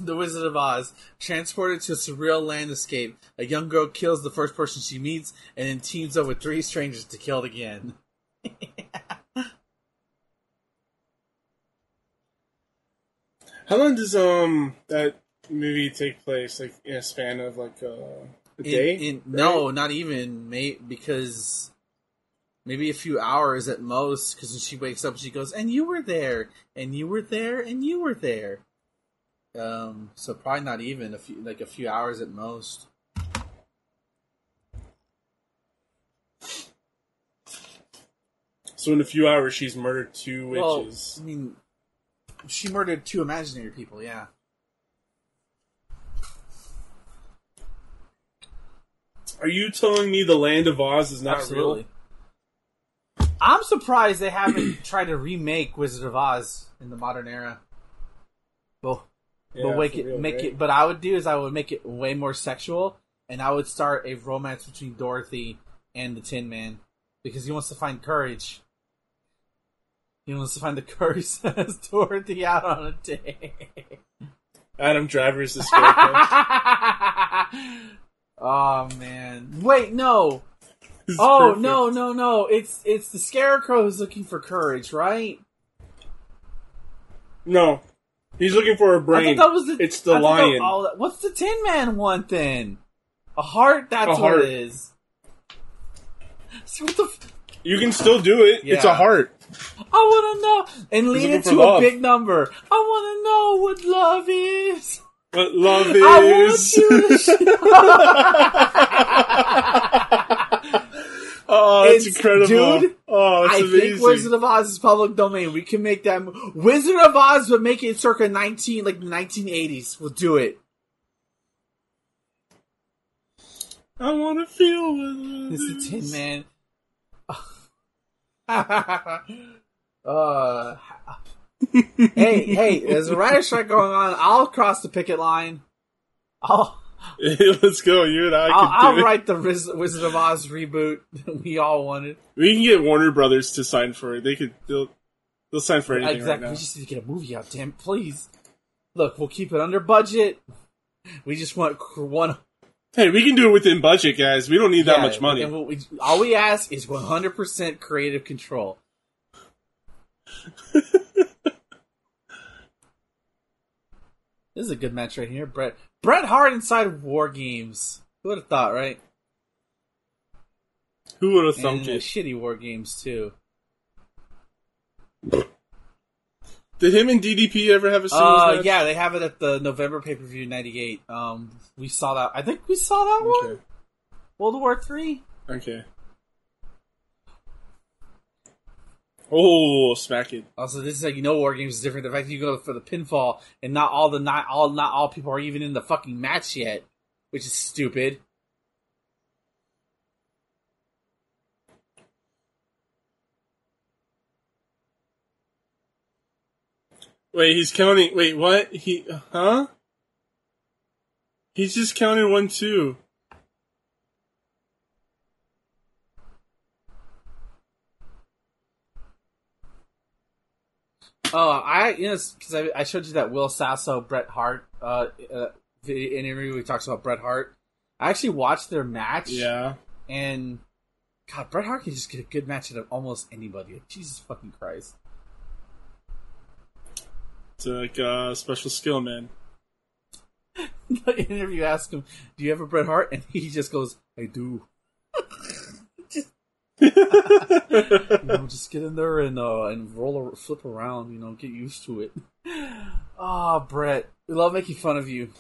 The Wizard of Oz. Transported to a surreal landscape, a young girl kills the first person she meets and then teams up with three strangers to kill it again. How long does um that movie take place? Like in a span of like uh, a In- day? in- no, not even, mate, because maybe a few hours at most. Because when she wakes up, she goes, "And you were there, and you were there, and you were there." Um, so probably not even a few, like a few hours at most. So in a few hours, she's murdered two Well, witches. I mean, she murdered two imaginary people. Yeah. Are you telling me the Land of Oz is not Absolutely. real? I'm surprised they haven't tried to remake Wizard of Oz in the modern era. Well, Yeah, but make it real, make right? it. But I would do is I would make it way more sexual, and I would start a romance between Dorothy and the Tin Man because he wants to find courage. He wants to find the courage that has Dorothy out on a date. Adam Driver's the scarecrow. oh man! Wait, no. Oh perfect. no, no, no! It's it's the Scarecrow who's looking for courage, right? no! He's looking for a I brain. thought that was the. It's the I thought that- lion. that- what's the Tin Man want then? A heart. That's A what it is. So what the? F- You can still do it. It's a heart. I want to know and lead it to a big number. I want to know what love is. What love I want is. oh, that's It's- incredible. dude, oh, I amazing. think Wizard of Oz is public domain. We can make that mo- Wizard of Oz, but make it circa nineteen, like nineteen eighties. We'll do it. I want to feel what This is. Tin Man. uh, hey, hey, there's a rider strike going on. I'll cross the picket line. I'll Let's go. You and I I'll, can do I'll it. write the Riz- Wizard of Oz reboot that we all wanted. We can get Warner Brothers to sign for it. They could. They'll. They'll sign for anything exactly. right we just need to get a movie out, damn, please. Look, we'll keep it under budget. We just want one. Hey, we can do it within budget, guys. We don't need that much money. And we, all we ask is 100% creative control. This is a good match right here. Bret Bret Hart inside War Games. Who would have thought, right? Who would have uh, it? shitty War Games too. Did him and DDP ever have a singles Uh, match? yeah, they have it at the November pay per view '98. Um, we saw that. I think we saw that one. World War Three. Okay. Oh, smack it. Also, this is like you know, War Games is different. The fact that you go for the pinfall and not all the not all not all people are even in the fucking match yet, which is stupid. Wait, he's counting. Wait, what? He, uh, huh? He's just counting one, two. Oh, I you know because I, I showed you that Will Sasso Bret Hart uh, uh interview. where he talks about Bret Hart. I actually watched their match. Yeah. and God, Bret Hart can just get a good match out of almost anybody. Like, Jesus fucking Christ. It's like uh, special skill, man. the interview asked him, "Do you have a Bret Hart?" And he just goes, "I do." you know, just get in there and uh, and roll, a, flip around. You know, get used to it. Ah, Bret, we love making fun of you.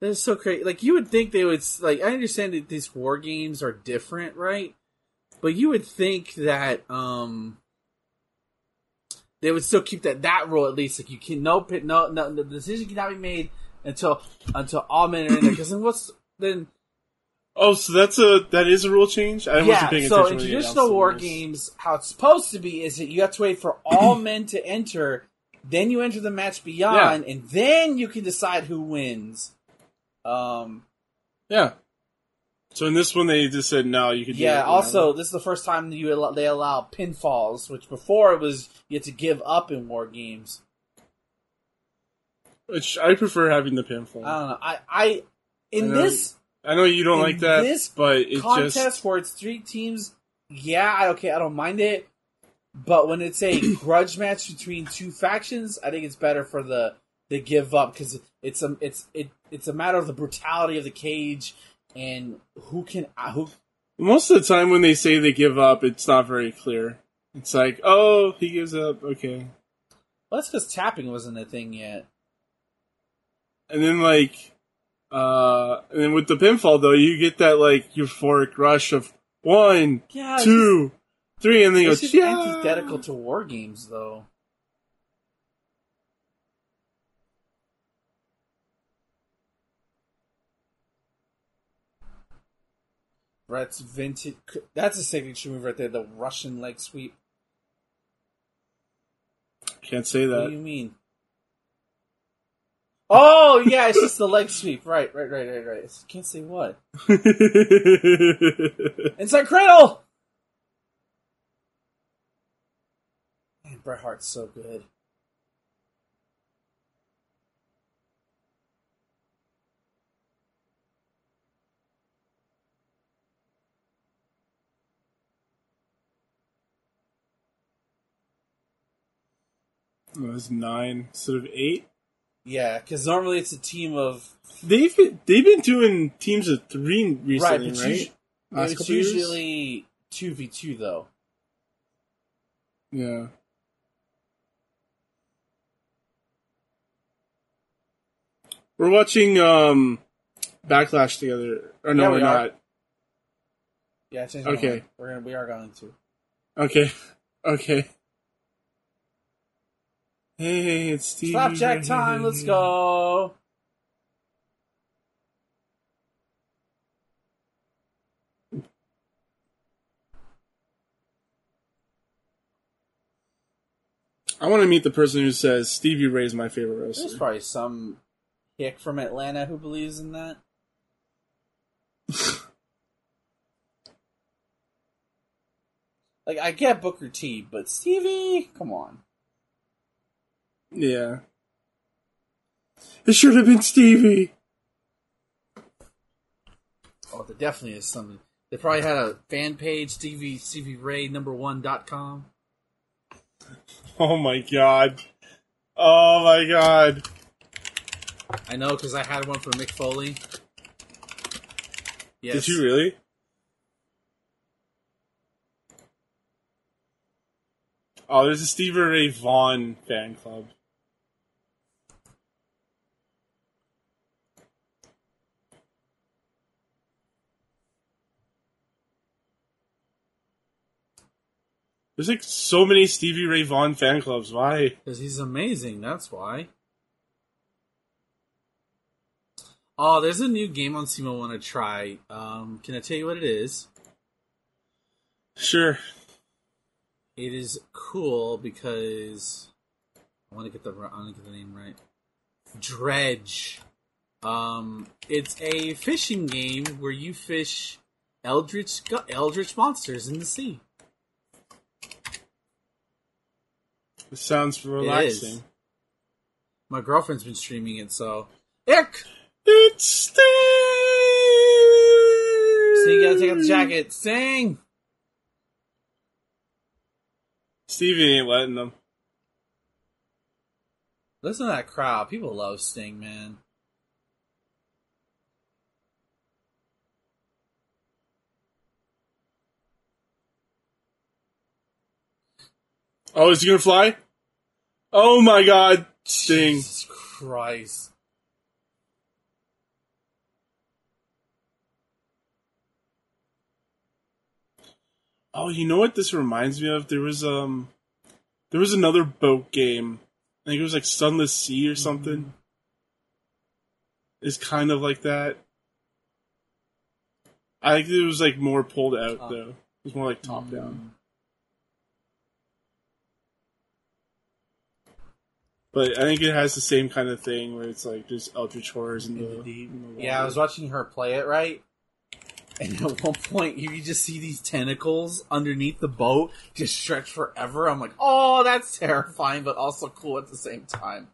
That's so crazy. Like you would think they would like. I understand that these war games are different, right? But you would think that um they would still keep that that rule at least. Like you can no pit no no the decision cannot be made until until all men are in there. Because then what's then Oh, so that's a that is a rule change. I wasn't yeah. paying So in traditional war games, how it's supposed to be is that you have to wait for all men to enter, then you enter the match beyond, and then you can decide who wins. Um. Yeah. So in this one, they just said no. You could. do Yeah. Also, this is the first time you allow, they allow pinfalls, which before it was you had to give up in war games. which I prefer having the pinfall. I don't know. I I in I know this I know you don't like that, this but it contest just where it's three teams, yeah, I- okay, I don't mind it. But when it's a grudge match between two factions, I think it's better for the the give up because it's a it's it it's a matter of the brutality of the cage and who can who most of the time when they say they give up, it's not very clear. It's like, oh, he gives up. Okay, well, that's because tapping wasn't a thing yet. and then like, uh, and then with the pinfall though, you get that like euphoric rush of one, Yeah, two, three, and then you It's go, just yeah. antithetical to war games, though. That's vintage. That's a signature move right there. The Russian leg sweep. Can't say that. What do you mean? Oh yeah, it's just the leg sweep. Right, right, right, right, right. Can't say what. Inside cradle. Man, Bret Hart's so good. It was nine instead of eight. Yeah, because normally it's a team of They've been, they've been doing teams of three right, recently, but right? it's usually two v two though. Yeah. We're watching um Backlash together. Or no, Yeah, we we are not. Yeah, I changed my Okay. mind. We're gonna we are going to. Okay. Okay. Hey, it's Steve. Slapjack time. Let's go. I want to meet the person who says Stevie Ray is my favorite There's wrestler. probably some hick from Atlanta who believes in that. like I get Booker T, but Stevie, come on. Yeah. It should have been Stevie. Oh, there definitely is something. They probably had a fan page, Stevie Stevie Ray number one dot com. Oh my god. Oh my god. I know because I had one for Mick Foley. Yes. Did you really? Oh, there's a Stevie Ray Vaughan fan club. There's like so many Stevie Ray Vaughan fan clubs. Why? Because he's amazing, that's why. Oh, there's a new game on Steam I want to try. Um, can I tell you what it is? Sure. It is cool because I want to get the I want to get the name right. Dredge. Um, it's a fishing game where you fish eldritch eldritch monsters in the sea. It sounds relaxing. My girlfriend's been streaming it, so ick. It's Steve. So you gotta take off the jacket. Sting. Stevie ain't letting them. Listen to that crowd. People love Sting, man. Oh, is he gonna fly? Oh my god, Sting. Jesus Christ. Oh, you know what this reminds me of? There was um, there was another boat game. I think it was like Sunless Sea or something. It's kind of like that. I think it was like more pulled out Oh. though. It was more like top down. But I think it has the same kind of thing where it's like there's eldritch horrors in the, in the Yeah, I was watching her play it right, and at one point you just see these tentacles underneath the boat just stretch forever. I'm like, oh, that's terrifying, but also cool at the same time.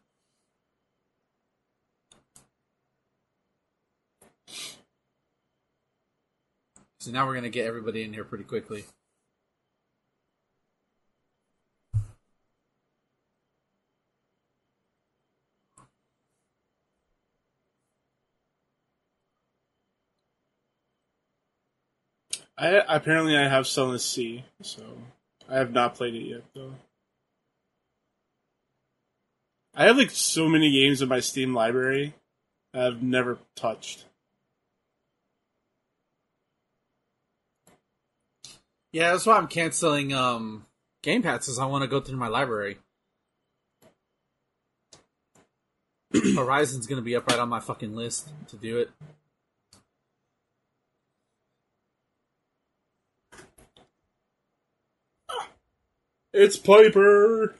So now we're gonna get everybody in here pretty quickly. I apparently I have Sunless Sea, so I have not played it yet though. I have like so many games in my Steam library I've never touched. Yeah, that's why I'm canceling um, Game Passes. I want to go through my library. Horizon's gonna be up right on my fucking list to do it. It's Piper.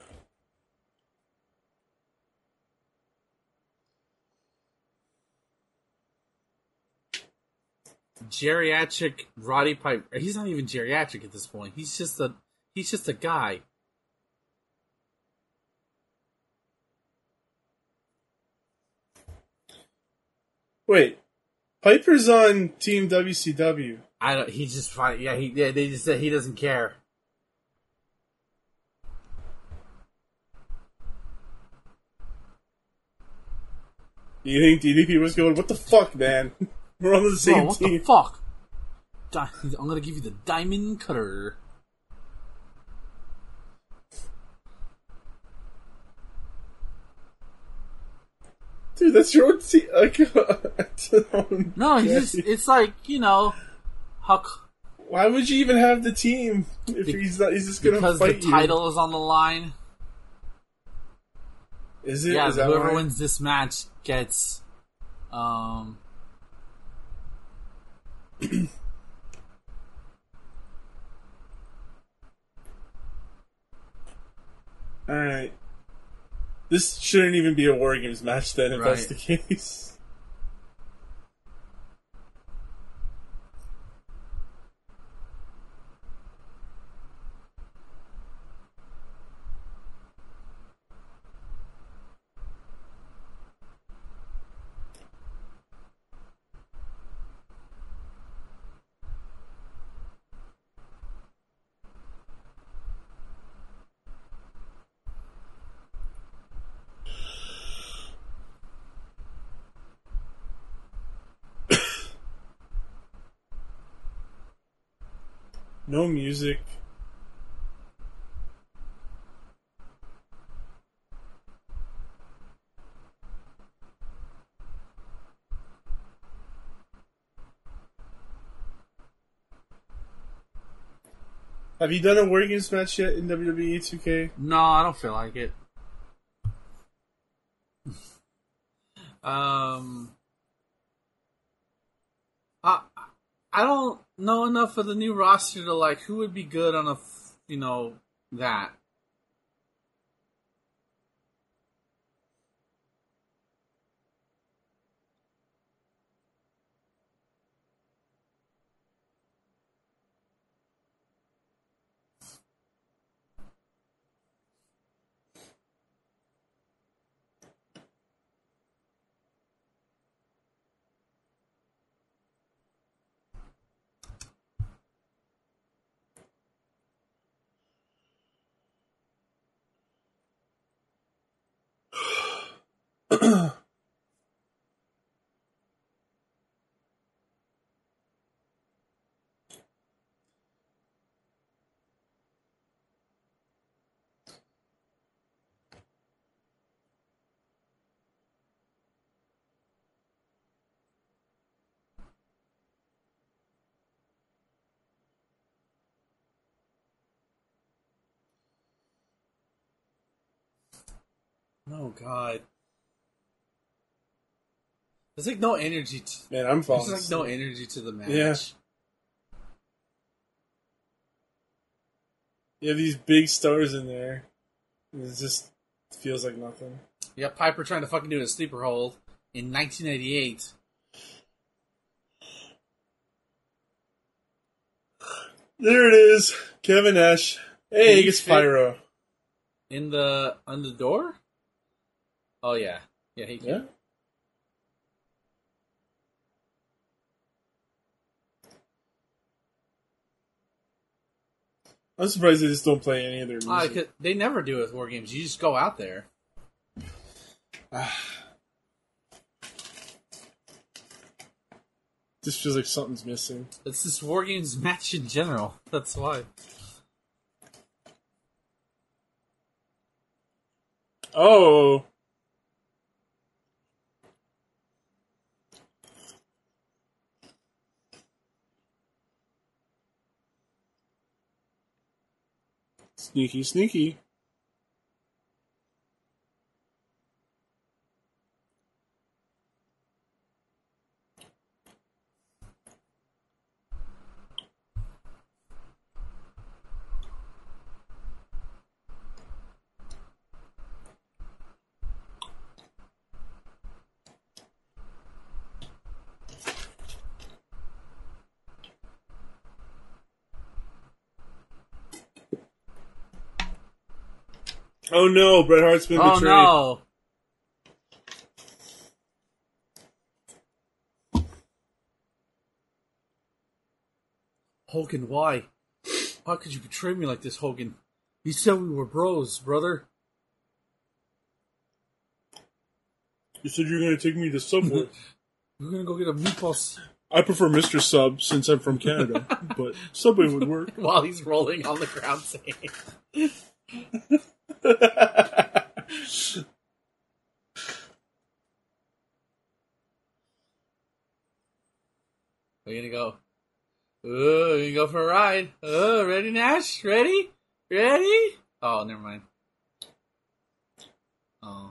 Geriatric Roddy Piper. He's not even geriatric at this point. He's just a he's just a guy. Wait, Piper's on Team WCW. I don't. He just find yeah. He yeah, they just said he doesn't care. Do you think DDP was going? What the fuck, man? We're on the Bro, same what team. the fuck? Di- I'm gonna give you the diamond cutter. Dude, that's your own team. Like, No, he's just, it's like you know, how c- Why would you even have the team if Be- he's not? He's just gonna because the fight you. title is on the line. Is it? Yeah, Is whoever why? wins this match gets um All right. This shouldn't even be a War Games match then, if that's the case. No music. Have you done a War Games match yet in WWE 2K? No, I don't feel like it. um, I I don't know enough of the new roster to like who would be good on a you know that. Oh god. There's like no energy. To, Man, I'm falling. there's like no energy to the match. Yeah. You have these big stars in there. It just feels like nothing. You Yeah, Piper trying to fucking do a sleeper hold in 1988. There it is. Kevin Nash. Hey, he gets pyro. In the on the door? Oh yeah. Yeah, he can. Yeah. I'm surprised they just don't play any of their music. 'cause they never do it with war games. You just go out there. just feels like something's missing. It's this war games match in general. That's why. Oh. Sneaky, sneaky. Oh no, Bret Hart's been Oh betrayed. no! Hogan, why? How could you betray me like this, Hogan? You said we were bros, brother. You said you were going to take me to Subway. We're gonna go get a meatball I prefer Mr. Sub since I'm from Canada, but Subway would work. while he's rolling on the ground saying, We're gonna go. Oh, you go for a ride. Oh, ready, Nash? Ready? Ready? Oh, never mind. Oh.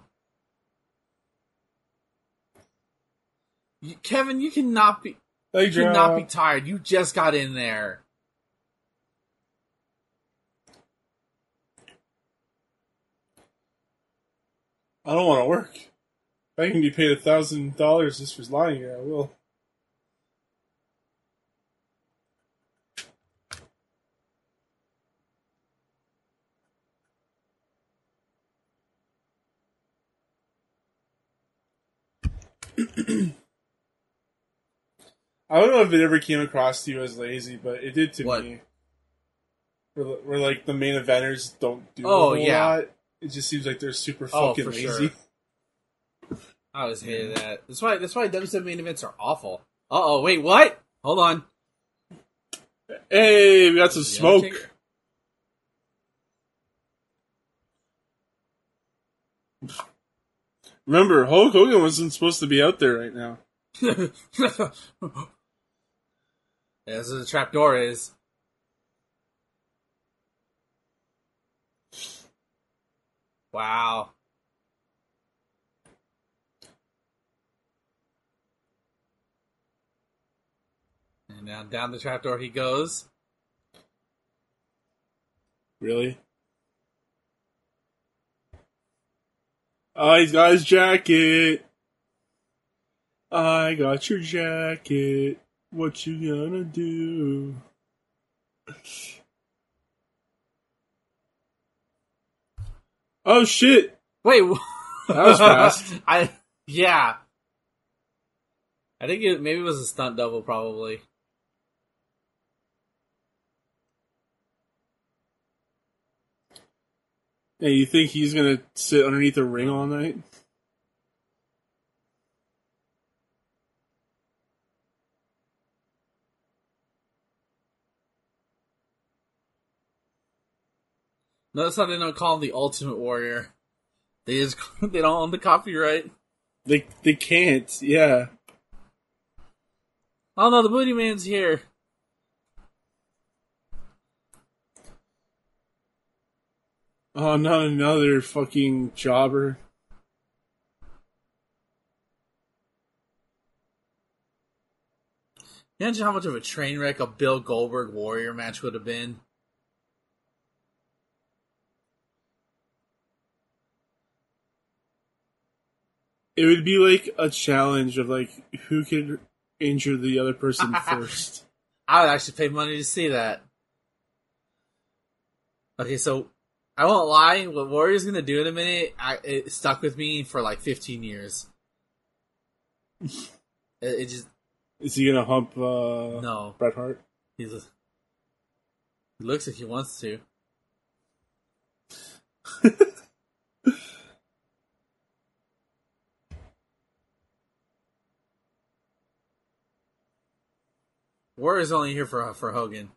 You, Kevin, you cannot be you cannot be tired. You just got in there. I don't want to work. If I can be paid a thousand dollars just for lying here, I will. I don't know if it ever came across to you as lazy, but it did to What? me. Where, where like the main eventers don't do Oh, a whole yeah. lot. It just seems like they're super Oh, fucking for lazy. sure. I always hated that. That's why. That's why WWE main events are awful. Uh oh. Wait. What? Hold on. Hey, we got some smoke. Remember, Hulk Hogan wasn't supposed to be out there right now. yeah, is the trap door is. Wow. And now down the trapdoor he goes. Really? Oh, he's got his jacket. I got your jacket. What you gonna do? Oh shit! Wait, That was fast. I yeah. I think it maybe it was a stunt double, probably. Hey, you think he's gonna sit underneath a ring all night? Notice how they don't call him the Ultimate Warrior. They just they don't own the copyright. They they can't. Yeah. Oh no, the Booty Man's here. Oh, not another fucking jobber. Imagine how much of a train wreck a Bill Goldberg Warrior match would have been. It would be like a challenge of like who could injure the other person first. I would actually pay money to see that. Okay, so I won't lie. What Warrior's gonna do in a minute, I, it stuck with me for like 15 years. it, it just Is he gonna hump uh, no. Bret Hart? He's a, he looks like he wants to. Warrior's only here for for Hogan.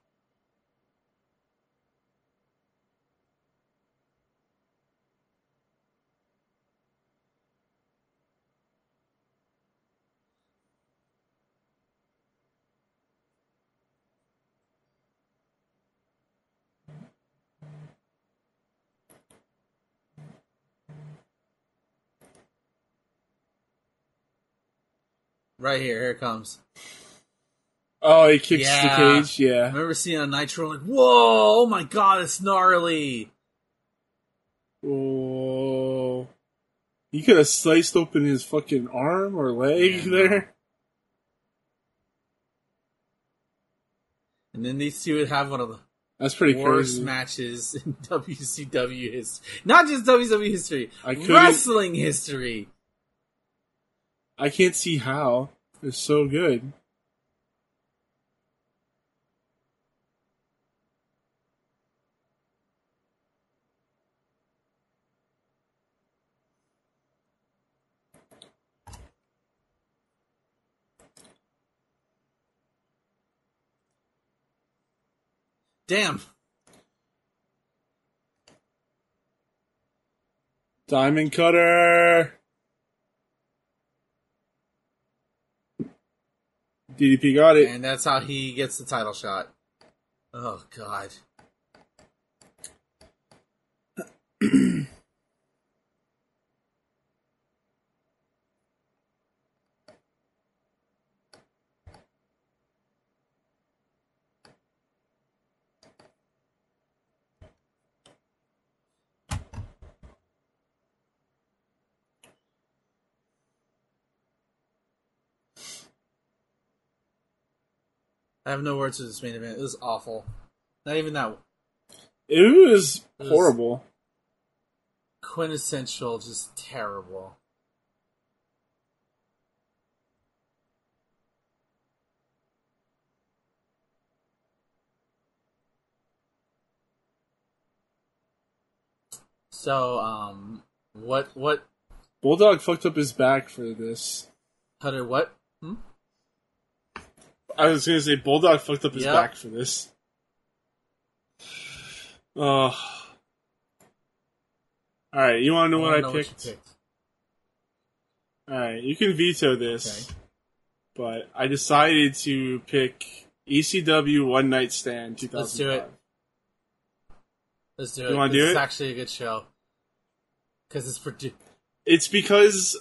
Right here, here it comes. Oh, he kicks Yeah. the cage. Yeah, I remember seeing on Nitro, like, whoa, oh my god, it's gnarly. Oh, he could have sliced open his fucking arm or leg Yeah, there. And then these two would have one of the That's pretty worst crazy. matches in WCW history. Not just WCW history, I wrestling history. I can't see how. It's so good. Damn. Diamond cutter. DDP got it. And that's how he gets the title shot. Oh, God. I have no words for this main event. It was awful. Not even that It was It was- horrible. quintessential, just terrible. So, um, what, what, Bulldog fucked up his back for this. Hunter, what? Hmm? I was gonna say Bulldog fucked up his Yep. back for this. Oh. Alright, you wanna know what wanna I know picked? you picked. Alright, you can veto this, Okay. but I decided to pick ECW One Night Stand 2005. Let's do it. Let's do it. You wanna do This is it? actually a good show. Because it's produ- It's because,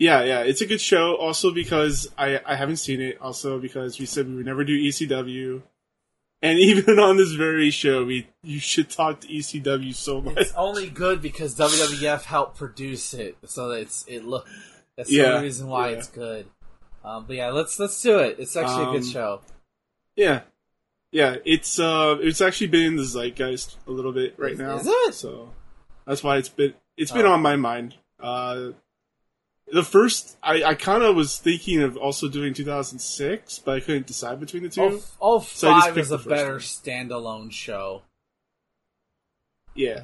yeah, yeah, it's a good show. Also because I I haven't seen it. Also because we said we would never do ECW, and even on this very show, we you should talk to ECW so much. It's only good because WWF helped produce it, so that it's it look. That's the Yeah, only reason why yeah. it's good. Um, but yeah, let's let's do it. It's actually a Um, good show. Yeah, yeah, it's uh, it's actually been in the zeitgeist a little bit right now. is it? So that's why it's been it's been Oh. on my mind. Uh, the first I I kind of was thinking of also doing 2006, but I couldn't decide between the two. Oh, oh So I just five is a better one. standalone show. Yeah.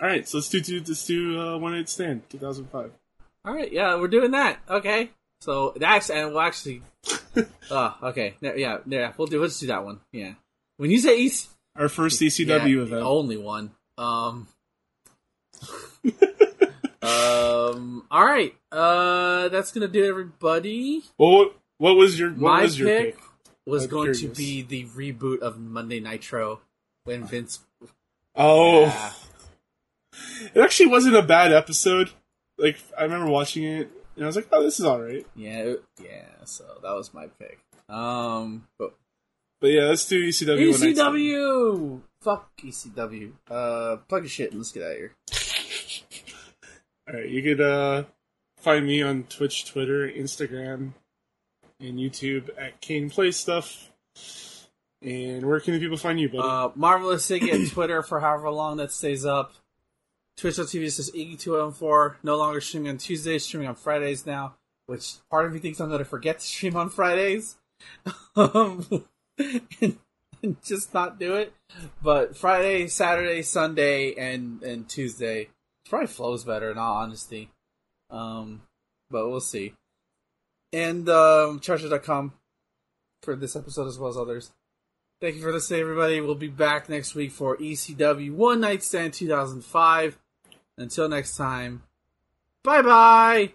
All right, so let's do, do let's do uh, one night stand 2005. All right, yeah, we're doing that. Okay, so that's and we'll actually. oh, okay, Yeah, yeah. We'll do. Let's do that one. Yeah. When you say East, Our first ECW yeah, event. only one. Um. um. All right. Uh, that's gonna do it, everybody. Well, what, what was your what My was your pick pick? was I'm going to be the reboot of Monday Nitro when Vince. Oh, Yeah. it actually wasn't a bad episode. Like I remember watching it. and I was like, oh, this is all right. Yeah, yeah. So that was my pick. Um, but But yeah, let's do ECW. one night stand. ECW. Fuck ECW. Uh, plug your shit and let's get out of here. All right, you could uh, find me on Twitch, Twitter, Instagram, and YouTube at Kane Play Stuff. And where can the people find you, buddy? Uh, Marvelous Iggy at Twitter for however long that stays up. Twitch.tv says Iggy214. No longer streaming on Tuesdays, streaming on Fridays now. Which part of me thinks I'm going to forget to stream on Fridays. um, and, and just not do it. But Friday, Saturday, Sunday, and, and Tuesday probably flows better in all honesty. Um, but we'll see. And um, Charger.com for this episode as well as others. Thank you for listening, everybody. We'll be back next week for ECW One Night Stand 2005. Until next time, bye bye.